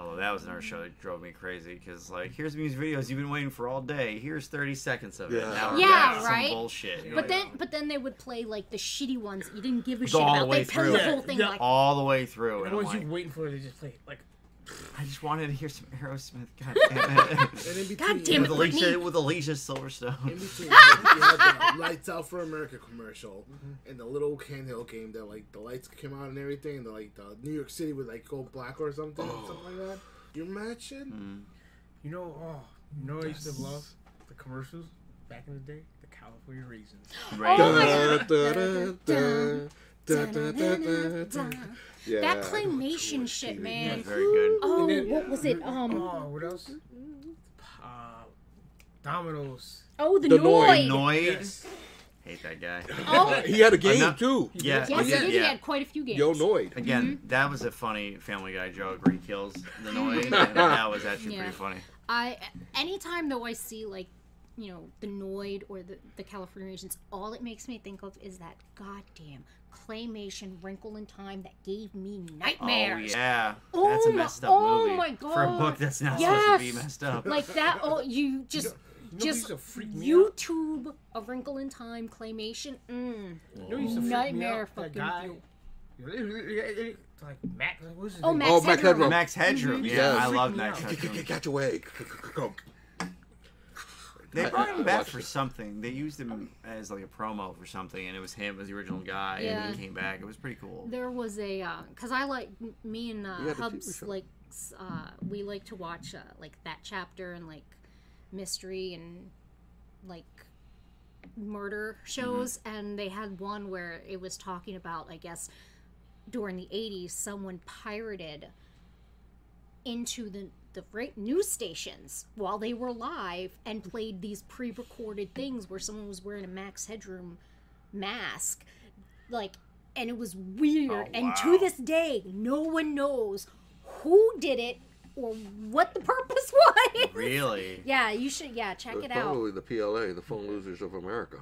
although that was another show that drove me crazy because like here's music videos you've been waiting for all day. Here's 30 seconds of it. Yeah. Now Yeah, back to some right? bullshit. But like, then, oh. but then they would play like the shitty ones you didn't give a shit all the about. way They play through. the Yeah, whole thing yeah. like. all the way through, and and I'm once like, you waiting for it, they just play like. I just wanted to hear some Aerosmith. God damn it. And in between, God damn with it, Alicia, Whitney. with Alicia Silverstone. In between, you had the Lights Out for America commercial mm-hmm. and the little handheld game that like the lights came out and everything, and the, like the New York City would like go black or something, oh. something like that. You imagine? Mm. You know, oh, you know, what I used to love the commercials back in the day. The California Raisins. Right. Oh my Da. Yeah. That claymation shit, Yeah, man. very good. Oh, And then- what was it? Um, Oh, what else? Uh, Domino's. oh, the, The Noid. Noid. Noid. Yes. Hate that guy. Oh, He had a game Enough- too. Yeah, yes, yeah, he did. He had quite a few games. Yo Noid. Again, that was a funny Family Guy joke where he kills the Noid. and that was actually Yeah. pretty funny. I anytime though I see like you know the Noid or the the California Raisins, all it makes me think of is that goddamn claymation Wrinkle in Time that gave me nightmares. Oh nightmares. yeah, Oh that's a messed up oh movie my for a book that's not supposed to be messed up. Like that. Oh, you just You know what just used freak me out? YouTube a Wrinkle in Time claymation. Mm. You know what used to Nightmare out? That fucking guy. view. Like Mac. What was his Oh. Max Oh, Max Headroom. Headroom. Max Headroom, yeah, Yes. I Freaked love me Max out. Headroom. Catch away. They brought him back for it. something. They used him as like a promo for something, and it was him as the original guy, Yeah. and he came back. It was pretty cool. There was a because I like me and uh, You had a TV Hubs like uh, we like to watch uh, like that chapter and like mystery and like murder shows, and they had one where it was talking about I guess during the 80s someone pirated into the the ra- news stations while they were live and played these pre-recorded things where someone was wearing a Max Headroom mask like and it was weird and to this day no one knows who did it or what the purpose was Really? yeah you should yeah check It was it out probably the PLA, the Phone Losers of America.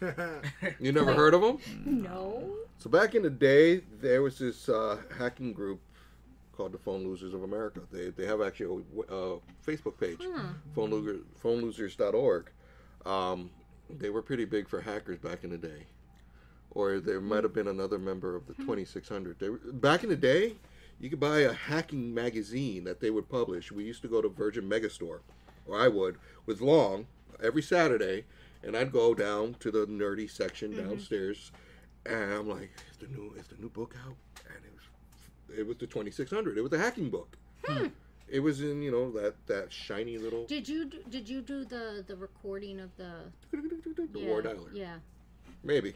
you never heard of them? no So back in the day, there was this uh, hacking group called the Phone Losers of America. They, they have actually a uh, Facebook page, phone loser, phonelosers.org. Um, they were pretty big for hackers back in the day. Or there might have been another member of the 2600. They were, back in the day, you could buy a hacking magazine that they would publish. We used to go to Virgin Megastore, or I would, with Long every Saturday, and I'd go down to the nerdy section downstairs, and I'm like, "Is the new is the new book out?" And it was the 2600. It was a hacking book. Hmm. It was in you know that that shiny little did you do, did you do the the recording of the the yeah, war dialer. yeah Maybe.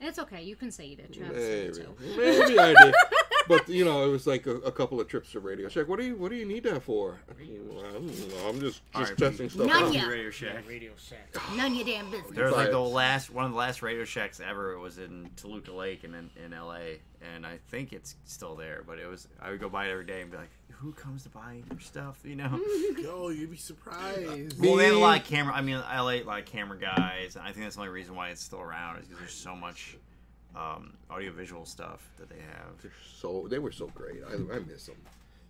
it's okay you can say you did Travis Maybe. Maybe I did. But you know, it was like a, a couple of trips to Radio Shack. What do you What do you need that for? I mean, well, I don't know. I'm just just RIP. testing stuff None out. yet. Radio Shack. Radio Shack. none of your damn business There was like the last one of the last Radio Shacks ever. It was in Toluca Lake and in in L.A. and I think it's still there. But it was I would go by it every day and be like, who comes to buy your stuff? You know. Yo, you'd be surprised. Well, they have a lot of camera. I mean, LA, a lot of camera guys. And I think that's the only reason why it's still around is because there's so much um, audiovisual stuff that they have. So they were so great. I, I miss them.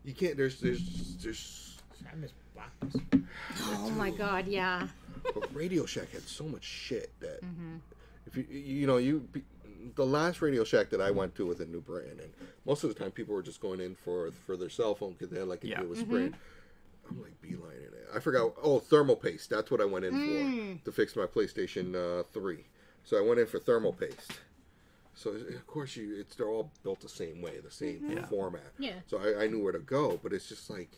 You can't. There's there's there's. I miss Blockbuster. oh my god yeah But Radio Shack had so much shit that Mm-hmm. if you you know you the last Radio Shack that I went to was in New Britain, and most of the time people were just going in for for their cell phone because they had like a Yeah. deal with Mm-hmm. I'm like beeline in it. I forgot. Oh, thermal paste. That's what I went in Mm. for to fix my PlayStation uh, Three. So I went in for thermal paste. So of course you, it's they're all built the same way, the same format. Mm-hmm. Yeah. So I, I knew where to go, but it's just like,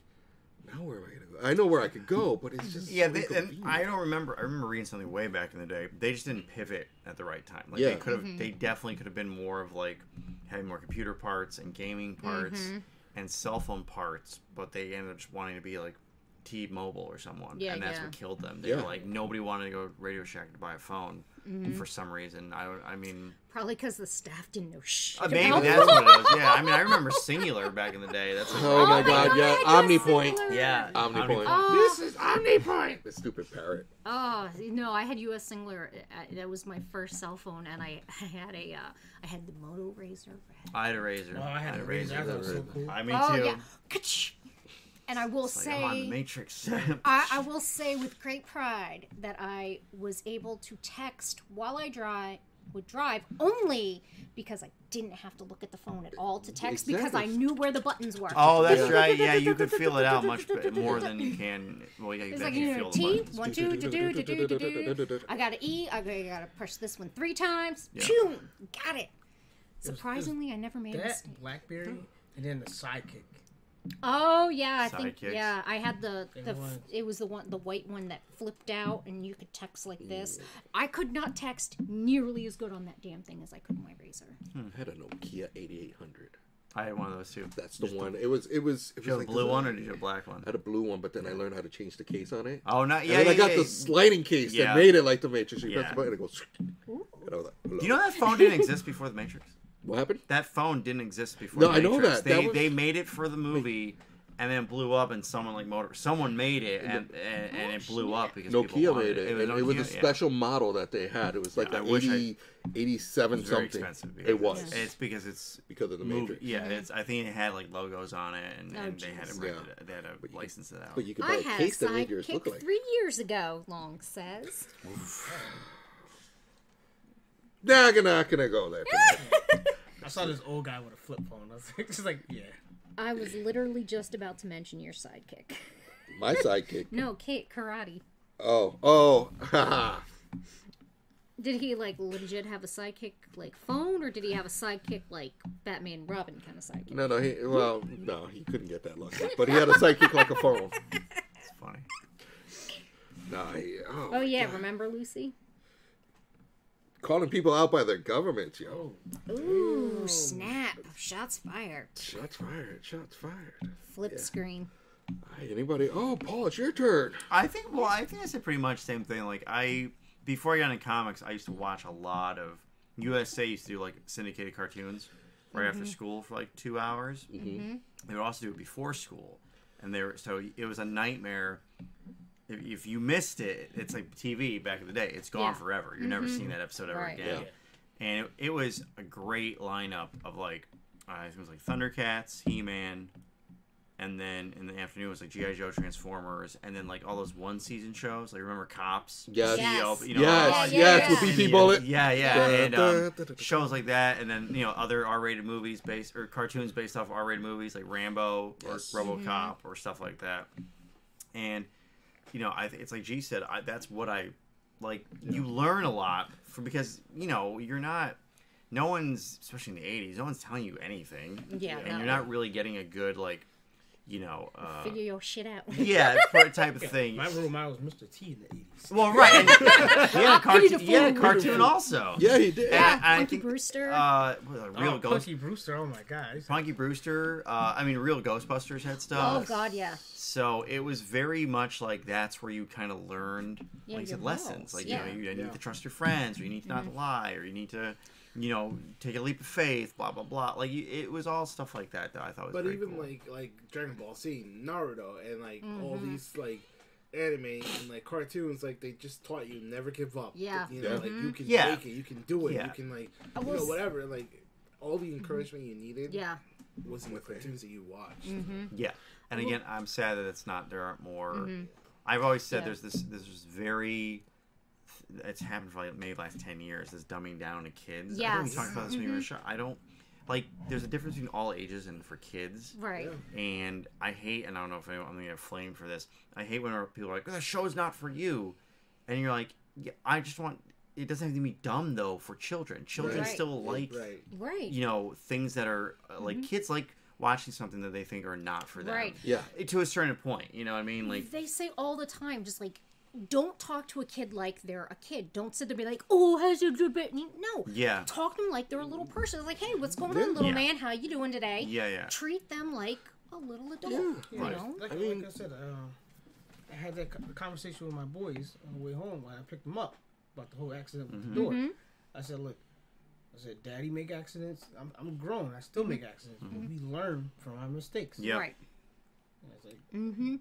now where am I gonna go? I know where I could go, but it's just Yeah, so they, and. I don't remember. I remember reading something way back in the day. They just didn't pivot at the right time. Like Yeah. they could have. They definitely could have been more of like having more computer parts and gaming parts Mm-hmm. and cell phone parts, but they ended up just wanting to be like T-Mobile or someone, Yeah, and that's yeah. what killed them. They Yeah. were like nobody wanted to go Radio Shack to buy a phone Mm-hmm. for some reason. I don't- I mean. probably because the staff didn't know shit Uh, maybe about that's what it was. Yeah, I mean, I remember Cingular back in the day. That's like, Oh, my my god, God, yeah, OmniPoint. Cingular. yeah, OmniPoint. Oh. This is OmniPoint. The stupid parrot. Oh no, I had U.S. Singler. Uh, That was my first cell phone, and I, I had a, uh, I had the Moto Razor. I had a razor. Oh, I had a razor. I thought it was so cool. I me Oh too. yeah, Ka-ch! And I will It's like, I'm on the say, Matrix. I, I will say with great pride that I was able to text while I drive would drive only because I didn't have to look at the phone at all to text because I knew where the buttons were. Oh, that's right. Yeah, you could feel it out much b- more than you can. Well, yeah, It's like you you feel know, the T buttons. one two do do do do do do. I got to E. I gotta, gotta push this one three times. Yeah. Boom, got it. Surprisingly, I never made a That mistake. BlackBerry and then the Sidekick. Oh yeah, I think Sidekicks. yeah. I had the the was. f- it was the one the white one that flipped out and you could text like this. I could not text nearly as good on that damn thing as I could on my razor. Hmm. I had a Nokia 8800. I had one of those too. That's the one. It was. It was. It Did you was have a like blue one or did you have a black one? I had a blue one, but then I learned how to change the case on it. Oh, not And yeah. then yeah, I got yeah. the sliding case Yeah. that made it like the Matrix. You press the button, it goes. And I was like, Do you know that phone didn't exist before the Matrix? What happened? That phone didn't exist before. No, the I know Matrix. that. They That was- they made it for the movie, and then blew up, and someone like motor someone made it, and and, and it blew up because Nokia wanted made it. It and it was a Nokia, yeah. special model that they had. It was like Yeah, I the wish I- 87 It's very something. expensive. It was It's because it's because of the movie. Matrix. Yeah, it's. I think it had like logos on it, and, Oh, and they had to Yeah. it. They had to license it out. But you could buy I a had case that made yours look like. three years ago. Long says. Nah, I'm not gonna go there. I saw this old guy with a flip phone. I was like, just like, yeah. I was literally just about to mention your sidekick. My sidekick. No, Kate Karate. Oh, oh. Did he like legit have a sidekick like phone, or did he have a sidekick like Batman Robin kind of sidekick? No, no, he well, no, he couldn't get that lucky. But he had a sidekick like a phone. it's funny. No, he, oh, Oh yeah, remember Lucy? Calling people out by their governments, yo. Ooh, snap! Shots fired. Shots fired. Shots fired. Flip screen. Hey, anybody? Oh, Paul, it's your turn. I think. Well, I think I said pretty much the same thing. Like I, before I got into comics, I used to watch a lot of USA used to do like syndicated cartoons right after school for like two hours. Mm-hmm. They would also do it before school, and they were so it was a nightmare. If, if you missed it, it's like TV back in the day. It's gone Yeah. forever. You're never seeing that episode ever Right. again. And it, it was a great lineup of like, uh, I think it was like Thundercats, He Man, and then in the afternoon it was like GI Joe, Transformers, and then like all those one season shows. Like remember Cops? Yes. Yes. You know, yes, Yeah, yes, yeah, with. BP and- Bullet. Yeah, yeah, and um, shows like that, and then you know other R-rated movies based or cartoons based off R-rated movies like Rambo or Yes. RoboCop or stuff like that. And you know, I think it's like G said. I, that's what I like. You learn a lot from because you know you're not. No one's, especially in the '80s, no one's telling you anything. Yeah, and no. you're not really getting a good like, you know, uh, Figure your shit out. yeah, for a type of thing. My role model was Mr. T in the eighties. Well, right. And he had a Pity cartoon, he had a cartoon also. Yeah, he did. And Yeah, I Punky think, Brewster. Uh, real oh, Ghost, Punky Brewster. Oh my god. He's- Punky Brewster. Uh, I mean, real Ghostbusters had stuff. oh God, yeah. So it was very much like that's where you kind of learned, Yeah, like you said, lessons. Like yeah. you know, you need Yeah. to trust your friends, or you need to not lie, or you need to, you know, take a leap of faith. Blah blah blah. Like it was all stuff like that that I thought was. But very even cool. like like Dragon Ball Z, Naruto, and like all Mm-hmm. these like anime and like cartoons, like they just taught you never give up. Yeah. you know, Yeah. like mm-hmm. you can Yeah. make it, you can do it, Yeah. you can like I you know whatever. Like all the mm-hmm. encouragement you needed Yeah. was in the cartoons that you watched. Mm-hmm. Yeah, and again, I'm sad that it's not. There aren't more. I've always said Yeah. there's this. There's this very. It's happened for like maybe the last ten years. This dumbing down to kids. I think we Yes. talked about this when you were shot. I don't like. There's a difference between all ages and for kids. Right. And I hate, and I don't know if anyone, I'm gonna get flamed for this. I hate when people are like, "The show's not for you," and you're like, "Yeah, I just want." It doesn't have to be dumb though for children. Children Right. still like Right. Right. you know things that are uh, like kids like watching something that they think are not for them Right. Yeah. to a certain point you know what i mean like they say all the time, just like, don't talk to a kid like they're a kid. Don't sit there and be like, oh, how's your drip? No. Yeah. Talk to them like they're a little person. Like, hey, what's going on, little Yeah. man? How you doing today? Yeah, yeah. Treat them like a little adult. You Right. know? Like, I mean- like I said, uh, I had that conversation with my boys on the way home when I picked them up about the whole accident with the door. Mm-hmm. I said, look, I said, Daddy make accidents. I'm, I'm grown. I still make accidents, but we learn from our mistakes. yeah Right. And it's like, Mm-hmm.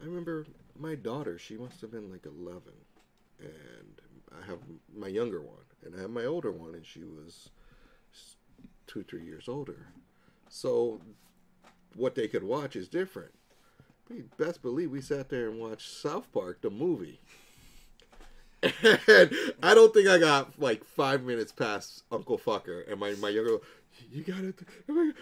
I remember my daughter, she must have been like 11. And I have my younger one, and I have my older one, and she was two, three years older. So what they could watch is different. You best believe we sat there and watched South Park, the movie. And I don't think I got like five minutes past Uncle Fucker, and my, my younger, you gotta, you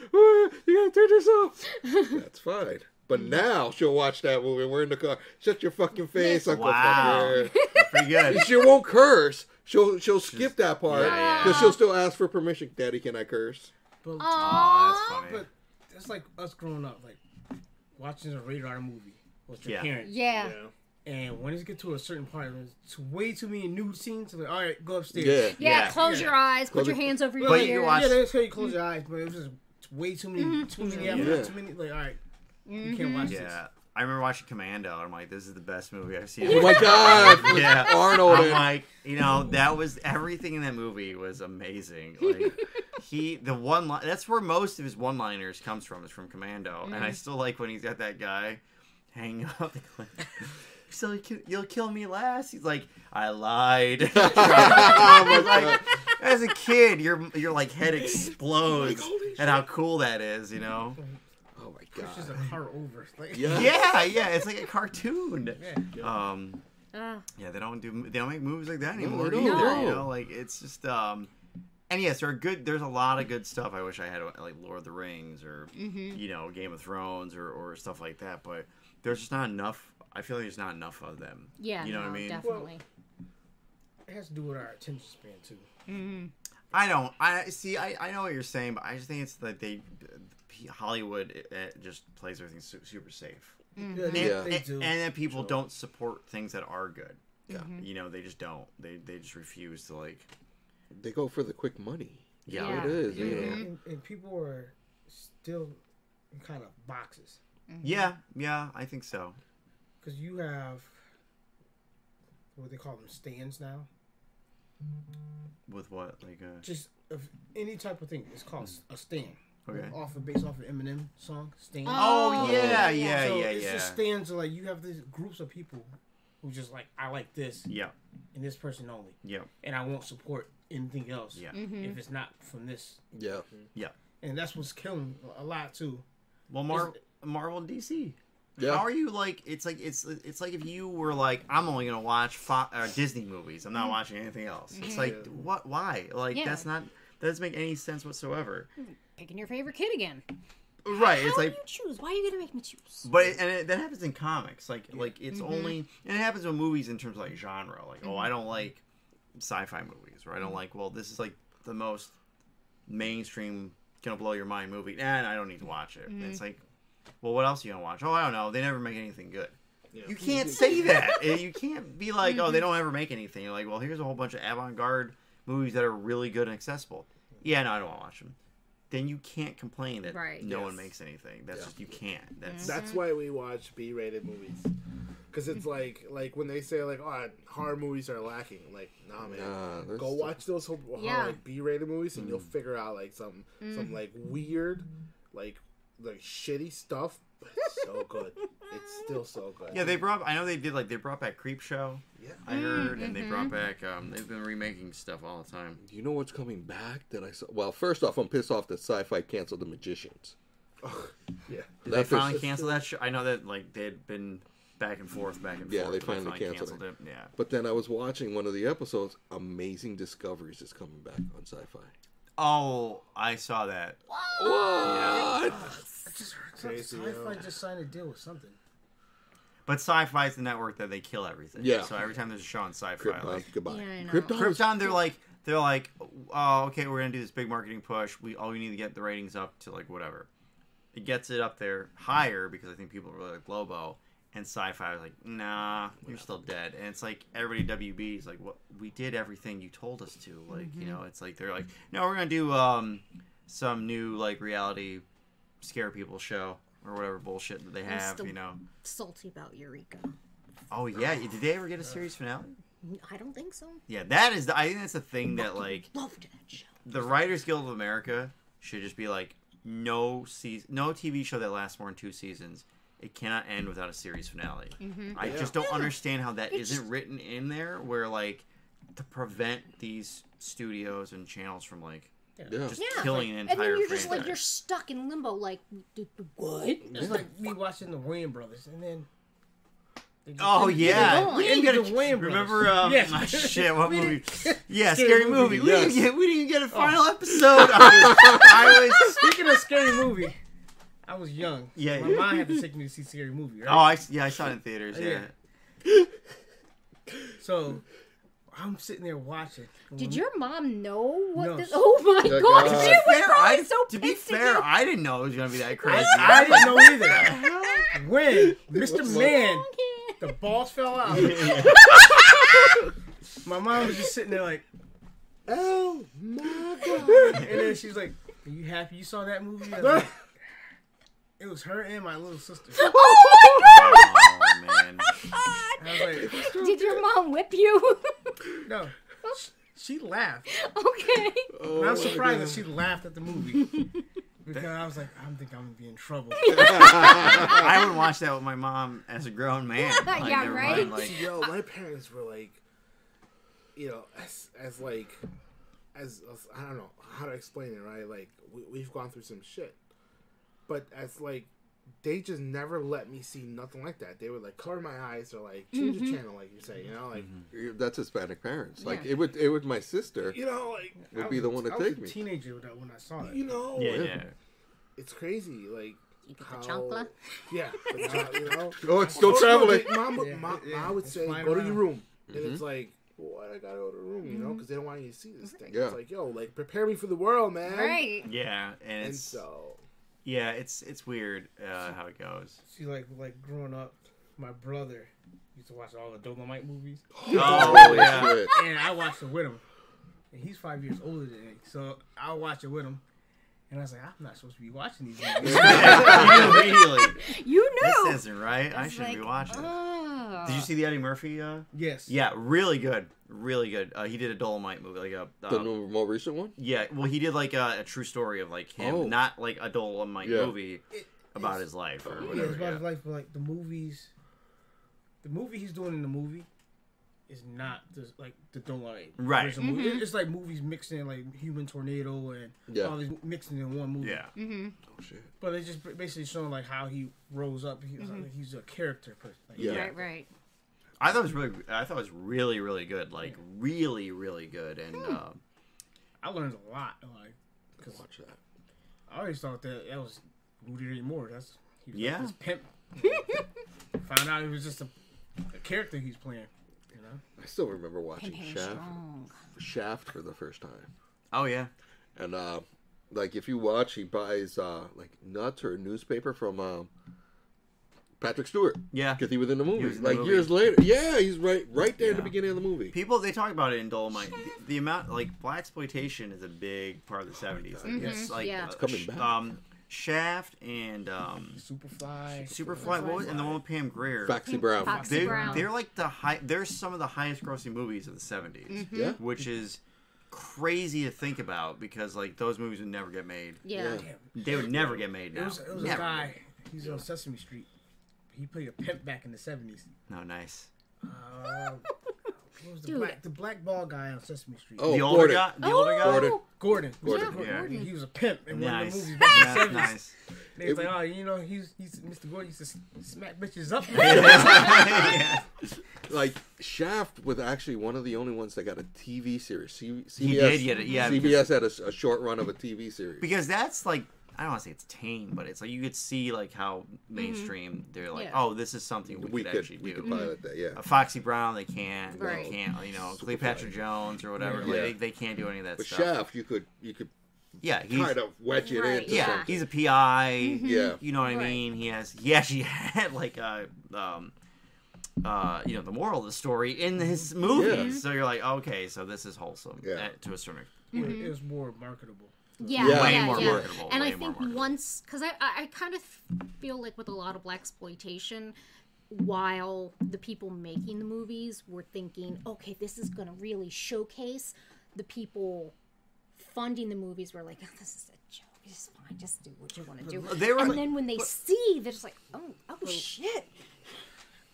gotta turn this off. That's fine. But now she'll watch that movie. We're in the car. Shut your fucking face, Uncle Wow. Fucker. That's pretty good she won't curse. She'll she'll skip that part Yeah, yeah. because she'll still ask for permission. Daddy, can I curse? but, oh that's funny but it's like us growing up, like watching a rated R movie with your Yeah. parents. Yeah. And when it get to a certain part, it's way too many nude scenes. Like, all right, go upstairs. Yeah. Yeah, Yeah. close Yeah. your eyes, Close put your it- hands over your But you ears. watch- Yeah, they tell you close your eyes, but it was just way too many, Mm-hmm. too many, Yeah. too many. Like, all right, you can't watch this. yeah i remember watching commando and i'm like this is the best movie i've seen Oh my God! Yeah. Arnold. I'm like, you know, that was everything in that movie was amazing. Like he, the one line, that's where most of his one-liners comes from is from Commando, and Mm-hmm. I still like when he's got that guy hanging up. So you ki- you'll kill me last. He's like, I lied. I like, as a kid, your your like head explodes at how cool that is. You know? My It's just God! a car over. Like, Yeah. Yeah, yeah. It's like a cartoon. Yeah. Um, Ah. yeah, they don't do they don't make movies like that anymore don't. either. No. You know, like it's just um, and yes, there are good. There's a lot of good stuff. I wish I had like Lord of the Rings or you know Game of Thrones or or stuff like that. But there's just not enough. I feel like there's not enough of them. Yeah, you know no, what I mean. definitely. It has to do with our attention span too. I don't. I see. I, I know what you're saying, but I just think it's that they Hollywood it, it just plays everything super safe. Yeah, they, Yeah. they and, do. and then people don't support things that are good. Yeah. Mm-hmm. You know, they just don't. They they just refuse to like. They go for the quick money. Yeah. Yeah. It is. You know. Mm-hmm. and, and people are still in kind of boxes Yeah, yeah, I think so. because you have what they call them stands now. With what? Like uh Just of any type of thing, it's called mm. a stand. Okay. Off of based off of Eminem song, stand. Oh, oh yeah, yeah. yeah, so yeah, it's yeah. just stands like you have these groups of people who just like I like this Yeah, and this person only, yeah, and I won't support anything else yeah. Mm-hmm. if it's not from this. Yeah. Mm-hmm. Yeah. And that's what's killing a lot too. Well, Mar- Marvel and DC. Yeah. How are you like? It's like it's it's like if you were like, I'm only gonna watch Fo- uh, Disney movies. I'm not mm-hmm. watching anything else. It's like what? Why? Like Yeah. that's not that doesn't make any sense whatsoever. Picking your favorite kid again. Right? How It's do like you choose? Why are you gonna make me choose? But it, and it, that happens in comics. Like like it's mm-hmm. only and it happens with movies in terms of like genre. Like oh, I mm-hmm. don't like sci-fi movies, or I don't mm-hmm. like. Well, this is like the most mainstream, gonna blow your mind movie, and I don't need to watch it. It's like, well, what else are you gonna watch? Oh, I don't know. They never make anything good. You can't say that. Eh, you can't be like, oh, they don't ever make anything. You're like, well, here's a whole bunch of avant-garde movies that are really good and accessible. Yeah, no, I don't want to watch them. Then you can't complain that Right. no Yes. one makes anything. That's just you can't. That's That's why we watch B-rated movies. Because it's like, like when they say like, "Oh, horror movies are lacking." Like, nah, man. Nah, Go still- watch those horror, Yeah. like B-rated movies, and Mm. you'll figure out like some Mm. some like weird, like like shitty stuff, but it's so good. It's still so good. Yeah, they brought. I know they did like they brought back Creepshow. Yeah. I heard, and they brought back. Um, they've been remaking stuff all the time. You know what's coming back that I saw? Well, first off, I'm pissed off that Sci-Fi canceled The Magicians. yeah. Did That they fish- finally cancel that show? I know that like they had been back and forth, back and Yeah, forth. they but finally canceled it. Yeah. But then I was watching one of the episodes. Amazing Discoveries is coming back on Sci-Fi. Oh, I saw that. What? I just heard Crazy, Sci-Fi just signed a deal with something. But Sci-Fi is the network that they kill everything. Yeah. So every time there's a show on Sci-Fi, Krypton, like goodbye. Yeah, I know. Krypton. Krypton, they're like they're like, oh, okay, we're gonna do this big marketing push. We all we need to get the ratings up to like whatever. It gets it up there higher because I think people really like Lobo. And sci-fi was like, nah, you're still dead. And it's like everybody WB is like, what? We did everything you told us to. Like, you know, it's like they're like, no, we're gonna do um some new like reality scare people show or whatever bullshit that they have. still- You know. Salty about Eureka. Oh yeah, did they ever get a series finale? I don't think so. Yeah, that is. The, I think that's the thing that like Loved that show. the Writers Guild of America should just be like no season, no TV show that lasts more than two seasons. It cannot end without a series finale. Mm-hmm. I just don't understand how that It's- not written in there. Where like to prevent these studios and channels from like Yeah. just Yeah. killing an entire and then you're just franchise. like you're stuck in limbo. Like, d- d- what? It's like me watching the Wayans brothers, and then. Oh yeah, going. we didn't get a, The Wayans brothers. remember? Um, Yes. shit, what movie? didn't- Yeah, Scary scary, Movie, movie. We, didn't get, we didn't get a final episode. I was Speaking of scary movie, I was young. Yeah, my yeah. mom had to take me to see scary movie. Right? Oh, I yeah, I saw it in theaters. Yeah. Yeah. So I'm sitting there watching. Did your mom know what No. this? Oh my Yeah, god, God. she was Fair, probably I, so to be pissed at fair, you. I didn't know it was gonna be that crazy. I didn't know either. when Mr. Man, the balls fell out. My mom was just sitting there like, Oh my god. and then she's like, "Are you happy you saw that movie?" I was like, it was her and my little sister. oh, oh man, I was like, Did your mom whip you? No. She laughed. okay. Oh, And I'm surprised that she laughed at the movie. Because I was like, I don't think I'm gonna be in trouble. I would watch that with my mom as a grown man. Like, Yeah, right? mind, like, Yo, my parents were like, you know, as as like, as, as I don't know how to explain it, right? Like we, we've gone through some shit, but as like, they just never let me see nothing like that. They would like cover my eyes or like change the mm-hmm. channel, like you say, you know, like mm-hmm. That's Hispanic parents. Like Yeah. it would. It would. My sister you know, like would I be was the one to I was take a me. teenager when I- when I saw it. you know, yeah, yeah. it's crazy, like. You How, the chancla. yeah, but now, you know. Oh, it's still Oh, traveling. they- Mom, would- Yeah, ma- yeah, ma would say, flying "Go to your around. room," and it's mm-hmm. like, "What? I gotta go to the room," you know, because they don't want you to see this thing. Yeah. It's like, yo, like prepare me for the world, man. Right. Yeah, and And it's so, yeah, it's it's weird uh, how it goes. See, like like growing up, my brother used to watch all the Dolomite movies, Oh yeah, and I watched it with him. and he's five years older than me, so I'll watch it with him. And I was like, I'm not supposed to be watching these movies. Immediately. You knew. This isn't right. I shouldn't be like, watching. Oh. Did you see the Eddie Murphy? Uh... yes. Yeah, really good, really good. Uh, he did a Dolomite movie, like a The um, new- more recent one. yeah. Well, he did like a, a true story of like him, Oh. not like a Dolomite Yeah. movie about his life or Yeah, whatever. it's about yeah. his life, but like the movies, the movie he's doing in the movie is not the, like the Dolomite. Right. original movie. It's like movies mixed in, like Human Tornado and Yeah. all these mixing in one movie. Yeah. Mm-hmm. Oh shit. But it's just basically showing like how he rose up. He, like, he's a character person. Like, Yeah. Right, right. I thought it was really, I thought it was really, really good. Like really, really good. And Hmm. uh, I learned a lot. Like, cause Watch that. I always thought that that was Rudy Ray Moore. That's he was Yeah. like this pimp. Found out it was just a, a character he's playing. You know. I still remember watching Pimpin' Shaft, strong. Shaft for the first time, oh yeah, and uh, like if you watch, he buys uh, like nuts or a newspaper from um, Patrick Stewart. Yeah. because he was in the movie. was in the like movie. years later, yeah, he's right, right there at the Yeah. beginning of the movie. people they talk about it in Dolomite. The, the amount like blaxploitation is a big part of the seventies. Like, it's like Yeah. uh, It's coming back. Um, Shaft and um, Superfly. Superfly, what was, and the one with Pam Grier. Foxy Brown. Foxy They, Brown. they're like the high. They're some of the highest grossing movies of the 70s Mm-hmm. Yeah. which is crazy to think about because like those movies would never get made. Yeah. Yeah. They would never get made It now. was, it was a guy. He's on Sesame Street. He played a pimp back in the seventies. No, nice. Uh, what was the Dude. black the black ball guy on Sesame Street? Oh, the older Gordon. guy. The older guy. Oh. Gordon. Gordon. Gordon. Yeah, Yeah. Gordon. He was a pimp in one of the movies back in the seventies. nice. They was like, oh, you know, he's he's Mr. Gordon used to smack bitches up. Yeah. Like Shaft was actually one of the only ones that got a TV series. C- CBS, He did get it, yeah, CBS had a short run of a TV series. because that's like I don't want to say it's tame, but it's like you could see like how mainstream they're like, Yeah. oh, this is something we, we could, could actually we do. could pilot that. Yeah. Uh, Foxy Brown, they can't. Right. They can't. You know, Superfly. Cleopatra Jones or whatever. Like, Yeah. they, they can't do any of that But stuff. Shaft, you could you could yeah, he's kind of wedge it Right, into yeah, something. he's a PI. Yeah. You know what I mean? He has he actually had like a um uh you know the moral of the story in his movies. Yeah. So you're like, okay, so this is wholesome Yeah. uh, to a certain It- It was more marketable. Yeah, Yeah. Way yeah, more yeah. marketable, And I think marketable. once, because I, I, I kind of feel like with a lot of blaxploitation, while the people making the movies were thinking, okay, this is going to really showcase the people funding the movies were like, oh, this is a joke. It's fine. Just do what you want to do. They were and like- then when they see, they're just like, oh, oh shit.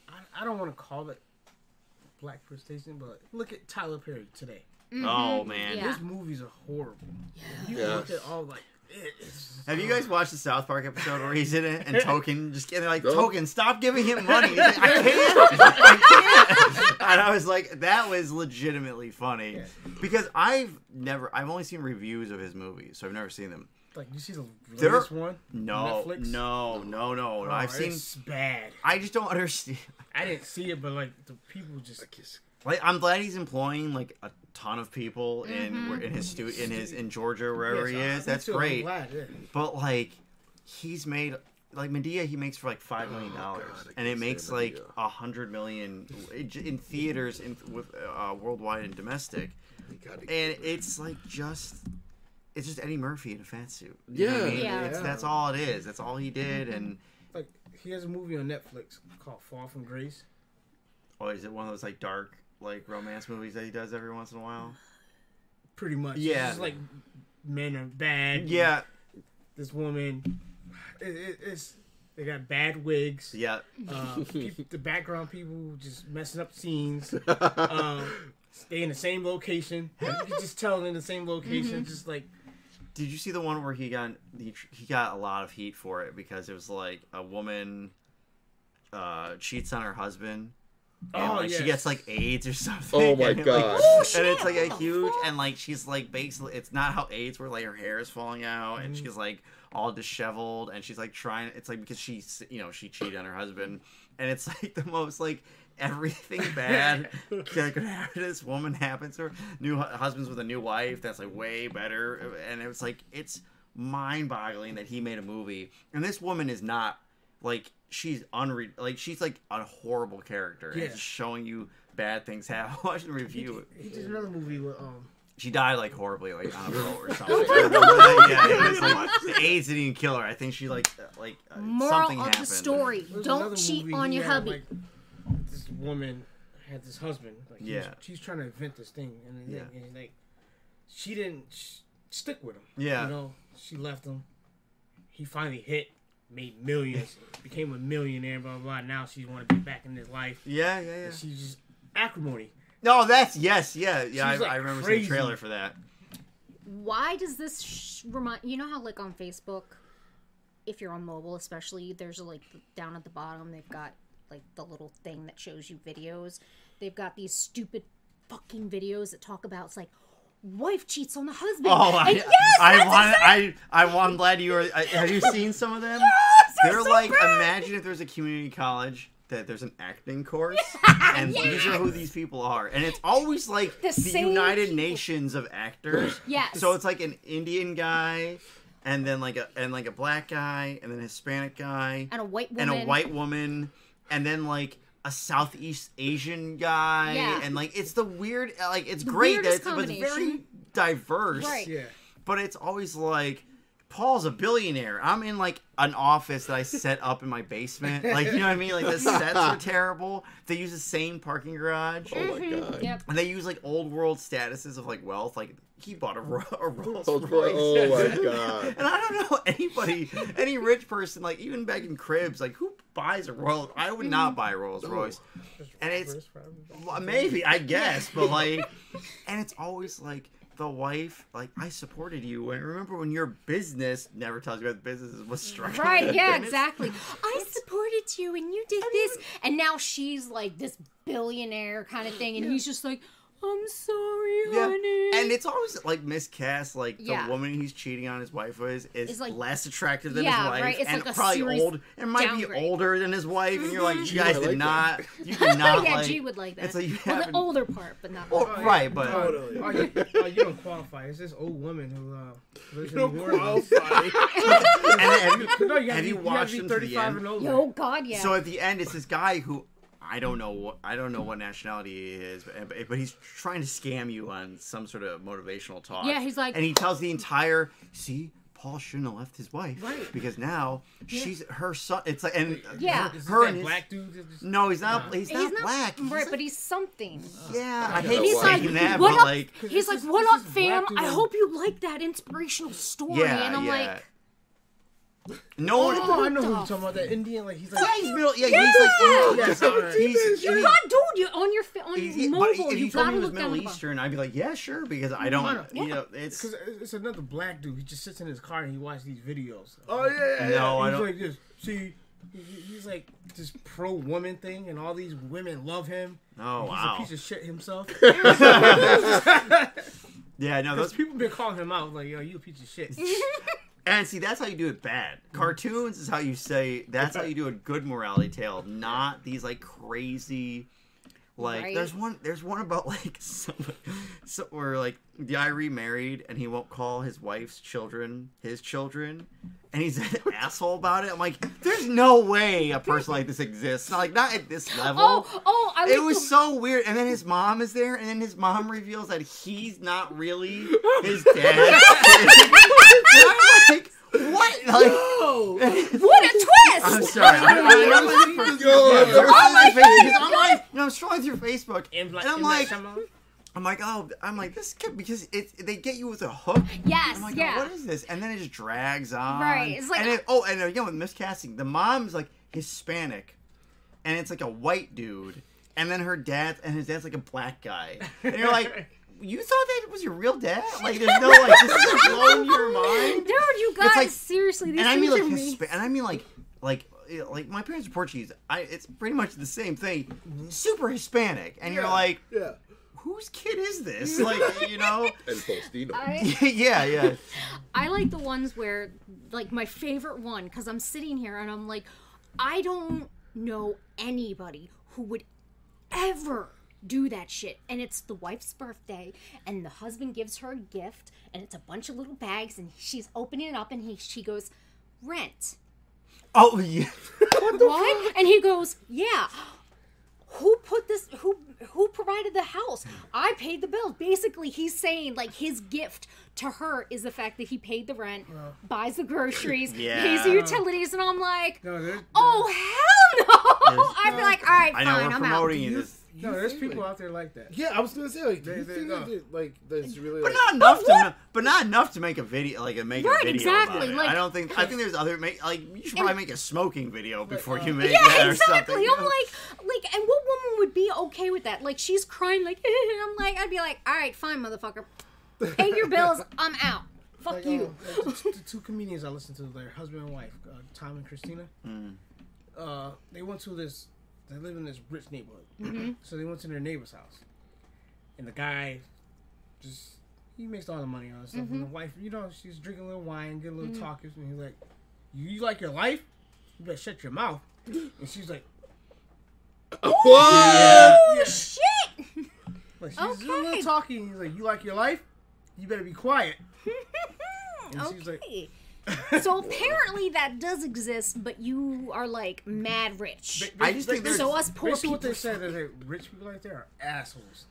I, I don't want to call it blaxploitation, but look at Tyler Perry today. Oh mm-hmm. man. Yeah. His movies are horrible. You Yeah. look at all like Have you guys watched the South Park episode where he's in it and Token just getting like No. Token, stop giving him money. Like, I can't, I can't. And I was like, that was legitimately funny because I've never, I've only seen reviews of his movies, so I've never seen them. like you see the There- latest one? No, Netflix? no, no, no. Oh, I've seen. it's bad. I just don't understand. I didn't see it, but like the people just Like, I'm glad he's employing like a ton of people in Mm-hmm. in his stu- in his in Georgia wherever he Yes, I- is. That's too, I'm great. glad, yeah. But like, he's made like Madea. He makes for like five million dollars, Oh, and it makes stand like a hundred million in theaters in with uh, worldwide and domestic. And it's like just. It's just Eddie Murphy in a fat suit. You know what I Yeah. mean? Yeah. It's, that's all it is. That's all he did. And like he has a movie on Netflix called Fall from Grace. oh, is it one of those like dark like romance movies that he does every once in a while? Pretty much. Yeah. It's just like men are bad. Yeah, This woman, it, it, it's they got bad wigs. yeah. Uh, peop the background people just messing up scenes. Um, stay in the same location. You can just tell they're in the same location. Just like Did you see the one where he got he, he got a lot of heat for it because it was like a woman uh, cheats on her husband. And Oh, like she gets like AIDS or something. Oh, my and, like, God. and it's like a huge and like she's like basically it's not how AIDS where like her hair is falling out and she's like all disheveled and she's like trying it's like because she's you know she cheated on her husband and it's like the most like everything bad that could happen to this woman happens to her new husbands with a new wife that's like way better and it was like it's mind-boggling that he made a movie and this woman is not like she's unre like she's like a horrible character and Yeah. it's just showing you bad things happen watching the review he did another movie with um she died like horribly, like on a boat or something. yeah, it was like the AIDS didn't even kill her. I think she like uh, like uh, Moral something of happened. the story: Don't cheat on your had, hubby. like, this woman had this husband. Like, he was- Yeah. she's trying to invent this thing, and, Yeah. and like, she didn't sh- stick with him. Yeah. you know, she left him. He finally hit, made millions, became a millionaire. Blah blah. blah. Now she want to be back in his life. Yeah, yeah, yeah. And she's just acrimony. No, that's yes, yeah, yeah. I, like, I remember crazy. seeing a trailer for that. Why does this sh- remind you know how like on Facebook, if you're on mobile especially, there's like down at the bottom they've got like the little thing that shows you videos. They've got these stupid fucking videos that talk about it's like wife cheats on the husband. Oh, I, and yes, I that's want, exactly- I, I, I'm glad you are. I, have you seen some of them? they're They're so like, imagine if there's a community college that there's an acting course, and these are who these people are, and it's always like The the, United people. Nations of actors. Yes. So it's like an Indian guy, and then like a and like a black guy, and then a Hispanic guy, and a white woman and a white woman, and then like a Southeast Asian guy, Yeah. and like it's the weird, like it's great that it's, but it's very diverse, Right. Yeah. but it's always like Paul's a billionaire. I'm in like an office that I set up in my basement. Like, you know what I mean? Like the sets are terrible. They use the same parking garage. Oh my god. Yep. And they use like old world statuses of like wealth. Like he bought a, Ro- a Rolls Oh, Royce. oh my god. And I don't know anybody, any rich person, like even back in cribs, like who buys a Rolls? I would not buy a Rolls Royce. And it's maybe I guess, but like, and it's always like the wife, like I supported you, and remember when your business never tells you what the business was struggling. Right, yeah, And exactly. I supported you and you did this. And now she's like this billionaire kind of thing. And he's just like, I'm sorry, Yeah, honey. and it's always like miscast. Like the woman he's cheating on his wife with is It's, like- less attractive than Yeah, his wife, right, it's and like a probably old. And might downgrade. be older than his wife, and you're like, you Gee, guys I did like not, you did not yeah, like. G would like that. It's like you well, the older part, but not the Well, right, but Totally. Oh, you, oh, you don't qualify. It's this old woman who uh, lives You don't in New Orleans. qualify. and then No, you have have, you to watched you him have to to be the 35 end? and over. Yo, God, yeah. So at the end, it's this guy who I don't know what I don't know what nationality he is, but, but he's trying to scam you on some sort of motivational talk. Yeah, he's like- and he tells the entire see. Paul shouldn't have left his wife, Right. Because now she's her son. It's like and Yeah. Is this her that and his, black dude. just- No, he's not. He's, he's not not black. He's right, like- but he's something. yeah. I Yeah, hate He's Why? like, that, what but up? like He's like, is- what this up, fam? I hope you like that inspirational story. yeah, and I'm yeah. like, no one. Oh, I know who you're talking about. That Indian, like he's like. Yeah, he's middle. Yeah, he's like. Oh, yes, alright. He's, you he's, got, dude, you on your on he's, your but mobile. if You you told me he was Middle. Eastern, I'd be like, yeah, sure, because I I don't. know. You know, it's Because it's another black dude. He just sits in his car and he watches these videos. Oh yeah, yeah. no, I he's don't. like this. See, he's like this pro woman thing, and all these women love him. Oh He's wow. a piece of shit himself. Yeah, no, those people been calling him out like, "Yo, you a piece of shit." And see that's how you do it bad. Mm-hmm. Cartoons is how you say that's how you do a good morality tale, not these like crazy. Like Right. there's one there's one about like somebody so where like the guy remarried and he won't call his wife's children his children and he's an asshole about it. I'm like, there's no way a person like this exists. Not, like not at this oh, level. Oh, oh, I It was the- so weird. And then his mom is there, and then his mom reveals that he's not really his dad. I'm like, what? Like, What a twist! I'm sorry. Oh I'm, I'm, I'm, I'm, Yo, on my face, I'm like, you know, I'm scrolling through Facebook, And, and I'm like, like, I'm like, oh, I'm like, this could because it's they get you with a hook. Yes, I'm like, oh, yeah. oh, what is this? And then it just drags on. Right, it's like- and it, oh, and again with miscasting, the mom's like Hispanic, and it's like a white dude, and then her dad and his dad's like a black guy, and you're like. You thought that was your real dad? Like, there's no like, this is blowing your mind. Dude, you guys, It's like- seriously, these and I mean like are. Hispa- and I mean like like like my parents are Portuguese. I it's pretty much the same thing. Super Hispanic, and you're like, Yeah. Whose kid is this? Like, you know? and Faustino. I, yeah, yeah. I like the ones where, like, my favorite one, because I'm sitting here and I'm like, I don't know anybody who would ever do that shit. And it's the wife's birthday, and the husband gives her a gift, and it's a bunch of little bags, and she's opening it up, and he she goes, rent. Oh yeah. what? And he goes, yeah. Who put this who who provided the house? I paid the bills. Basically he's saying like his gift to her is the fact that he paid the rent buys the groceries Yeah. pays the utilities and i'm like No, there's, oh hell no. I'd be like all right I fine know we're i'm promoting out you this, no, there's people out there like that. Yeah, I was gonna say like, do They- you they think go. that, like that's really but like, not enough to, what? but not enough to make a video, like a make Right, a video. exactly, About it. like- I don't think. I think there's other make like you should probably make a smoking video before you make yeah that or exactly something. i'm like like and what woman would be okay with that like she's crying like and i'm like i'd be like all right fine motherfucker pay your bills i'm out fuck Like, you uh, the, the two comedians I listened to, their husband and wife, uh, Tom and Christina. Uh, they went to this. They live in this rich neighborhood, mm-hmm. so they went to their neighbor's house, and the guy just he makes all the money on stuff, and the mm-hmm. wife, you know, she's drinking a little wine, get a little mm-hmm. talking, and he's like, "You, you like your life? You better shut your mouth." And she's like, oh shit like she's a little Okay. talking. He's like, "You like your life? You better be quiet." And she's like, okay so apparently that does exist but you are like mad rich I just think there's, so us poor people what they said is that rich people like there are assholes.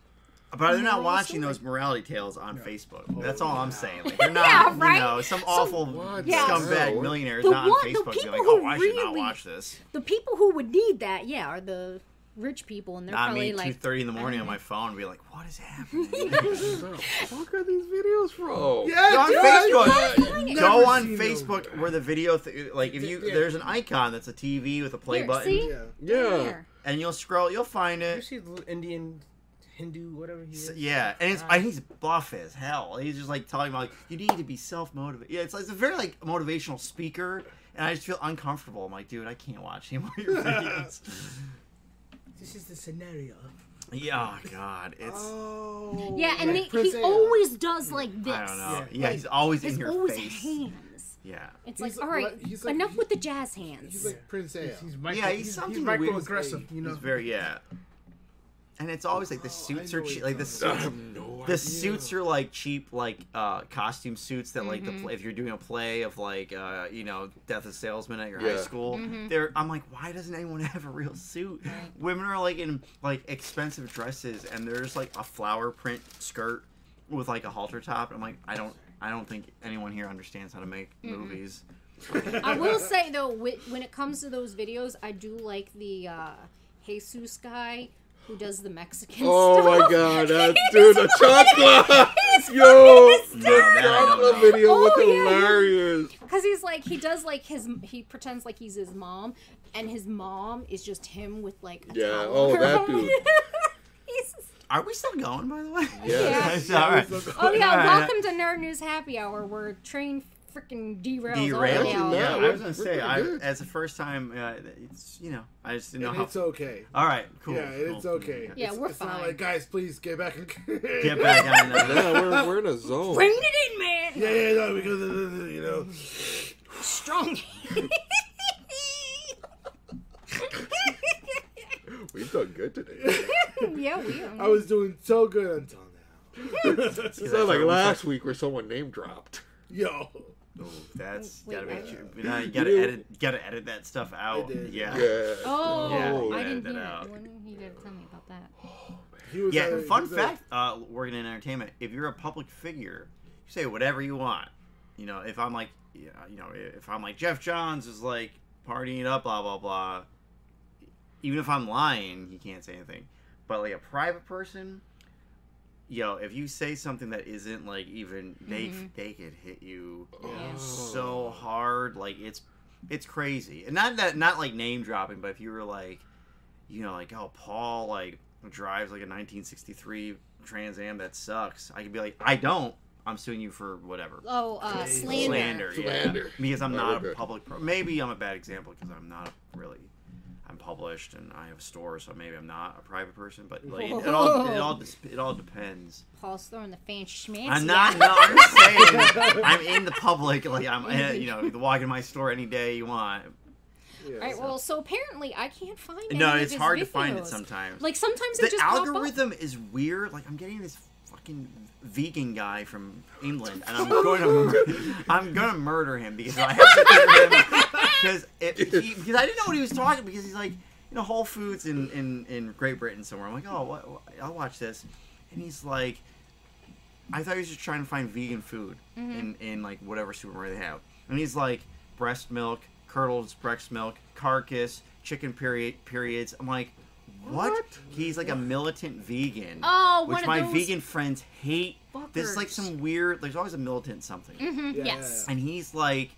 but they're not No, watching those morality tales on Facebook. That's all I'm saying. Like they're not, Yeah, right? you know, some awful Yeah. scumbag No. millionaire is The not on one- the Facebook being people like, "Oh, who I should not watch this." the people who would need that yeah are the rich people and they're Not probably me, like two thirty in the morning on my phone, and be like, "What is happening?" fuck are these videos from? Yeah, Go on dude, Facebook. Never Go on seen Facebook those. where the video, th- like if you, Yeah. there's an icon that's a TV with a play Here, button, see? yeah. Yeah. Here. and you'll scroll, you'll find You it. see the little Indian, Hindu, whatever he is. S- Yeah, and it's I, he's buff as hell. He's just like talking about like you need to be self motivated. Yeah, it's, it's a very like motivational speaker, and I just feel uncomfortable. I'm like, dude, I can't watch any more of your videos. This is the scenario. yeah, oh, God, it's Oh, yeah and like they, he always does like this I don't know. Yeah. Yeah, he's always in It's your always face. hands Yeah, it's He's like all like- right he's like- enough he- with the jazz hands He's like Prince Ea. He's micro, Yeah, he's he's, he's, something micro weird. aggressive, you know. he's very yeah. And it's always like the suits Oh, are cheap. Like the suits, no the idea. suits are like cheap, like uh, costume suits that like Mm-hmm. the play, if you're doing a play of like uh, you know Death of Salesman at your Yeah. high school. Mm-hmm. They're I'm like, why doesn't anyone have a real suit? Women are like in like expensive dresses, and there's like a flower print skirt with like a halter top. I'm like, I don't, I don't think anyone here understands how to make Mm-hmm. movies. I will say though, when it comes to those videos, I do like the uh, Jesus guy who does the Mexican oh stuff? Oh stuff. my god, uh, that dude, the chocolate! Yo, the No, that I don't chocolate video Oh, was yeah, yeah. hilarious. Because he's like he does like his he pretends like he's his mom, and his mom is just him with like a Yeah, towel oh, that dude. He's- Are we still going, by the way? Yeah. Yeah. All right. oh yeah, All right. welcome to Nerd News Happy Hour, where train freaking derails. all Derailed. the. No, Yeah, I was gonna say, pretty I, as the first time, uh, it's you know, I just didn't know And how. it's okay. All right, cool. Yeah, it's okay. Yeah, it's, we're it's not like guys, please get back. in Get back on that. Yeah, we're, we're in a zone. Bring it in, man. Yeah, yeah, no, because uh, you know. Strong. We've done good today. yeah, we are. I was doing so good until now. It's not like last week where someone name dropped. Yo. Ooh, that's Wait, gotta what? make sure. You, know, you gotta You- edit. Gotta edit that stuff out. Yeah. Yeah. Oh, Yeah, I didn't that hear out. it. When you gotta tell me about that. He was Yeah. he fun was, fact. Uh, working in entertainment, if you're a public figure, you say whatever you want. You know, if I'm like, yeah, you know, if I'm like Geoff Johns is like partying up, blah blah blah. Even if I'm lying, he can't say anything. But like a private person, yo, if you say something that isn't like even they they could hit you Yeah. so hard, like it's it's crazy. And not that not like name dropping, but if you were like, you know, like oh Paul like drives like a 1963 Trans Am that sucks, I could be like, I don't. I'm suing you for whatever. Oh, uh, slander. Slander, yeah. Slander. Because I'm not a public. Pro- maybe I'm a bad example because I'm not really. I'm published and I have a store, so maybe I'm not a private person. But like, it, it all it all it all depends. Paul's throwing the fancy schmancy. I'm not. out. No, I'm just saying. I'm in the public. Like I'm. uh, You know, you can walk in my store any day you want. Yeah, All right, well, so apparently I can't find any No, of it's his hard to find it sometimes. Like sometimes the it just pop up. algorithm is weird. Like I'm getting this fucking vegan guy from England, and I'm going to I'm going to murder him because I have to because it, he, because I didn't know what he was talking because he's like you know Whole Foods in in in Great Britain somewhere. I'm like, oh, what, what- I'll watch this, and he's like, I thought he was just trying to find vegan food in in like whatever supermarket they have, and he's like breast milk, curdled breast milk, carcass, chicken period periods. I'm like. What? He's like a militant vegan. Oh, which one of my those vegan friends hate. There's like some weird. There's always a militant something Mhm, Yeah, yes. and he's like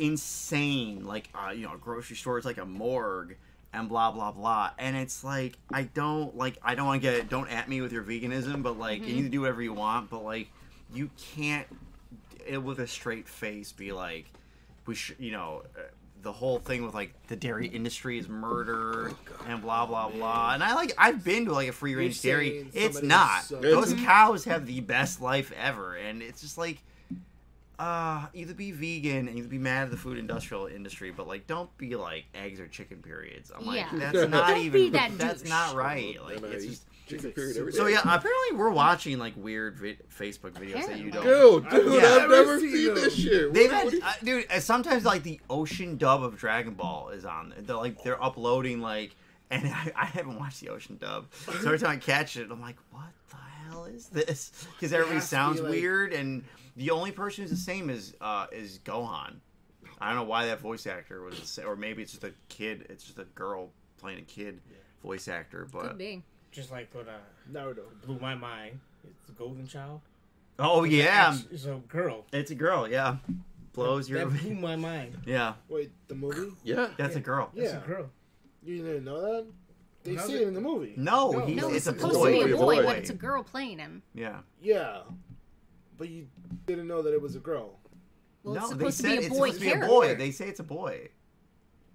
insane like uh, you know a grocery store is like a morgue and blah blah blah. And it's like i don't like i don't want to get don't at me with your veganism but like you can do whatever you want but like you can't it, with a straight face be like we should you know uh, the whole thing with like the dairy industry is murder and blah blah blah. And i like i've been to like a free range dairy. it's not. so- those cows have the best life ever and it's just like uh either be vegan and either be mad at the food industrial industry but like don't be like eggs or chicken periods i'm like Yeah. that's not Don't even be that that's douche. not right like it's just chicken period every day. so yeah apparently we're watching like weird vi- facebook videos that you don't Dude, dude, Yeah. I've never seen seen this shit. They've had, what do you- uh, dude. uh, Sometimes like the ocean dub of Dragon Ball is on. They're like they're uploading like, and I, I haven't watched the ocean dub. So every time I catch it, I'm like, what the hell is this? Because everybody has to be, sounds like- weird, and the only person who's the same is uh is Gohan. I don't know why that voice actor was, the sa- or maybe it's just a kid. It's just a girl playing a kid voice actor. But Could be. Just like what uh, Naruto. blew my mind. It's the Golden Child. oh It's yeah, act- It's a girl. it's a girl. Yeah, blows your That blew my mind. yeah. Wait, the movie? yeah. That's a girl. That's Yeah. a girl. You didn't know that? They How's say it- it in the movie. No, No, he's, No, it's it's a supposed boy. to be a boy. boy, boy. but it's a girl playing him. Yeah. Yeah. But you didn't know that it was a girl. Well, no, it's they supposed to said be a it's supposed to be a boy. They say it's a boy.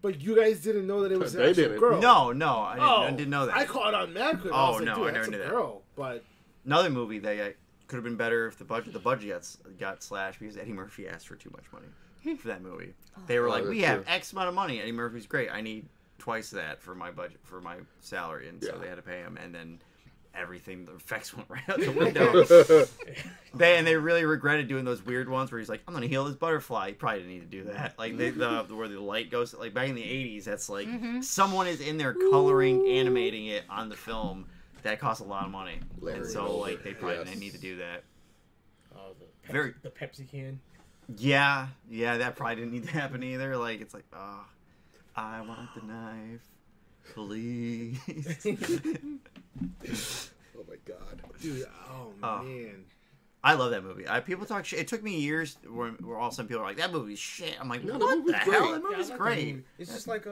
But you guys didn't know that it was an They actual didn't. girl. No, no, I didn't, Oh, I didn't know that. I caught on mad quick. Oh, I was like, no, dude, I never knew a that. girl. But Another movie that uh, could have been better if the budget the budget got, got slashed because Eddie Murphy asked for too much money for that movie. They were Oh, like, that's "We have true. X amount of money. Eddie Murphy's great. I need twice that for my budget for my salary," and so Yeah. they had to pay him. And then everything the effects went right out the window. they and they really regretted doing those weird ones where he's like, "I'm gonna heal this butterfly." You probably didn't need to do that. Like they, the where the light goes. Like back in the '80s, that's like mm-hmm. someone is in there coloring, animating it on the film. That costs a lot of money, Larry and so Over, like they probably yes. didn't need to do that. Oh, the Pepsi, Very- the Pepsi can. Yeah, yeah, that probably didn't need to happen either. Like it's like, oh, I want the knife, please. Oh my god. dude, oh, Oh. man. I love that movie. I, people talk shit. It took me years where, where all some people are like, "That movie's shit." I'm like, No, "What the movie's hell? That movie's like that great." movie. It's just like uh,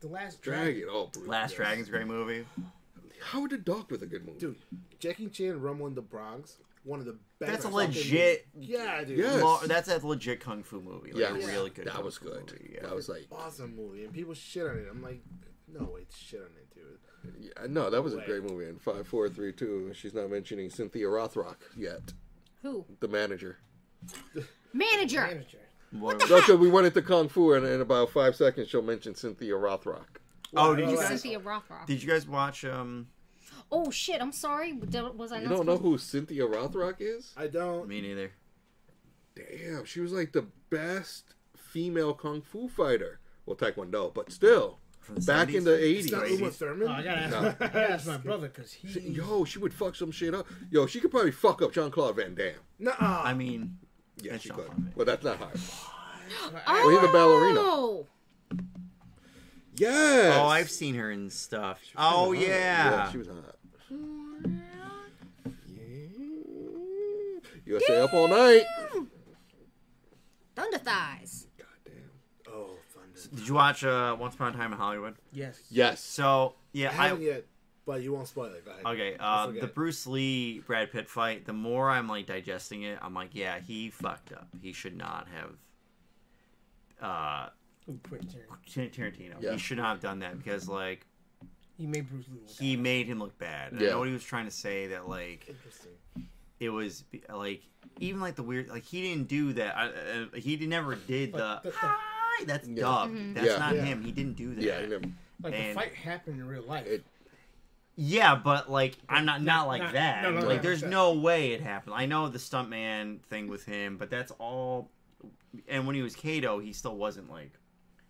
the last Dragon. Oh, brutal. Last yes. Dragon's a great movie. Howard the Duck was a good movie. Dude, Jackie Chan Rumble in the Bronx, one of the best. That's a legit. movies. Yeah, dude. Yes. Lo- that's a legit kung fu movie. Like Yeah, a really good. That kung was good. movie, yeah. That was like, Awesome movie, and people shit on it. I'm like, no, it's shit on it, dude. Yeah, no, that was a great movie. And five, four, three, two. She's not mentioning Cynthia Rothrock yet, Who? the manager. Manager. manager. What- No, because we went into kung fu, and in about five seconds, she'll mention Cynthia Rothrock. oh, did you Well, guys? Cynthia Rothrock. Did you guys watch? Um, Oh shit! I'm sorry. Did- Was I You not? don't know supposed- who Cynthia Rothrock is? I don't. me neither. Damn, she was like the best female kung fu fighter. Well, Taekwondo, but still, From the back 70s? in the It's not eighties. Uma Thurman. Oh, I gotta ask, No. I gotta ask my brother because he. Yo, she would fuck some shit up. Yo, she could probably fuck up Jean Claude Van Damme. Nuh-uh. I mean, Yeah, she could. Well, that's not hard. Oh, Well, he's a ballerina. Oh, Yes. oh, I've seen her in stuff. Oh Hot. yeah. she was hot. Yeah. USA up all night. Thunder thighs. Goddamn. Thunder. Did you watch uh, Once Upon a Time in Hollywood? Yes. Yes. So yeah, I yeah, haven't I yet, but you won't spoil it. Okay. Uh, the Bruce Lee Brad Pitt fight. The more I'm like digesting it, I'm like, yeah, he fucked up. He should not have. Uh, Ooh, Quentin Tarantino. Yeah. He should not have done that because like He made Bruce Lee. he bad. made him look bad. And I know what he was trying to say that like Interesting. it was like even like the weird like he didn't do that. I, uh, he never did the. But the- the- Hi, that's Yeah. dubbed. Mm-hmm. That's Yeah. not Yeah. him. He didn't do that. Yeah, I. Like and- the fight happened in real life. It- Yeah, but like I'm not not like not- that. no, no, like no, there's no. no way it happened. I know the stuntman thing with him, but that's all. And when he was Kato, he still wasn't like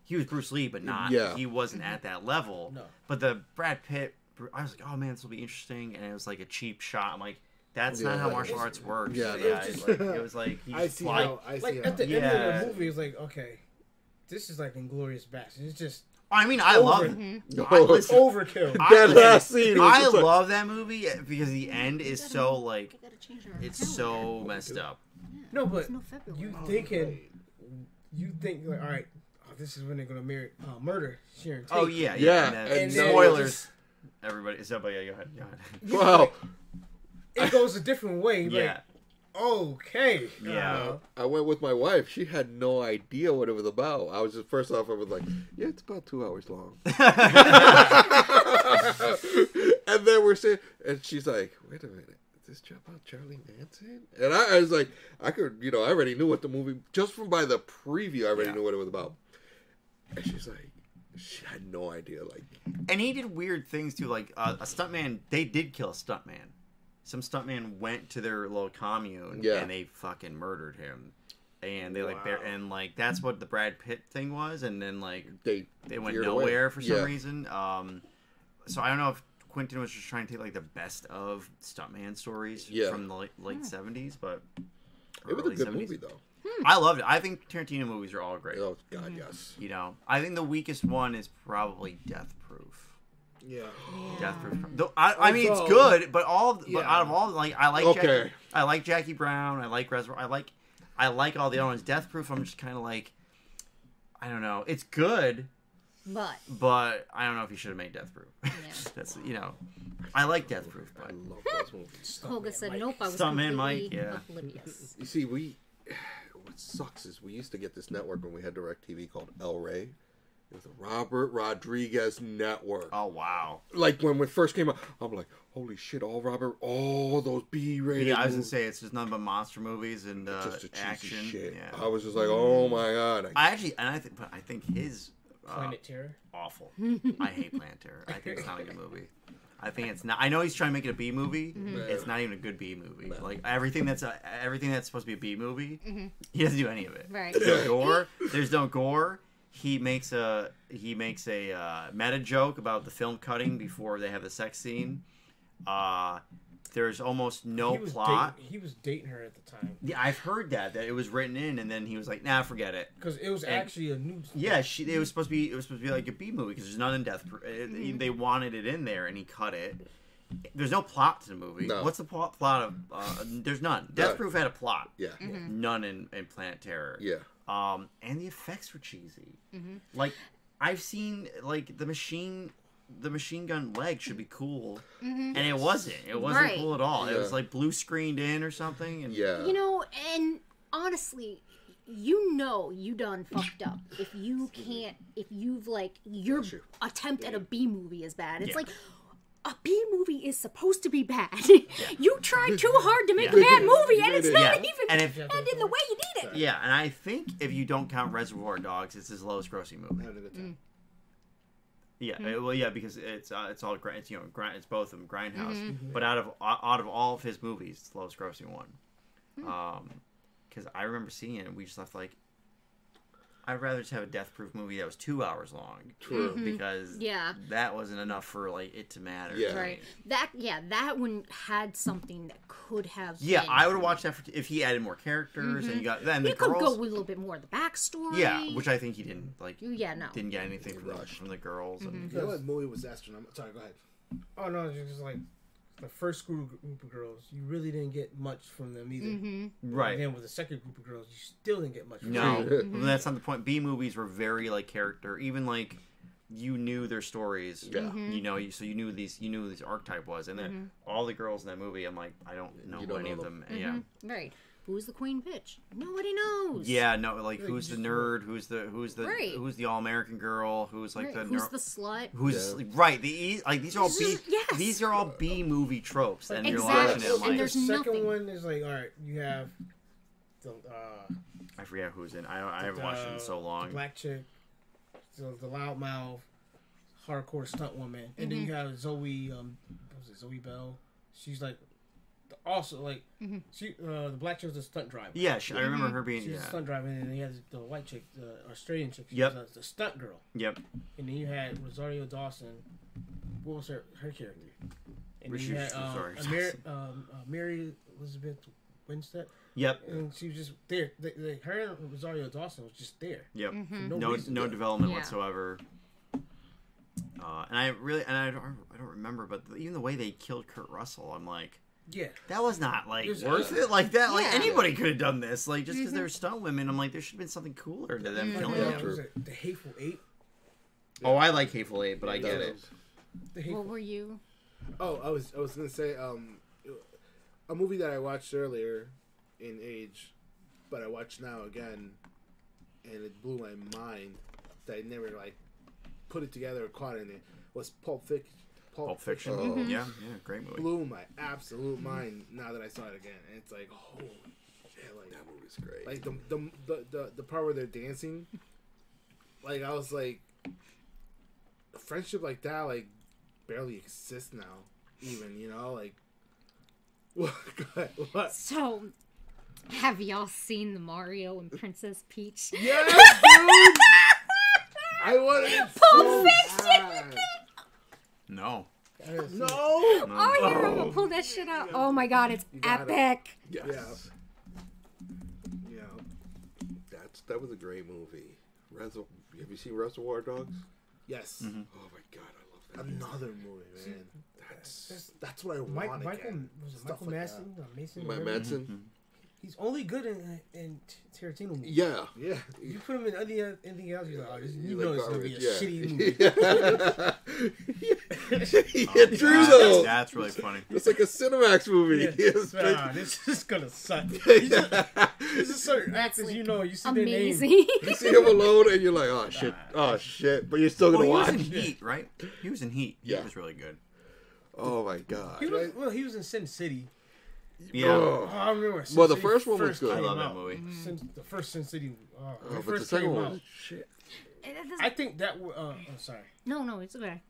he was Bruce Lee, but not. Yeah. He wasn't at that level. No. But the Brad Pitt, I was like, oh man, this will be interesting, and it was like a cheap shot. I'm like, that's not how martial arts works. Yeah, Yeah, no. it's like, it was like he I see fly- how. I see Like how. at the end Yeah. of the movie, it's like okay, this is like Inglourious Basterds. It's just I mean, I Over. love. Mm-hmm. I, listen, overkill. I- That last scene I just like- love that movie because the end is so like I gotta change our it's so messed up. no, but no you thinking, you think like, all right, oh, this is when they're gonna marry, uh, murder Sharon Tate. Oh yeah, yeah. Yeah, and and And then spoilers. just- Everybody, somebody, yeah, go ahead. Go ahead. Wow. it goes a different way. Like, Yeah, okay, Yeah. uh, I went with my wife. She had no idea what it was about. I was just first off, I was like, "Yeah, it's about two hours long." and then we're saying, and she's like, "Wait a minute, is this job about Charlie Manson?" And I, I was like, "I could, you know, I already knew what the movie just from by the preview. I already Yeah. knew what it was about." And she's like, she had no idea. Like, and he did weird things too. Like uh, a stuntman, they did kill a stuntman. Some stuntman went to their little commune Yeah. and they fucking murdered him. And they like, bar- and like that's what the Brad Pitt thing was. And then like they they went veered away. nowhere for some Yeah. reason. Um, so I don't know if Quentin was just trying to take like the best of stuntman stories Yeah. from the late, late 70s, but It was a good 70s. movie though. I loved it. I think Tarantino movies are all great. Oh God, yes. You know, I think the weakest one is probably Death Proof. Yeah. Death Proof. Though, I, I mean, it's good, but all, but Yeah. out of all, like I like Okay. Jackie, I like Jackie Brown. I like Reservoir. I like, I like all the other ones. Death Proof. I'm just kind of like, I don't know. It's good, But but I don't know if you should have made Death Proof. Yeah. That's you know, I like Death oh, Proof, I but love those movies. Hoga said nope. I was Stuntman completely Mike, yeah. oblivious. You see, we what sucks is we used to get this network when we had DirecTV called El Rey. It was the Robert Rodriguez Network. oh wow. Like when we first came out, I'm like, holy shit! All Robert, all those B-rated. Yeah, I was gonna movies. say it's just nothing but monster movies and uh, just a cheesy action. shit. Yeah. I was just like, oh my god. I, I actually, and I think, but I think his uh, Planet Terror. awful. I hate Planet Terror. I think it's not a good movie. I think it's not. I know he's trying to make it a B movie. It's not even a good B movie. Like everything that's a, everything that's supposed to be a B movie, he doesn't do any of it. Right. There's no gore. There's no gore. He makes a he makes a uh, meta joke about the film cutting before they have the sex scene. Uh, there's almost no he plot. Dating, he was dating her at the time Yeah, I've heard that that it was written in, and then he was like, "Nah, forget it." because it was And- actually a new. Yeah, she. It was supposed to be. It was supposed to be like a B movie because there's none in Death. Proof. Uh, They wanted it in there, and he cut it. There's no plot to the movie. No. What's the plot? Plot of? Uh, there's none. Death None. Proof had a plot. yeah, None in, in Planet Terror. yeah. Um, and the effects were cheesy. Like I've seen like the machine. The machine gun leg should be cool, and it wasn't. It wasn't Right. cool at all. It was like blue screened in or something. And Yeah. You know, and honestly, you know you done fucked up if you can't if you've like your attempt at a B movie is bad. It's Yeah. like a B movie is supposed to be bad. you tried too hard to make Yeah. a bad movie, and it's not Yeah. even And if- bad in the way you need it. Yeah, and I think if you don't count Reservoir Dogs, it's his lowest grossing movie. Having a good time. Yeah, uh, well, yeah, because it's uh, it's all it's you know grind, it's both of them Grindhouse, Mm-hmm. but out of out of all of his movies, it's the lowest grossing one. Hmm. Um, because I remember seeing it, and we just left like, I'd rather just have a Death Proof movie that was two hours long. True. Because Mm-hmm. Yeah. that wasn't enough for like it to matter. Yeah. Right. That yeah, that one had something that could have. Yeah, been- I would watch that for, if he added more characters and you got then the You could girls. go with a little bit more of the backstory. yeah, which I think he didn't like. Yeah, no. Didn't get anything from the, Rushed. from the girls. And, You know what movie was astronomical? Sorry, go ahead. Oh no, it's just like the first group group of girls. You really didn't get much from them either. Mm-hmm. Right. And then with the second group of girls, you still didn't get much. From No, them. Well, that's not the point. B movies were very like character, even like you knew their stories. Yeah. Mm-hmm. You know, you, so you knew these, you knew who this archetype was, and then all the girls in that movie, I'm like, I don't know don't any know of them. them. Yeah, Right. Who's the queen bitch? Nobody knows. yeah, no, like Yeah, who's the nerd? Who's the who's the Right. who's the all American girl? Who's like Right. the Who's neuro- the slut? who's Yeah. right? The like these are all B. yes. These are all B movie tropes, and you're watching it And like there's the second nothing. one is like, all right, you have the uh, I forget who's in. I I haven't watched it in so long. The black chick, the, the loudmouth, hardcore stunt woman, and then you have Zoe. Um, what was it Zoe Bell? She's like also like she uh, the black chick was a stunt driver. Yeah, she, I remember her being. She was Yeah. a stunt driver, and then you had the white chick, the Australian chick. She Yep. was a, the stunt girl, Yep. and then you had Rosario Dawson. What was her her character? And Was then she you had um, Rosario Amir, Dawson? um, uh, Mary Elizabeth Winstead, Yep. and she was just there. The, the, her and Rosario Dawson was just there. Yep. For no, No, no development Yeah. whatsoever. Uh, and I really, and I don't, I don't remember, but even the way they killed Kurt Russell, I'm like, Yeah, that was not like It was- worth it. Like that, like Yeah. anybody could have done this. Like just because they're stunt women, I'm like, there should have been something cooler to them Like, killing uh, them. was it the Hateful Eight? Oh, I like Hateful Eight, but I get it. The Hateful What were you? Oh, I was I was gonna say um, a movie that I watched earlier in age, but I watched now again, and it blew my mind that I never like put it together or caught in it was Pulp Fiction. Pulp Fiction. Oh. Yeah, yeah, great movie. blew my absolute mind now that I saw it again, and it's like holy shit, like That movie's great. like the the the the, the part where they're dancing, like I was like, a friendship like that like barely exists now, even you know like. What? Go what? So, have y'all seen the Mario and Princess Peach? Yes, dude. I wanted it so bad. No. No. Oh, you remember pull that shit out? Oh my god, it's got it. epic. yes. Yeah. That's that was a great movie. Reservoir. Have you seen Reservoir Dogs? Yes. Oh my god, I love that. Another movie, man. That's That's what I Mike, want Michael again. was it Michael like Madsen, uh, Mason. Ma- whatever? Madsen. He's only good in in Tarantino movies. Yeah. Yeah. You put him in any, anything else, you're like, oh, this, you, You know like it's gonna be a garbage, shitty movie. yeah, true though. That's really funny. It's like a Cinemax movie. It's Yeah. like- Ah, this is gonna suck. There's just certain That's, actors, you know, you see their name. You see him alone, and you're like, oh shit, oh shit, but you're still Well, gonna watch. he was watch. in Heat, right? He was in Heat. Yeah. He was really good. Oh my god. He was, well, he was in Sin City. Yeah. Oh. I remember. Sin Well, the City first one was good. I came love that out. movie. Sin, the first Sin City. Uh, when Oh, it but the first second came one out, was shit. It doesn't- I think that. wa- Uh, oh, sorry. no, no, it's okay.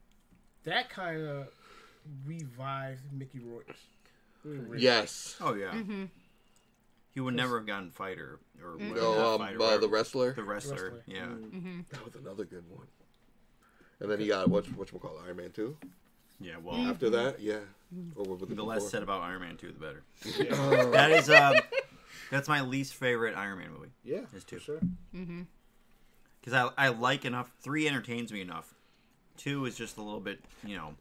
That kind of revived Mickey Rourke. Yes. Oh yeah. He would never have gotten fighter or No, um, fighter, uh, the wrestler. the wrestler. Wrestler. Yeah. That was another good one. And then he got what what you call Iron Man two. Yeah. Well, mm-hmm. After that, yeah. Mm-hmm. Or what was it the less before? said about Iron Man two, the better. that is um, that's my least favorite Iron Man movie. Yeah. There's two. For sure. Mm-hmm. because I, I like enough. Three entertains me enough. Two is just a little bit, you know,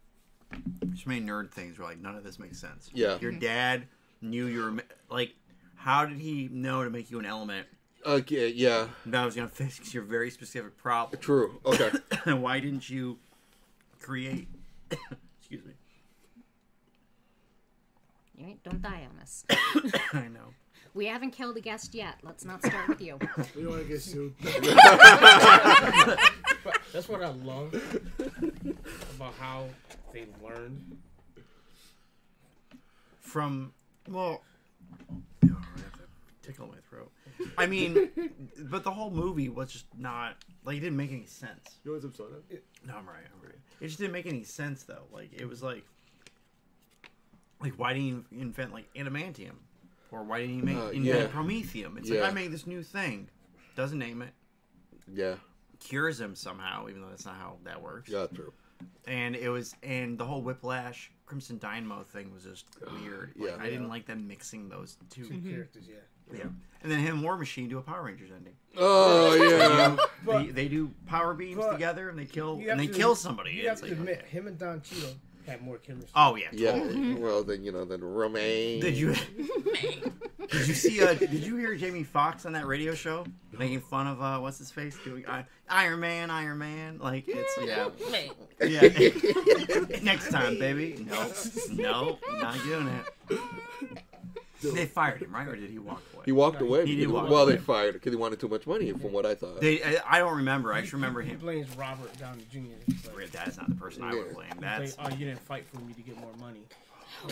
just many nerd things. Where like none of this makes sense. Yeah. Your dad knew you were like, how did he know to make you an element Okay. Yeah. that was gonna fix your very specific problem? True. Okay. And why didn't you create? Excuse me. You ain't- Don't die on us. I know. We haven't killed a guest yet. Let's not start with you. We don't want to get sued. That's what I love about how they learn. From well, oh, I have to tickle my throat. I mean, but the whole movie was just not like it didn't make any sense. You want some soda? No, I'm right. I'm right. It just didn't make any sense though. Like it was like, like why didn't you invent like adamantium, or why didn't you make Uh, invent yeah. promethium? It's Yeah. like I made this new thing, doesn't name it, Yeah. cures him somehow, even though that's not how that works. Yeah. True. And it was, and the whole Whiplash Crimson Dynamo thing was just weird. Like, Yeah. I didn't like them mixing those 2 Two characters, yeah. Yeah. And then him and War Machine do a Power Rangers ending. Oh yeah. they, they do power beams but together and they kill You and they to- kill somebody. You have It's to like, admit, him and Don Cheadle had more chemistry. Oh yeah, Yeah. totally. Well, then you know, then Romaine. Did you did you see? Uh, did you hear Jamie Foxx on that radio show making fun of uh, what's his face doing uh, Iron Man, Iron Man? Like it's yeah, yeah. Next time, baby. No, no, not doing it. They fired him, right, or did he walk away? He walked away. He did because- walk well, away. they fired because he wanted too much money, from what I thought. They, I, I don't remember. I just remember him. He him. blames Robert Downey Jr. He's like, That's not the person I would blame. That's like, oh, you didn't fight for me to get more money.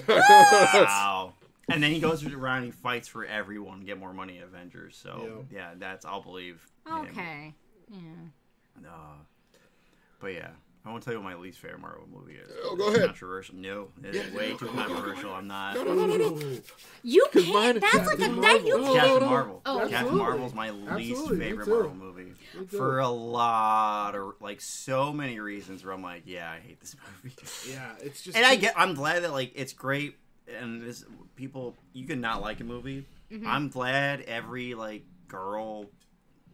Wow. And then he goes around and he fights for everyone to get more money at Avengers. So yeah, that's I'll believe. him. Okay. Yeah. Uh, but yeah, I won't tell you what my least favorite Marvel movie is. Oh, go It's ahead. Controversial? No, it's way too controversial. I'm not. No, no, no, no, no. You can't. is That's like a Captain that you Marvel. can't. Captain Marvel. Oh, Captain Absolutely. Marvel's my least Absolutely, me favorite. Marvel movie for a lot of like so many reasons. Where I'm like, yeah, I hate this movie. Yeah, it's just. and I get, I'm glad that like it's great, and this people you can not like a movie. Mm-hmm. I'm glad every like girl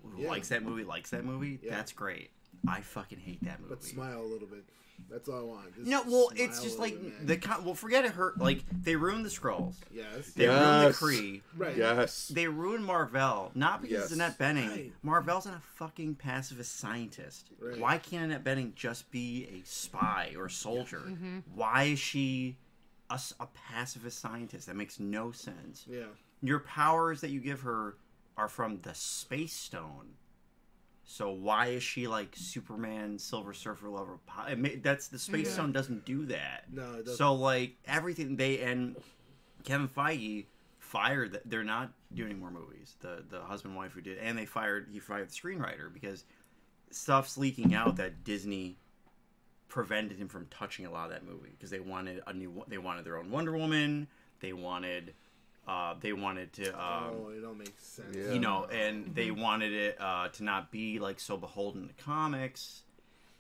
who Yeah. likes that movie likes that movie. Yeah. That's great. I fucking hate that movie. But smile a little bit. That's all I want. Just No, well, it's just like bit, the con- well, forget it hurt. Like they ruined the Skrulls. Yes. They ruined the Yes. Kree. Right. Yes. They ruined Marvel, not because Yes. of Annette Bening. Right. Marvel's not a fucking pacifist scientist. Right. Why can't Annette Bening just be a spy or a soldier? Mm-hmm. Why is she a pacifist scientist? That makes no sense. Yeah. Your powers that you give her are from the Space Stone. So why is she like Superman, Silver Surfer level? That's the Space Stone doesn't do that. No, it doesn't. So like everything they and Kevin Feige fired. th- They're not doing any more movies. The the husband and wife who did, and they fired. He fired the screenwriter because stuff's leaking out that Disney prevented him from touching a lot of that movie because they wanted a new. They wanted their own Wonder Woman. They wanted. Uh, they wanted to. Um, oh, it don't make sense. Yeah. you know, and they wanted it uh, to not be like so beholden to comics.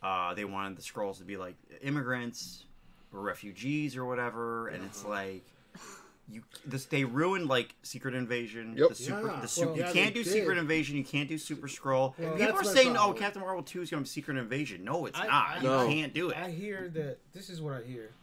Uh, they wanted the Skrulls to be like immigrants or refugees or whatever, and it's like you this they ruined like Secret Invasion. Yep. The super, Yeah. the super, Well, you yeah, can't they do Secret. Invasion. You can't do Super Skrull. Well, People are my saying, "Oh. Captain Marvel two is going to be Secret Invasion." No, it's I- not. I- you No. can't do it. I hear that this is what I hear from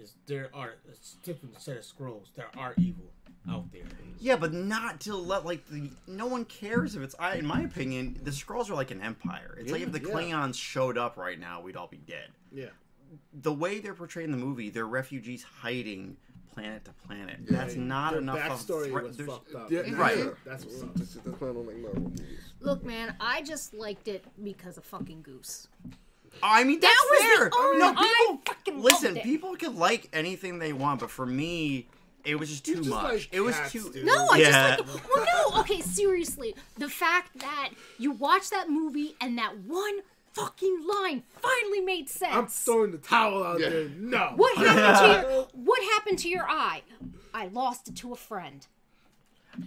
is there are a different set of Skrulls. There are evil out there. Yeah, but not to let like the no one cares if it's. I, in my opinion, the Skrulls are like an empire. It's like if the Yeah. Klingons showed up right now, we'd all be dead. Yeah. The way they're portrayed in the movie, they're refugees hiding planet to planet. Yeah. That's not Their enough. of a was fucked up. Yeah, That's- right. That's what sucks. That's, that's why I don't like Marvel movies. Look, man, I just liked it because of fucking Goose. I mean, that's That was the fair. only- no, I people fucking listen. loved it. People can like anything they want, but for me, it was just too just much. like it was too. dude. No, I Yeah. just like. Well, no. Okay, seriously, the fact that you watch that movie and that one fucking line finally made sense. I'm throwing the towel out Yeah. there. No. What happened to your What happened to your eye? I lost it to a friend.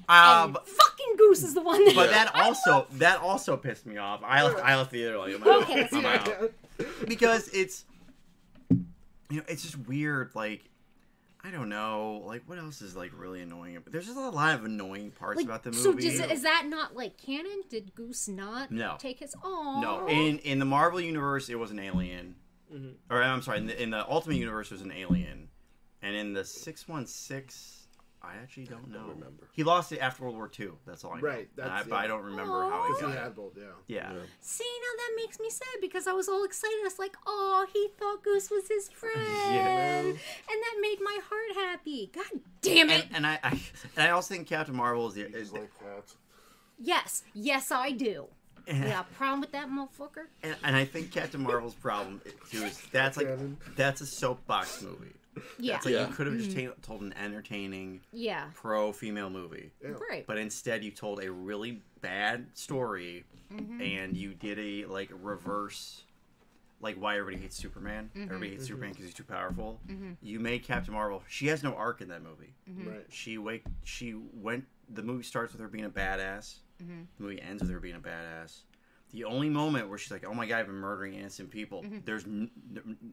And fucking Goose is the one that. but that also that also pissed me off. I left I left the theater like Okay, out. let's I'm out. because it's you know it's just weird. Like I don't know. Like what else is like really annoying? There's just a lot of annoying parts Like, about the movie. so movie. does, is that not like canon? Did Goose not No. take his? Oh No, in in the Marvel universe, it was an alien. Mm-hmm. Or I'm sorry, in the, in the Ultimate universe, it was an alien, and in the six one six, I actually don't know. remember. He lost it after World War II. That's all I know. Right, And I, that's- but I don't remember how he Because got he it. had both, yeah. Yeah. See, now that makes me sad because I was all excited. I was like, oh, he thought Goose was his friend. And that made my heart happy. God damn it. And, and I, I and I also think Captain Marvel is the is, like cats. yes, yes, I do. You got a problem with that motherfucker? and, and I think Captain Marvel's problem too is that's like Canon. that's a soapbox movie. Yeah. It's like Yeah. you could have just ta- told an entertaining yeah. pro female movie. Right. but instead you told a really bad story Mm-hmm. and you did a like reverse like why everybody hates superman Mm-hmm. everybody hates superman because he's too powerful you made captain marvel she has no arc in that movie Mm-hmm. Right. she wake she went the movie starts with her being a badass Mm-hmm. the movie ends with her being a badass the only moment where she's like oh my god i've been murdering innocent people Mm-hmm. there's n-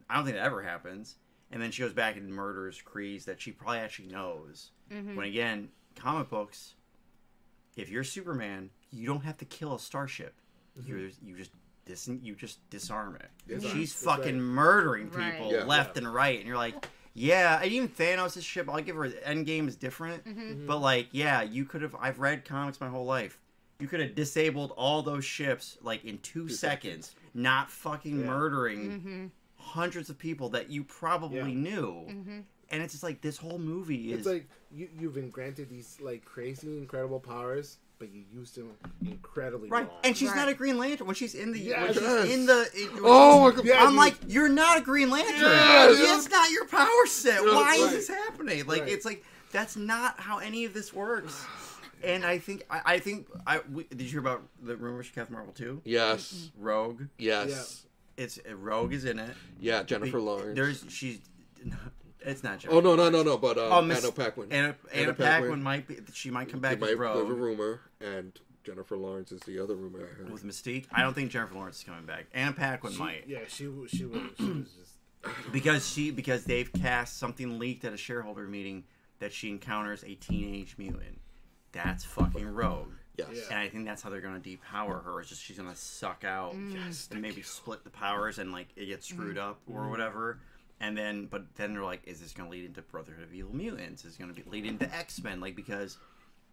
i don't think that ever happens and then she goes back and murders Krees that she probably actually knows Mm-hmm. when again comic books if you're Superman, you don't have to kill a starship. You you just dis- you just disarm it. Disarm. She's That's fucking right. murdering Right. people Yeah. left and right, and you're like, yeah. And even Thanos' ship, I'll give her Endgame is different, Mm-hmm. but like, yeah, you could have. I've read comics my whole life. You could have disabled all those ships like in two, seconds, not fucking Yeah. murdering Mm-hmm. Hundreds of people that you probably Yeah. knew. Mm-hmm. And it's just like this whole movie is It's like you, you've been granted these like crazy, incredible powers, but you used them incredibly Right, wrong. and she's Right. not a Green Lantern when she's in the when she's in the. in- when Oh she's- my god! Yeah, I'm like, you're not a Green Lantern. Yes. That's not your power set. Yeah, Why is this happening? Like, Right. it's like that's not how any of this works. And I think I, I think I we, did you hear about the rumors for Captain Marvel too? Yes. Rogue. Yes. It's Rogue is in it. Yeah, Jennifer Be- Lawrence. There's she's. It's not Jennifer. Oh no no no no! But uh, Oh, Miss Anna Paquin. Anna, Anna, Paquin might be. She might come back There as might- There's a rumor, and Jennifer Lawrence is the other rumor I heard. with Mystique. I don't think Jennifer Lawrence is coming back. Anna Paquin She- might. Yeah, she she was she was just because she because they've cast something leaked at a shareholder meeting that she encounters a teenage mutant. That's fucking Rogue. Yes. Yeah. And I think that's how they're gonna depower her. Is just she's gonna suck out mm. Yes, and maybe split the powers and like it gets screwed mm. up or mm. whatever. And then, but then they're like, is this gonna lead into Brotherhood of Evil Mutants? Is it gonna be lead into X Men? Like because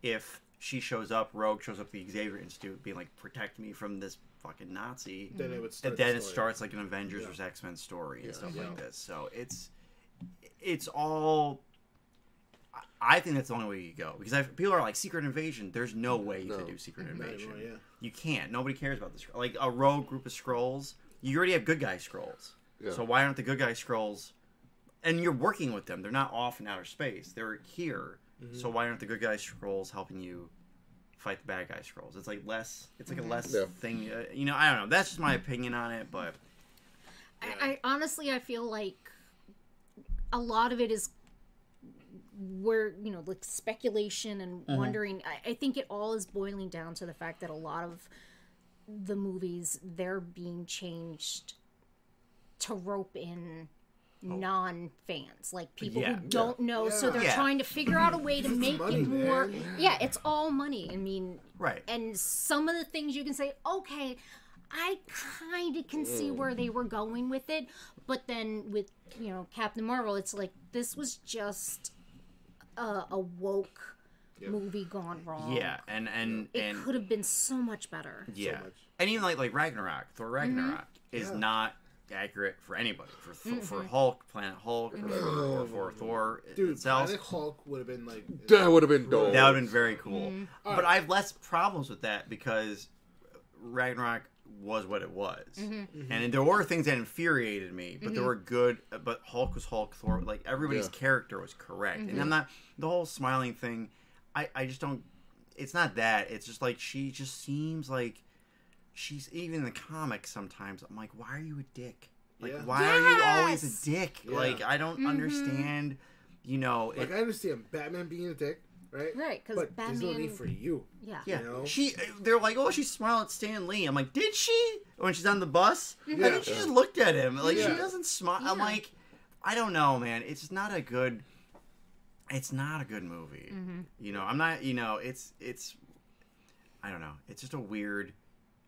if she shows up, Rogue shows up the Xavier Institute, being like, protect me from this fucking Nazi. then it would start. and then the it story. starts like an Avengers Yeah. versus X Men story and Yeah. stuff Yeah. like this. So it's it's all. I- I think that's the only way you go because I've, people are like Secret Invasion. There's no way you No. could do Secret Invasion. anymore, yeah. You can't. Nobody cares about this. Like a rogue group of Skrulls. You already have good guy Skrulls. Yeah. So why aren't the good guy Skrulls? And you're working with them. They're not off in outer space. They're here. Mm-hmm. So why aren't the good guy Skrulls helping you fight the bad guy Skrulls? It's like less. It's like a less Yeah. thing. Uh, you know, I don't know. That's just my opinion on it. But I, I honestly, I feel like a lot of it is where you know, like speculation and Mm-hmm. wondering. I, I think it all is boiling down to the fact that a lot of the movies they're being changed to rope in non fans, like people Oh. Yeah. who don't know. So they're Yeah. trying to figure out a way to make money, it more. man. Yeah, it's all money. I mean, right. and some of the things you can say, okay, I kind of can see where they were going with it, but then with you know Captain Marvel, it's like this was just a, a woke movie gone wrong. yeah, and and it and could have been so much better. yeah, much. and even like like Ragnarok, Thor mm-hmm. Ragnarok is Yeah. not accurate for anybody for Th- for Hulk, Planet Hulk, or for, or for Thor Dude, itself. Planet Hulk would have been like That would have been dope. That would have been very cool. Mm-hmm. But Alright. I have less problems with that because Ragnarok was what it was, mm-hmm. and there were things that infuriated me, but there were good. But Hulk was Hulk. Thor, like everybody's Yeah. character was correct, and I'm not the whole smiling thing. I I just don't. It's not that. It's just like she just seems like she's even in the comics. Sometimes I'm like, why are you a dick? Like, Yeah. why are you always a dick? Yeah. Like, I don't mm-hmm. understand. You know, like it, I understand Batman being a dick, right? Right, 'cause but there's no Batman- need for you. Yeah. Yeah, You know? she. They're like, oh, she smiled at Stan Lee. I'm like, did she? When she's on the bus, I Yeah. think she just looked at him. Like she doesn't smile. I'm like, I don't know, man. It's not a good. It's not a good movie. Mm-hmm. You know, I'm not. You know, it's it's. I don't know. It's just a weird.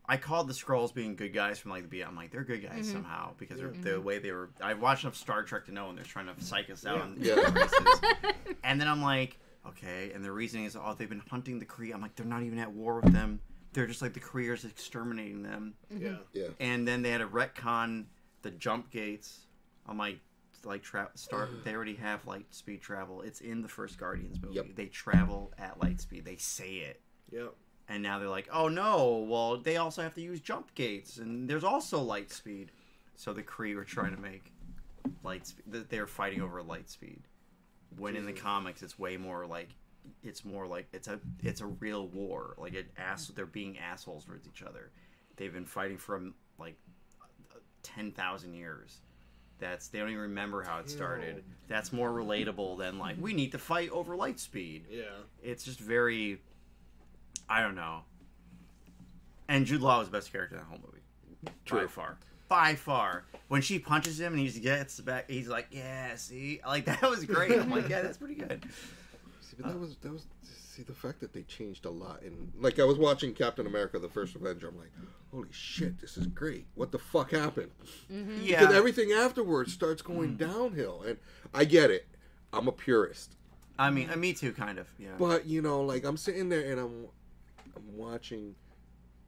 I called the Skrulls being good guys from like the beginning. I'm like, they're good guys mm-hmm. somehow because they're the mm-hmm. way they were. I watched enough Star Trek to know when they're trying to psych us out. in Yeah. places. And then I'm like, okay. And the reasoning is, oh, they've been hunting the Kree. I'm like, they're not even at war with them. They're just like the Kreeers exterminating them. Yeah. Yeah. And then they had a retcon the jump gates. I'm like, like tra- start. Mm. They already have light speed travel. It's in the first Guardians movie. Yep. They travel at light speed. They say it. Yep. And now they're like, oh no, well, they also have to use jump gates, and there's also light speed. So the Kree are trying to make light speed. They're fighting over light speed. When in the comics, it's way more like, it's more like it's a it's a real war. Like it ass, they're being assholes towards each other. They've been fighting for like ten thousand years. That's they don't even remember how it started. That's more relatable than like we need to fight over light speed Yeah. it's just very I don't know. And Jude Law was the best character in the whole movie. By far. By far. When she punches him and he gets back he's like, Yeah, see? Like that was great. I'm like, Yeah, that's pretty good. See, but that uh, was that was see the fact that they changed a lot and like I was watching Captain America: The First Avenger. I'm like, holy shit, this is great. What the fuck happened? Mm-hmm. Yeah. Because everything afterwards starts going mm. downhill, and I get it. I'm a purist, I mean uh, me too, kind of. Yeah. but you know, like I'm sitting there and I'm I'm watching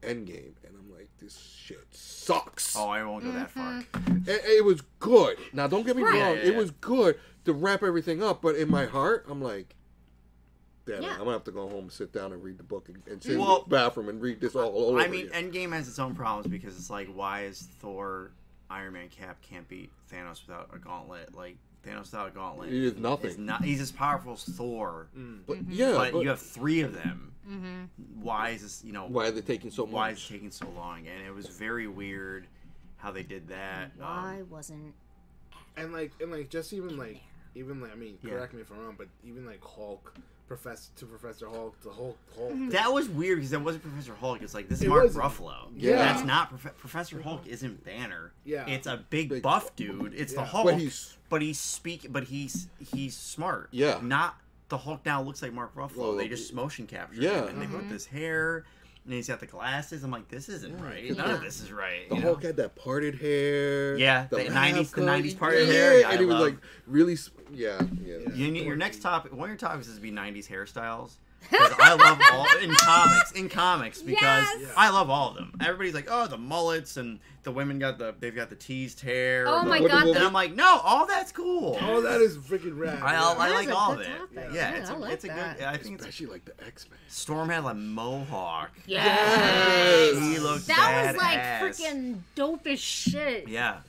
Endgame, and I'm like, this shit sucks. oh, I won't go that far. Mm-hmm. It, it was good. Now, don't get me Right. wrong. Yeah, It yeah. was good to wrap everything up, but in my heart, I'm like, damn it, Yeah. I'm gonna have to go home, and sit down, and read the book, and, and sit Well, in the bathroom and read this all over I mean, again. Endgame has its own problems because it's like, why is Thor, Iron Man, Cap can't beat Thanos without a gauntlet? Like Thanos without a gauntlet He is nothing. is not. He's as powerful as Thor, mm. but yeah, but, but you have three of them. Why is this? You know, why are they taking so much? why is it taking so long? And it was very weird how they did that. Um, Why wasn't and like and like just even like even like I mean, Yeah. correct me if I'm wrong, but even like Hulk, Professor to Professor Hulk, the Hulk, Hulk. Mm-hmm. that was weird because that wasn't Professor Hulk. It's like this is It Mark was- Ruffalo. Yeah. that's not Prof- Professor Hulk. Isn't Banner? Yeah. it's a big, Big- buff dude. It's the Hulk, But he's- but he's speak, but he's he's smart. Yeah. not the Hulk now looks like Mark Ruffalo. Well, they just motion captured yeah. him and they put this hair and he's got the glasses. I'm like, this isn't right. None Yeah. of this is right. The you know? Hulk had that parted hair. Yeah, the lab 90s the coat. 90s parted yeah, hair, yeah, and I he was love- like really, s- yeah, yeah. You your next topic, one of your topics is to be '90s hairstyles. Because I love all in comics, in comics, because Yes! I love all of them. Everybody's like, oh, the mullets and the women got the they've got the teased hair. Oh the- my Wonder god, And I'm like, no, all that's cool. Oh, that is freaking rad. I, I, yeah. I like all of it. topic. Yeah, Yeah, it's I a, like it's a that. good. I think it's, Especially like the X Men. Storm had a mohawk. Yes. He looked That was like badass. freaking dope as shit. Yeah,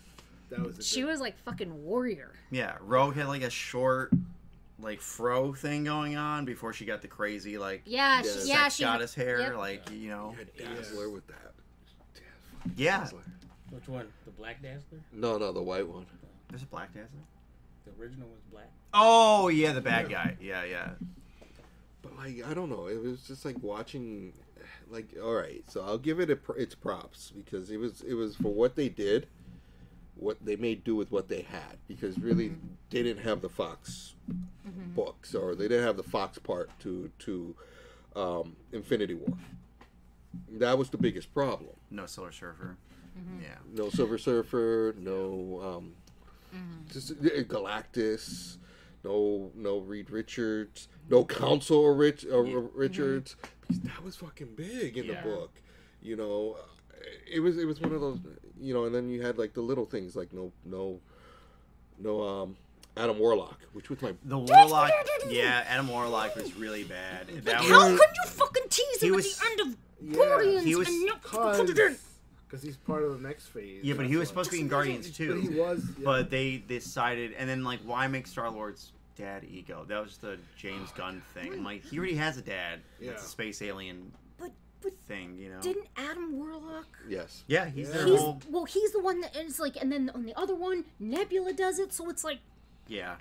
That was. A She good- was like fucking warrior. yeah. Rogue had like a short, like fro thing going on before she got the crazy like Yeah, Yeah. she, yeah, sex she goddess hair. yep. Like you know, You had Dazzler with that. yeah. Dazzler. Which one? The Black Dazzler? No, no, the white one. There's a black dazzler. The original was black. Oh yeah, the bad guy. Yeah, yeah. But like, I don't know. It was just like watching. Like, all right, so I'll give it a, pr- its props because it was it was for what they did. What they made do with what they had because really they didn't have the Fox books or they didn't have the Fox part to to um, Infinity War. That was the biggest problem. No Silver Surfer. Yeah. No Silver Surfer, no um, just uh, Galactus, no no Reed Richards, no Council or Rich or Richards because that was fucking big in Yeah. the book. You know, it was it was one of those. You know, and then you had like the little things like no no no um Adam Warlock, which was my The Warlock. Yeah, Adam Warlock was really bad. That How was, could you fucking tease him was- at the end of Yeah. Guardians He was- and not Cause, put because he's part of the next phase. yeah, but he was why. supposed to be in Guardians But too. he was. Yeah. But they decided, and then like, why make Star Lord's dad ego? That was the James Gunn thing. I'm like, he already has a dad. That's Yeah. a space alien But but thing, you know. didn't Adam Warlock? yes. yeah, he's their He's whole. well, he's the one that is like, and then on the other one, Nebula does it. So it's like, Yeah,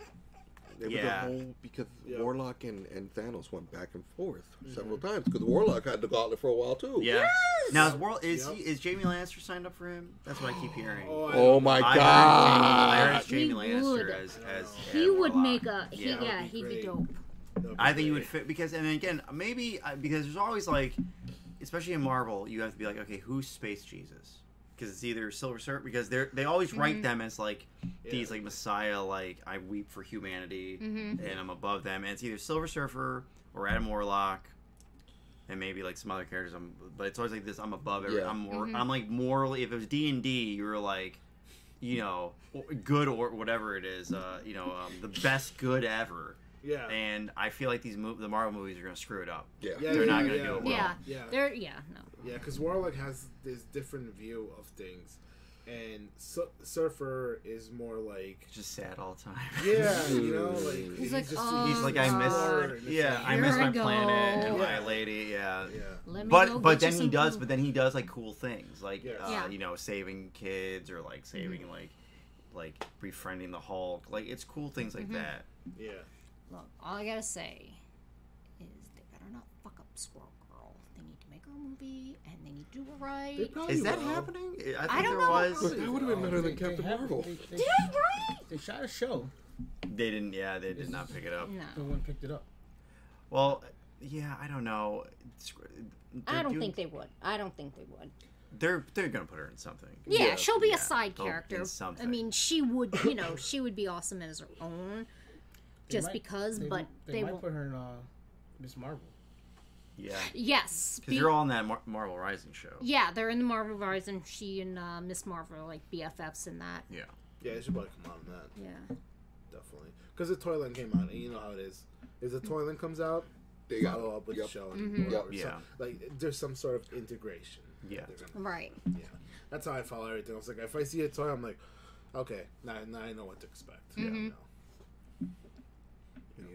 It was Yeah. a whole because Yeah. Warlock and, and Thanos went back and forth several times because Warlock had the gauntlet for a while too. yeah. Now is World is Yep. he, is Jaime Lannister signed up for him? That's what I keep hearing. Oh, Oh my I heard, god! I heard it's He Jaime Lannister would. as as he Adam would Warlock. make a he, Yeah. yeah, be he'd be dope. Be I think you would fit because, and again, maybe uh, because there's always like, especially in Marvel, you have to be like, okay, who's Space Jesus? Because it's either Silver Surfer because they're they always write them as like these like Messiah, like I weep for humanity and I'm above them, and it's either Silver Surfer or Adam Warlock. And maybe like some other characters, I'm, but it's always like this. I'm above every. Yeah. I'm more. I'm like morally. If it was D and D, you were like, you know, good or whatever it is. Uh, you know, um, the best good ever Yeah. and I feel like these mov- the Marvel movies are gonna screw it up. Yeah. Yeah, They're yeah, not gonna yeah, do it well. Yeah, Yeah. they're yeah, no. Yeah, because Warlock has this different view of things, and Su- Surfer is more like, Just sad all the time. yeah, you know, like He's like, just oh, He's like I miss. God. explorer and Yeah, I miss I my go. planet and Yeah. my lady. Yeah. yeah, Let me go But but then he does. food. But then he does like cool things, like Yes. uh, Yeah. you know, saving kids or like saving like like befriending the Hulk. Like it's cool things like that. yeah. Look, all I gotta say is they better not fuck up Squirrel Girl. They need to make her a movie and they need to do it right. Is that will. happening? I think I don't there know. was. Look, that would have been better than They- they Captain Marvel. They, they, Did I right? they shot a show. They didn't. Yeah, they did not pick it up. No. No one picked it up. Well, yeah, I don't know. I they're don't doing- think they would. I don't think they would. they're they're gonna put her in something. Yeah, Yeah. she'll be Yeah, a side they'll- in character. I mean, she would, you know, she would be awesome as her own, They just might- because. they, but they, they, might won't. put her in uh, Miss Marvel. Yeah, Yes, because be- you're all in that Mar- Marvel Rising show. yeah, they're in the Marvel Rising. She and uh, Miss Marvel are like BFFs in that. Yeah. Yeah, it should probably come out on that Yeah. definitely because the Toyland came out, and you know how it is. If the Toyland comes out, They got follow up with Yep. the show. Mm-hmm. And Yep. Yeah. some- like there's some sort of integration. Yeah. Gonna- Right. yeah. That's how I follow everything. I was like, if I see a toy, I'm like, okay, now, now I know what to expect. Yeah. Mhm. no.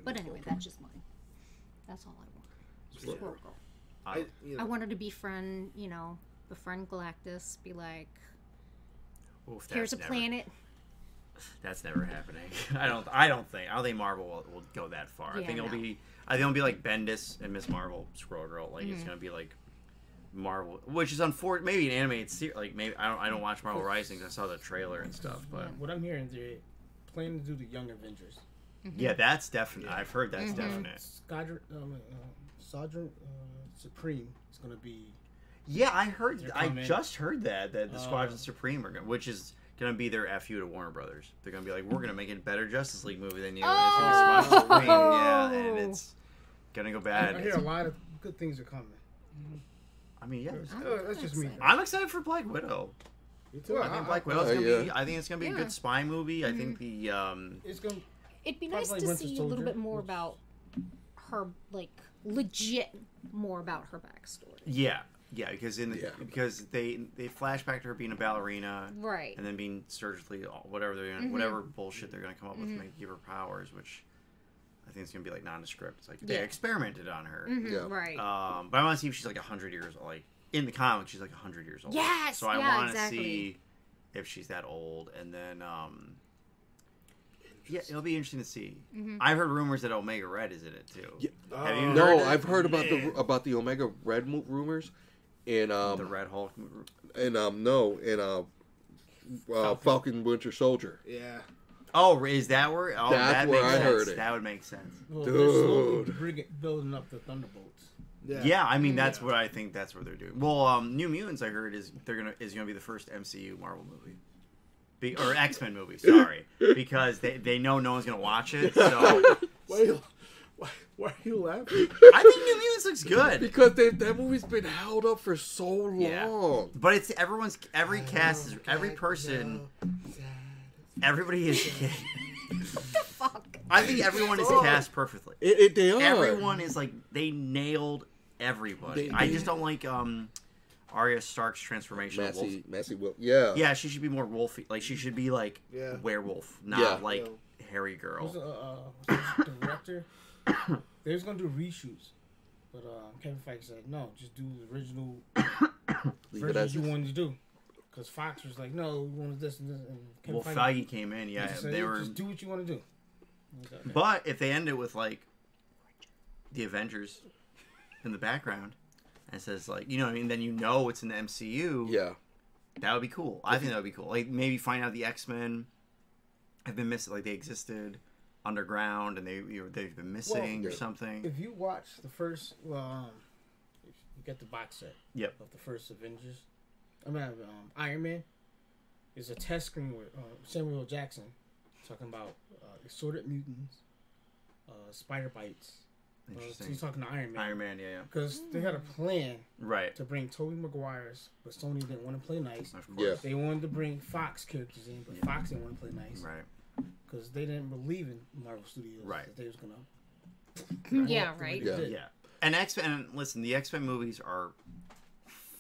But anyway, that's just mine. That's all I want. Yeah. Squirrel Girl. I, you I wanted to befriend, you know, befriend Galactus. Be like, Oof, Here's a never- planet. That's never happening. I don't. I don't think. I don't think Marvel will, will go that far. I Yeah, think it'll no. be. I think it'll be like Bendis and Miss Marvel, Squirrel Girl. Like Mm-hmm. it's gonna be like Marvel, which is unfortunate. Maybe an animated series. Like maybe I don't. I don't watch Marvel Rising. 'cause I saw the trailer and stuff. But What I'm hearing, is they're planning to do the Young Avengers. Yeah, that's definite. I've heard that's definite. Squadron, um, uh, Sergeant uh, Supreme is gonna be. Yeah, I heard. They're I just heard that that the Uh, Squadron Supreme are, gonna, which is gonna be their fu to Warner Brothers. They're gonna be like, we're gonna make a better Justice League movie than you. And it's gonna be Squadron Supreme. Yeah, and it's gonna go bad. I hear It's- a lot of good things are coming. I mean, yeah. Uh, that's just me. I'm excited for Black Widow. Me too. Well, I think I- Black I- Widow's Oh, gonna yeah. be. I think it's gonna be a good spy movie. I think the um, It's gonna. It'd be nice to Winter see a little bit more which- about her, like legit more about her backstory. yeah, yeah, because in the, Yeah. because they they flash back to her being a ballerina, Right. and then being surgically whatever they're gonna, whatever bullshit they're gonna come up with to make give her powers, which I think it's gonna be like nondescript. It's like they experimented on her. Mhm, Yeah. Right. Um, but I want to see if she's like hundred years old. Like in the comic, she's like hundred years old. Yes, So I yeah, want to exactly. see if she's that old, and then um, yeah, it'll be interesting to see. Mm-hmm. I've heard rumors that Omega Red is in it too. Yeah. Have you No, it? I've heard about the about the Omega Red mo- rumors, and the um, Red Hulk. and um, no, and uh, uh, Falcon Winter Soldier. Yeah. Oh, is that where? Oh, That's that where makes I sense. heard it. That would make sense. Well, they're slowly Dude. bring it- building up the Thunderbolts. Yeah. Yeah, I mean that's what I think. That's what they're doing. Well, um, New Mutants, I heard is they're gonna is gonna be the first MCU Marvel movie, be, or X Men movie. Sorry, because they, they know no one's gonna watch it. So Why are you, why, why are you laughing? I think New Mutants looks good. Because they, that movie's been held up for so long. Yeah. But it's everyone's every cast is every person. Everybody is. What the fuck. I think everyone is cast perfectly. It, it, they are. Everyone is like they nailed everybody. They- I just don't like um Arya Stark's transformation. of wolf. Maisie, Maisie Will. Yeah. Yeah, she should be more wolfy. Like she should be like Yeah. werewolf, not Yeah. like hairy girl. Who's the, uh, director? they was gonna do reshoots, but uh, Kevin Feige said no, just do the original version as you wanted to do. Because Fox was like, no, we wanted this and this. And Kevin Well, Feige, Feige came in, yeah. said, They were, just do what you want to do. I was like, okay. but if they end it with like the Avengers in the background, and says like you know, what I mean, then you know it's in the MCU. Yeah. That would be cool. I think that would be cool. Like maybe find out the X Men have been missing, like they existed underground and they you know, they've been missing or something. If you watch the first, well, um, you get the box set Yep. of the first Avengers, I mean, um, Iron Man, is a test screen with uh, Samuel Jackson talking about uh, assorted mutants, uh, spider bites. Uh, so Interesting. he's talking to Iron Man. Iron Man, yeah, yeah. Because they had a plan Right. to bring Tobey Maguire's, but Sony didn't want to play nice. Of Yeah. course. They wanted to bring Fox characters in, but Fox didn't want to play nice Right. because they didn't believe in Marvel Studios Right. that they was gonna. Yeah, right. Yeah. Yeah. And X Men, listen, the X Men movies are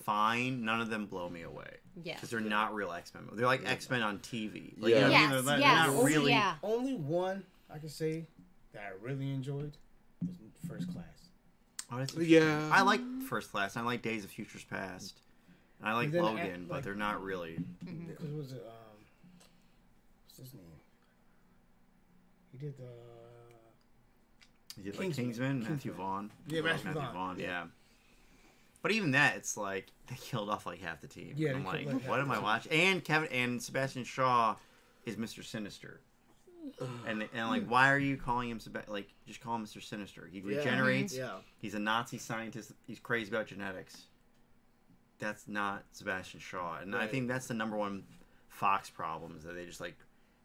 fine. None of them blow me away. Yeah. Because they're not real X Men. They're like X Men on TV. Like, Yeah. you know what I mean? They're, they're not really. yeah. Only one I can say that I really enjoyed was First Class. Oh, Yeah. I like First Class. I like Days of Futures Past. And I like And then Logan, act- but they're not really. Because was it um, what's his name? He did the You did like Kingsman. Kingsman, Matthew Kingsman. Vaughn. Yeah, I love Matthew Vaughn. yeah. But even that, it's like they killed off like half the team. Yeah, I'm like, like, what am I watching? And Kevin and Sebastian Shaw is Mr. Sinister. And and like, hmm. why are you calling him Seb- like just call him Mr. Sinister? He Yeah. regenerates. Yeah. He's a Nazi scientist. He's crazy about genetics. That's not Sebastian Shaw, and I Right. think that's the number one Fox problem is that they just like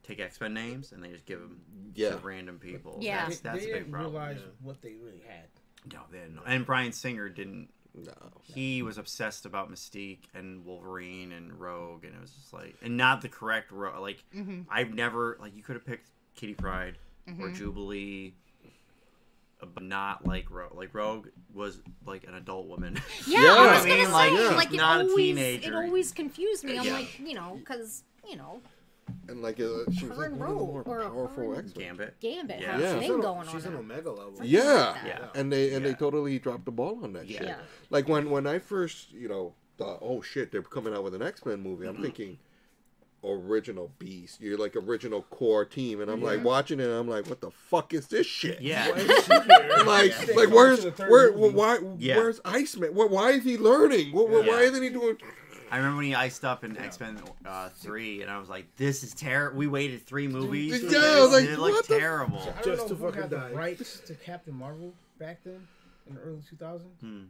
take X Men names and they just give them Yeah. to random people. Yeah. that's, they, that's they a big didn't problem. realize what they really had. No, they didn't. know. And Bryan Singer didn't. No. He was obsessed about Mystique and Wolverine and Rogue, and it was just like, and not the correct Rogue. Like, mm-hmm. I've never like you could have picked Kitty Pryde or Jubilee, uh, but not like Rogue. Like Rogue was like an adult woman. Yeah, Yeah. I was gonna mean, say, like, like, it not a always, teenager. it always confused me. I'm Yeah. like, you know, because you know, And like, uh, she was Her like and one of the more Rogue, or her powerful X Gambit. Gambit Yeah. has Yeah. She's thing an- going She's on. an. Omega level. Yeah. Yeah. And they and Yeah. they totally dropped the ball on that Yeah. shit. Yeah. Like when when I first, you know, thought, oh shit, they're coming out with an X Men movie. I'm thinking, original beast. You're like original core team, and I'm like watching it. and I'm like, what the fuck is this shit? Yeah. Why is she here? Like, They like come where's to the third where why Yeah. where's Iceman? Why, why is he learning? What, what- Why isn't he doing? I remember when he iced up in X Men uh, three, and I was like, "This is terrible." We waited three movies. Yeah, for I was like, it looked the f- terrible. I don't Just know to who fucking had the rights to Captain Marvel back then in the early 2000s. Hmm.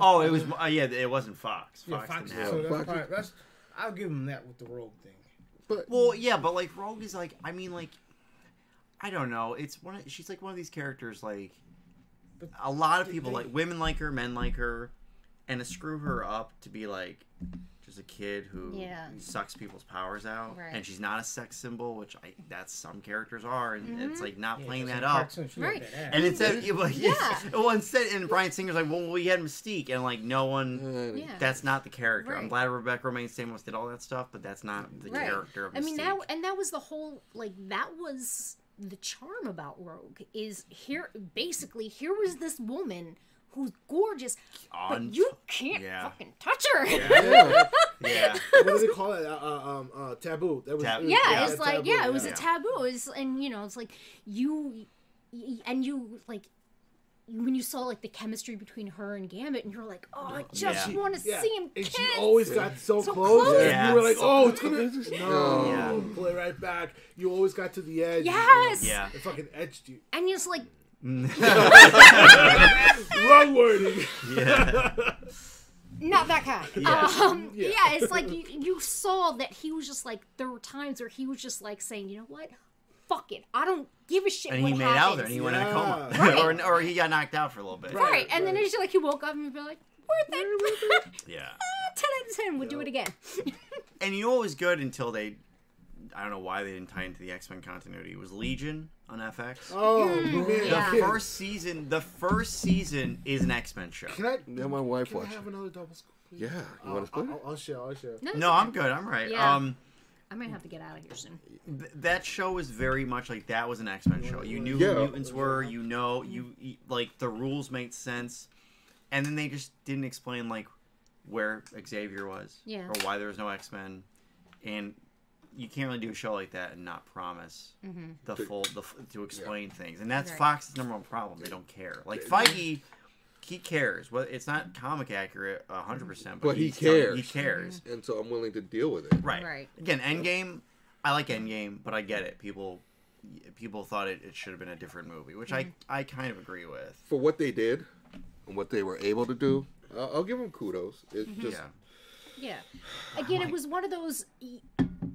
Oh, it was uh, yeah, it wasn't Fox. yeah, Fox, Fox. didn't have So it. that's, Fox- probably, that's I'll give him that with the Rogue thing. But Well, yeah, but like Rogue is like, I mean, like, I don't know. It's one. Of, she's like one of these characters. Like, But a lot of people they- like women like her, men like her, and to screw her up to be like just a kid who Yeah. sucks people's powers out, Right. and she's not a sex symbol, which I that's some characters are, and Mm-hmm. it's like not Yeah, playing that up. cartoons, she had Right. that. And instead, yeah, well, Yeah. well, instead, and Bryan Singer's like, well, we had Mystique, and like no one. Yeah. That's not the character. I'm glad Rebecca Romijn Stamos did all that stuff, but that's not the Right. character of Mystique. I mean, that and that was the whole like that was the charm about Rogue is here. Basically, here was this woman who's gorgeous, On- but you can't yeah. fucking touch her. yeah, yeah. what do they call it? Uh, uh, um, uh, taboo. That was, Tab- it was- yeah, Yeah, it's like taboo, yeah, it was yeah. a taboo. It's and you know, it's like you and you like when you saw like the chemistry between her and Gambit, and you're like, oh, I just Yeah. want to Yeah. see him And kiss. she always got so, So close. close. and you were like, oh, it's gonna no, Yeah. pull it right back. You always got to the edge. Yes. Yeah. It fucking edged you. and you're like, Wrong wording. yeah. not that kind. Yeah. Um, yeah. it's like you, you saw that he was just like there were times where he was just like saying, you know what, fuck it, I don't give a shit. And what he made happens. out there, and he went in a coma, Right. or, or he got knocked out for a little bit. right, and then right. it's just like he woke up and he'd be like, worth it. Yeah. ten out of ten would do it again. And you know what good until they, I don't know why they didn't tie into the X Men continuity. It was Legion on FX. Oh man. yeah. The first season, the first season is an X Men show. Can I? yeah. My wife Can I watched. have it. another double scoop? please? Yeah, you I'll, want to split? I'll, I'll share. I'll share. it's No. I'm good. I'm right. Yeah. Um, I might have to get out of here soon. th- that show was very much like that was an X Men show. You knew Yeah. who mutants were. You know, you you- like the rules made sense, and then they just didn't explain like where Xavier was, Yeah. or why there was no X Men, and you can't really do a show like that and not promise the full the to explain things. And that's Mm-hmm. Right. Fox's number one problem. They don't care. Like Feige. He cares. Well, it's not comic accurate hundred percent, but, But he he's telling- cares. He cares. And so I'm willing to deal with it. Right. Right. Again, Endgame. I like Endgame, but I get it. People, people thought it, it should have been a different movie, which Mm-hmm. I I kind of agree with. For what they did and what they were able to do, I'll, I'll give them kudos. It Mm-hmm. just Yeah. Yeah. Again, it was one of those.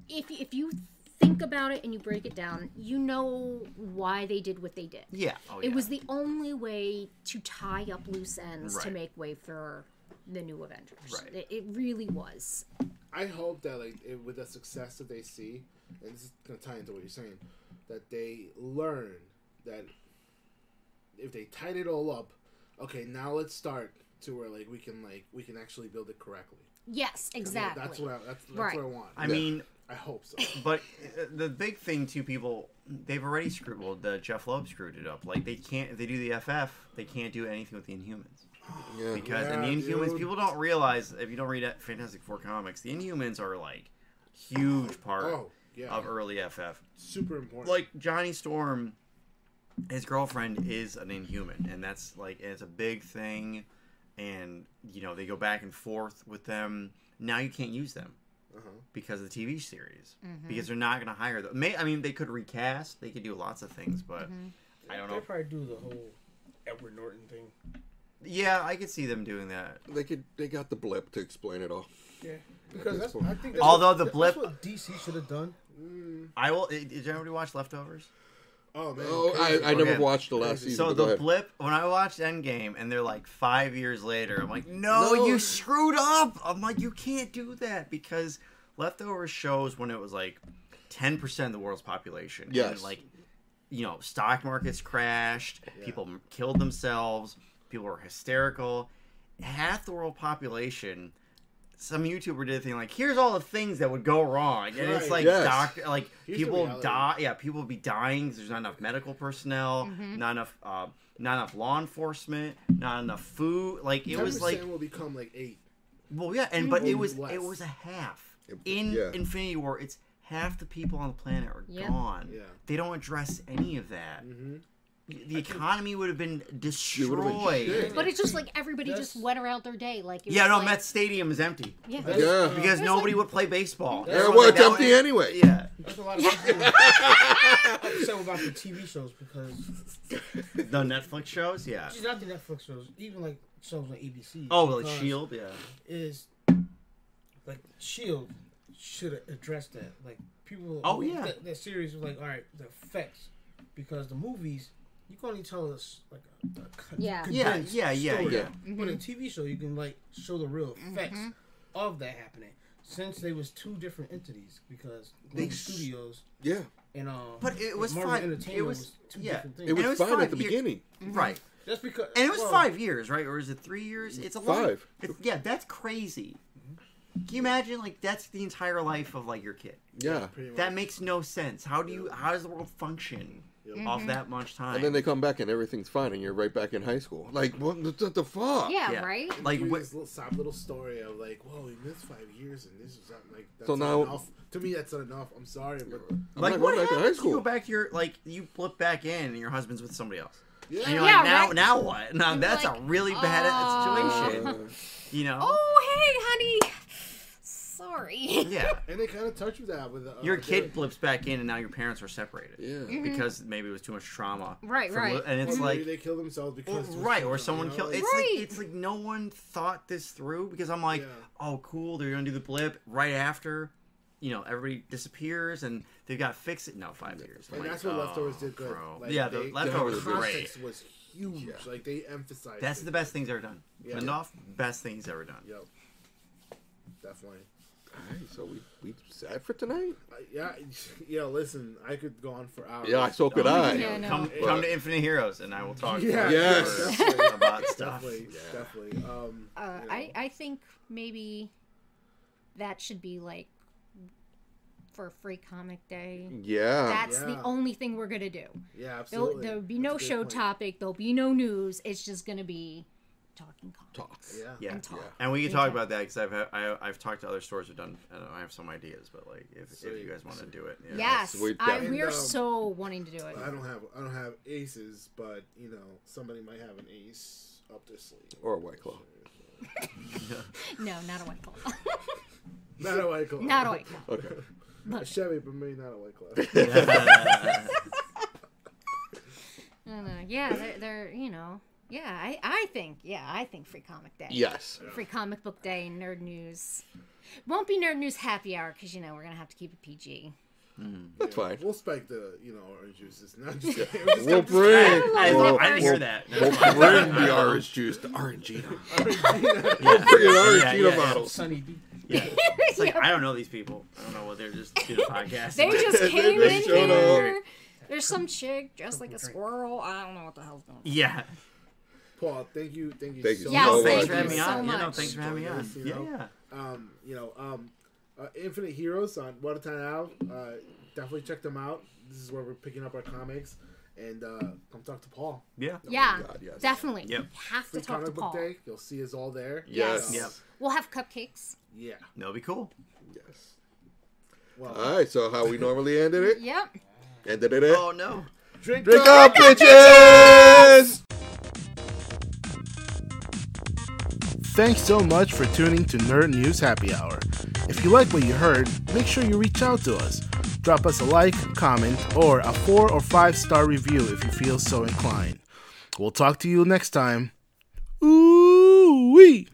If if you think about it and you break it down, you know why they did what they did. Yeah. Oh, It yeah. was the only way to tie up loose ends to make way for the new Avengers. Right. It, it really was. I hope that like it, with the success that they see, and this is gonna tie into what you're saying, that they learn that if they tied it all up, okay, now let's start to where like we can like we can actually build it correctly. Yes, exactly. That's what I, that's, that's Right. what I want. I mean, I hope so. but uh, the big thing too, people they've already screwed. Well, the Jeph Loeb screwed it up. Like they can't. If they do the FF, they can't do anything with the Inhumans. yeah. because in the Inhumans, dude. people don't realize if you don't read Fantastic Four comics, the Inhumans are like huge part Oh yeah, of early FF. super important. Like Johnny Storm, his girlfriend is an Inhuman, and that's like it's a big thing. And you know they go back and forth with them. Now you can't use them Uh-huh. because of the TV series mm-hmm. because they're not going to hire them. May I mean they could recast, they could do lots of things, but mm-hmm. I don't know. They know. probably do the whole Edward Norton thing. Yeah, I could see them doing that. They could. They got the blip to explain it all. Yeah, because that's, I think that's Although what, the that's blip- what DC should have done. Mm. I will. Eh, did anybody watch Leftovers? Oh man, Oh, crazy. I, I never Okay. watched the last season. So the ahead. blip when I watched Endgame and they're like five years later, I'm like, no, No. you screwed up. I'm like, you can't do that because leftover shows when it was like ten percent of the world's population. Yes. And, like, you know, stock markets crashed, people killed themselves, people were hysterical. Half the world population. Some YouTuber did a thing like, "Here's all the things that would go wrong," and it's like Yes. doctor, like Here's the people reality. die. Yeah, people would be dying. 'cause There's not enough medical personnel, not enough, uh, not enough law enforcement, not enough food. Like it was like, will become like eight. well, yeah, and but it was Less. it was a half. in yeah. Infinity War, it's half the people on the planet are Yep. gone. Yeah. They don't address any of that. The economy would have been been destroyed. shit. But it's just like everybody That's- just went around their day. Like it Yeah, was no, like, Met Stadium is empty Yeah. Yeah. because nobody like- would play baseball. Yeah, Yeah, So, well, it's that empty would- anyway. Yeah, That's a lot of people upset about the TV shows because the Netflix shows. Yeah. she's not the Netflix shows, even like shows on ABC. Oh, like because Shield. Yeah. is like Shield should have addressed that. Like people. Oh, yeah. That, that series was like, all right, the effects, because the movies you can only tell us like a, a con- Yeah. Yeah, yeah, yeah, story. yeah. But in TV show, you can like show the real effects Mm-hmm. of that happening. Since they was two different entities, because They Marvel Studios Yeah. and uh, But it was Marvel fine. Entertainment It was- two yeah. different things. It was, it was fine at the year- beginning. Right. Just because, And it was well, five years, right? Or is it three years? It's a long. Five. It's, yeah, that's crazy. Can you imagine? Like that's the entire life of like your kid. Yeah. Pretty much. That makes no sense. How do you? How does the world function off that much time? And then they come back and everything's fine, and you're right back in high school. Like, what the, the, the fuck? Yeah, Yeah. right. like Give you what? this little sob little story of like, whoa, we missed five years, and this is not like that's So not now- enough. To me, that's not enough. I'm sorry, but I'm Like what going back to high happens? You go back to your like you flip back in and your husband's with somebody else. yeah, And you're Yeah, like now right. now what? Now You're that's like, a really bad uh, situation. You know? Oh, hey, honey. Sorry. Yeah. and they kind of touch with that with uh, Your the- kid flips back in and now your parents are separated. Yeah. Because maybe it was too much trauma. Right, from right. And it's or like maybe they kill themselves because Or- right, too or someone you know, killed. It's Right. like it's like no one thought this through because I'm like, Yeah. oh, cool, they're gonna do the blip right after, you know, everybody disappears and they got to fix it. No, five years. I'm And like, that's what oh, leftovers did good. Like, yeah, the they- leftovers the were great. was huge. Like they emphasized. That's it. the best things ever done. Yeah. Lindelof, best things ever done. Yep. Definitely. Alright, so we we sad for tonight. Uh, yeah, yeah. Listen, I could go on for hours. Yeah, so could I. Yeah, no. Come, come to Infinite Heroes and I will talk Yeah, for Yes. definitely, about stuff. definitely, definitely. Um, Uh, you know. I, I think maybe that should be like for a Free Comic Day. Yeah. That's the only thing we're gonna do. yeah, There'll, absolutely. there'll be That's no show point. topic. There'll be no news. It's just gonna be talking comics. Talk. Yeah. Yeah. And talk. And we can talk about that because I've had, I, I've talked to other stores who've done. and I have some ideas, but like if, if you guys want to do it, yeah. Yes, Sweet I, definitely. we're um, so wanting to do it. I don't have I don't have aces, but you know somebody might have an ace up their sleeve. Or a white claw. No, not a white claw. Not a white claw. not a white claw. Okay. A Chevy, but maybe not a white claw. No, no, yeah, they're, they're you know, yeah. I, I think, yeah, I think Free Comic Day. Yes. Free Comic Book Day, Nerd News. Won't be Nerd News Happy Hour because you know we're gonna have to keep it PG. Hmm. That's fine. We'll spike the you know orange juices. Not just We'll bring. I, We'll, I didn't hear we'll- that. we'll bring the orange juice, the Orangina. We'll bring an Yeah, Orangina yeah, bottle. Sunny D. Yeah. It's like I don't know these people. I don't know what they're just doing a podcast. They just They came just in showed here. There's some chick dressed like a squirrel. I don't know what the hell's going on. yeah. Paul, thank you, thank you Thank you so Yes, so much. thanks much. for having me so on. Yeah, no, much. thanks for having me on. You Yeah, know? yeah. um, you know, um, uh, Infinite Heroes on Watertown Ave. Uh, definitely check them out. This is where we're picking up our comics. And uh, come talk to Paul. Yeah. Yeah, God, yes. definitely. Yep. Have to Free talk to Comic Book Paul. Day. You'll see us all there. Yes. Yes. Yep. We'll have cupcakes. Yeah. That'll be cool. Yes. Well, All right, so how we normally ended it? Yep. Ended it. Oh no. drink, Drink up. up, bitches! Thanks so much for tuning to Nerd News Happy Hour. If you like what you heard, make sure you reach out to us. Drop us a like, comment, or a four or five star review if you feel so inclined. We'll talk to you next time. Ooh wee!